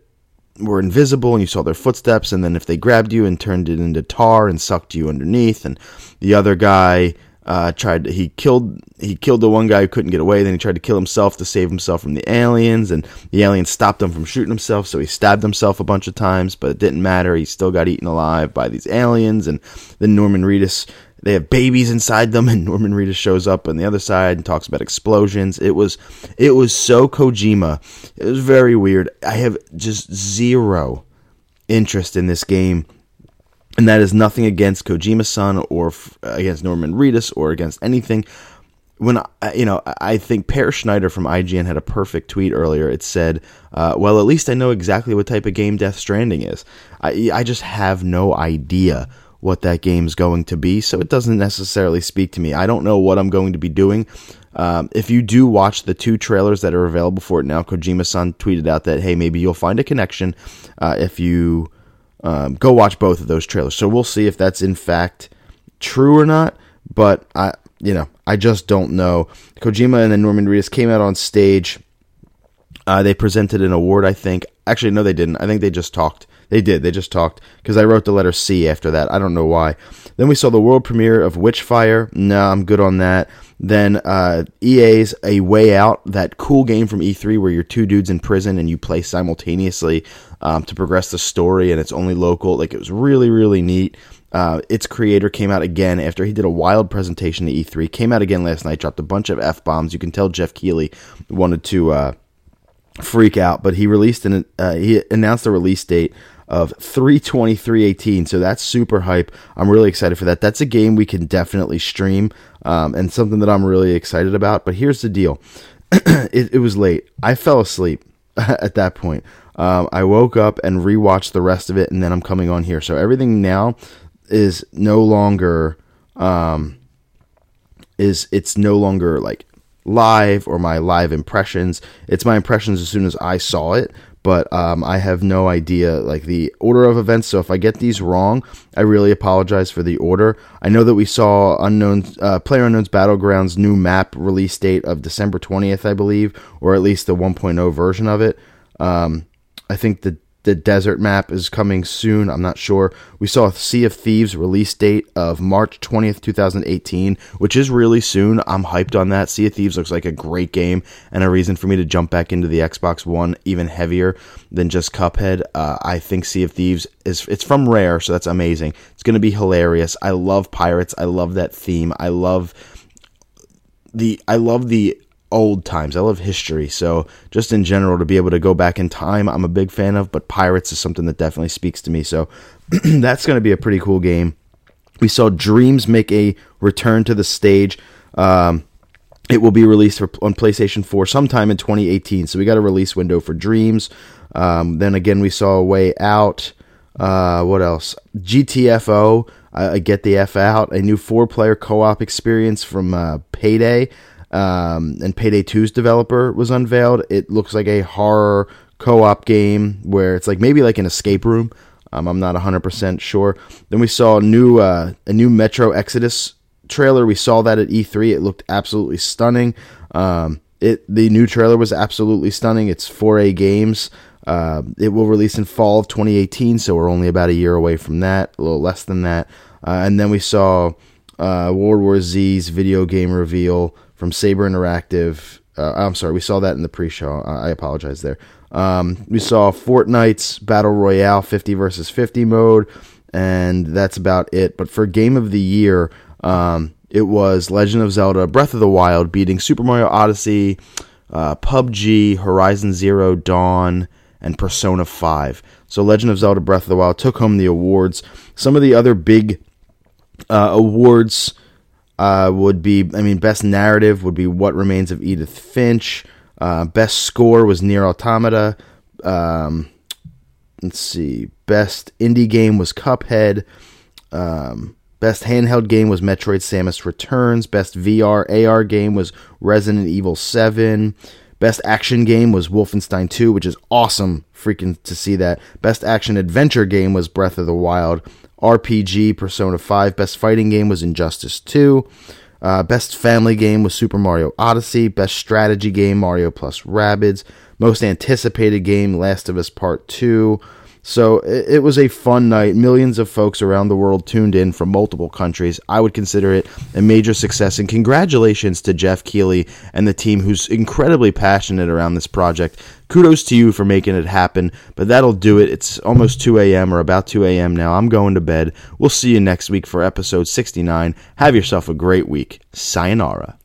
were invisible and you saw their footsteps and then if they grabbed you and turned it into tar and sucked you underneath and the other guy uh, tried he killed he killed the one guy who couldn't get away then he tried to kill himself to save himself from the aliens and the aliens stopped him from shooting himself so he stabbed himself a bunch of times but it didn't matter he still got eaten alive by these aliens and then Norman Reedus they have babies inside them [LAUGHS] and Norman Reedus shows up on the other side and talks about explosions. It was it was so Kojima. It was very weird. I have just zero interest in this game. And that is nothing against Kojima-san or f- against Norman Reedus or against anything. When I, you know, I think Peer Schneider from IGN had a perfect tweet earlier. It said, uh, "Well, at least I know exactly what type of game Death Stranding is. I, I just have no idea what that game's going to be, so it doesn't necessarily speak to me. I don't know what I'm going to be doing. Um, if you do watch the two trailers that are available for it now, Kojima san tweeted out that, hey, maybe you'll find a connection uh, if you um, go watch both of those trailers. So we'll see if that's in fact true or not, but I, you know, I just don't know. Kojima and then Norman Reedus came out on stage. Uh, they presented an award, I think. Actually, no, they didn't. I think they just talked. They did. They just talked because I wrote the letter C after that. I don't know why. Then we saw the world premiere of Witchfire. No, I'm good on that. Then uh, EA's A Way Out, that cool game from E3 where you're two dudes in prison and you play simultaneously um, to progress the story, and it's only local. Like it was really, really neat. Uh, its creator came out again after he did a wild presentation to E3. Came out again last night, dropped a bunch of f bombs. You can tell Geoff Keighley wanted to. Uh, freak out, but he released an uh, he announced the release date of 32318 so that's super hype. I'm really excited for that. That's a game we can definitely stream um, and something that i'm really excited about. But here's the deal. [CLEARS THROAT] It, it, was late. I fell asleep [LAUGHS] at that point. Um, i woke up and rewatched the rest of it and then i'm coming on here. So everything now is no longer um, is it's no longer like live or my live impressions. It's my impressions as soon as I saw it, but um, I have no idea like the order of events. So if I get these wrong, I really apologize for the order. I know that we saw unknown uh, PlayerUnknown's Battlegrounds new map release date of December twentieth, I believe, or at least the 1.0 version of it. Um, I think the the desert map is coming soon. I'm not sure. We saw a Sea of Thieves release date of March 20th, 2018, which is really soon. I'm hyped on that. Sea of Thieves looks like a great game and a reason for me to jump back into the Xbox One even heavier than just Cuphead. Uh, I think Sea of Thieves is it's from Rare, so that's amazing. It's going to be hilarious. I love pirates. I love that theme. I love the I love the old times. I love history. So, just in general, to be able to go back in time, I'm a big fan of, but Pirates is something that definitely speaks to me. So, [CLEARS THROAT] that's going to be a pretty cool game. We saw Dreams make a return to the stage. Um, it will be released for, on PlayStation 4 sometime in 2018. So, we got a release window for Dreams. Um, then again, we saw a way out. Uh, what else? GTFO. I, get the F out. A new four player co op experience from uh, Payday um, and Payday 2's developer was unveiled. It looks like a horror co-op game where it's like maybe like an escape room. Um, I'm not 100% sure. Then we saw a new uh, a new Metro Exodus trailer. We saw that at E3. It looked absolutely stunning. Um, it the new trailer was absolutely stunning. It's 4A games. Uh, it will release in fall of 2018, so we're only about a year away from that, a little less than that. Uh, and then we saw uh, World War Z's video game reveal from Saber Interactive. Uh, I'm sorry, we saw that in the pre-show. I apologize there. Um, we saw Fortnite's Battle Royale 50 versus 50 mode, and that's about it. But for Game of the Year, um, it was Legend of Zelda: Breath of the Wild beating Super Mario Odyssey, uh, PUBG, Horizon Zero Dawn, and Persona 5. So Legend of Zelda: Breath of the Wild took home the awards. Some of the other big uh, awards uh, would be, I mean, best narrative would be What Remains of Edith Finch. Uh, best score was NieR Automata. Um, let's see. Best indie game was Cuphead. Um, best handheld game was Metroid Samus Returns. Best VR AR game was Resident Evil 7. Best action game was Wolfenstein 2, which is awesome freaking to see that. Best action adventure game was Breath of the Wild. RPG Persona 5. Best fighting game was Injustice 2. Uh, best family game was Super Mario Odyssey. Best strategy game Mario plus Rabbids. Most anticipated game Last of Us Part 2. So it, was a fun night. Millions of folks around the world tuned in from multiple countries. I would consider it a major success. And congratulations to Geoff Keighley and the team who's incredibly passionate around this project. Kudos to you for making it happen. But that'll do it. It's almost 2 a.m. or about 2 a.m. now. I'm going to bed. We'll see you next week for episode 69. Have yourself a great week. Sayonara.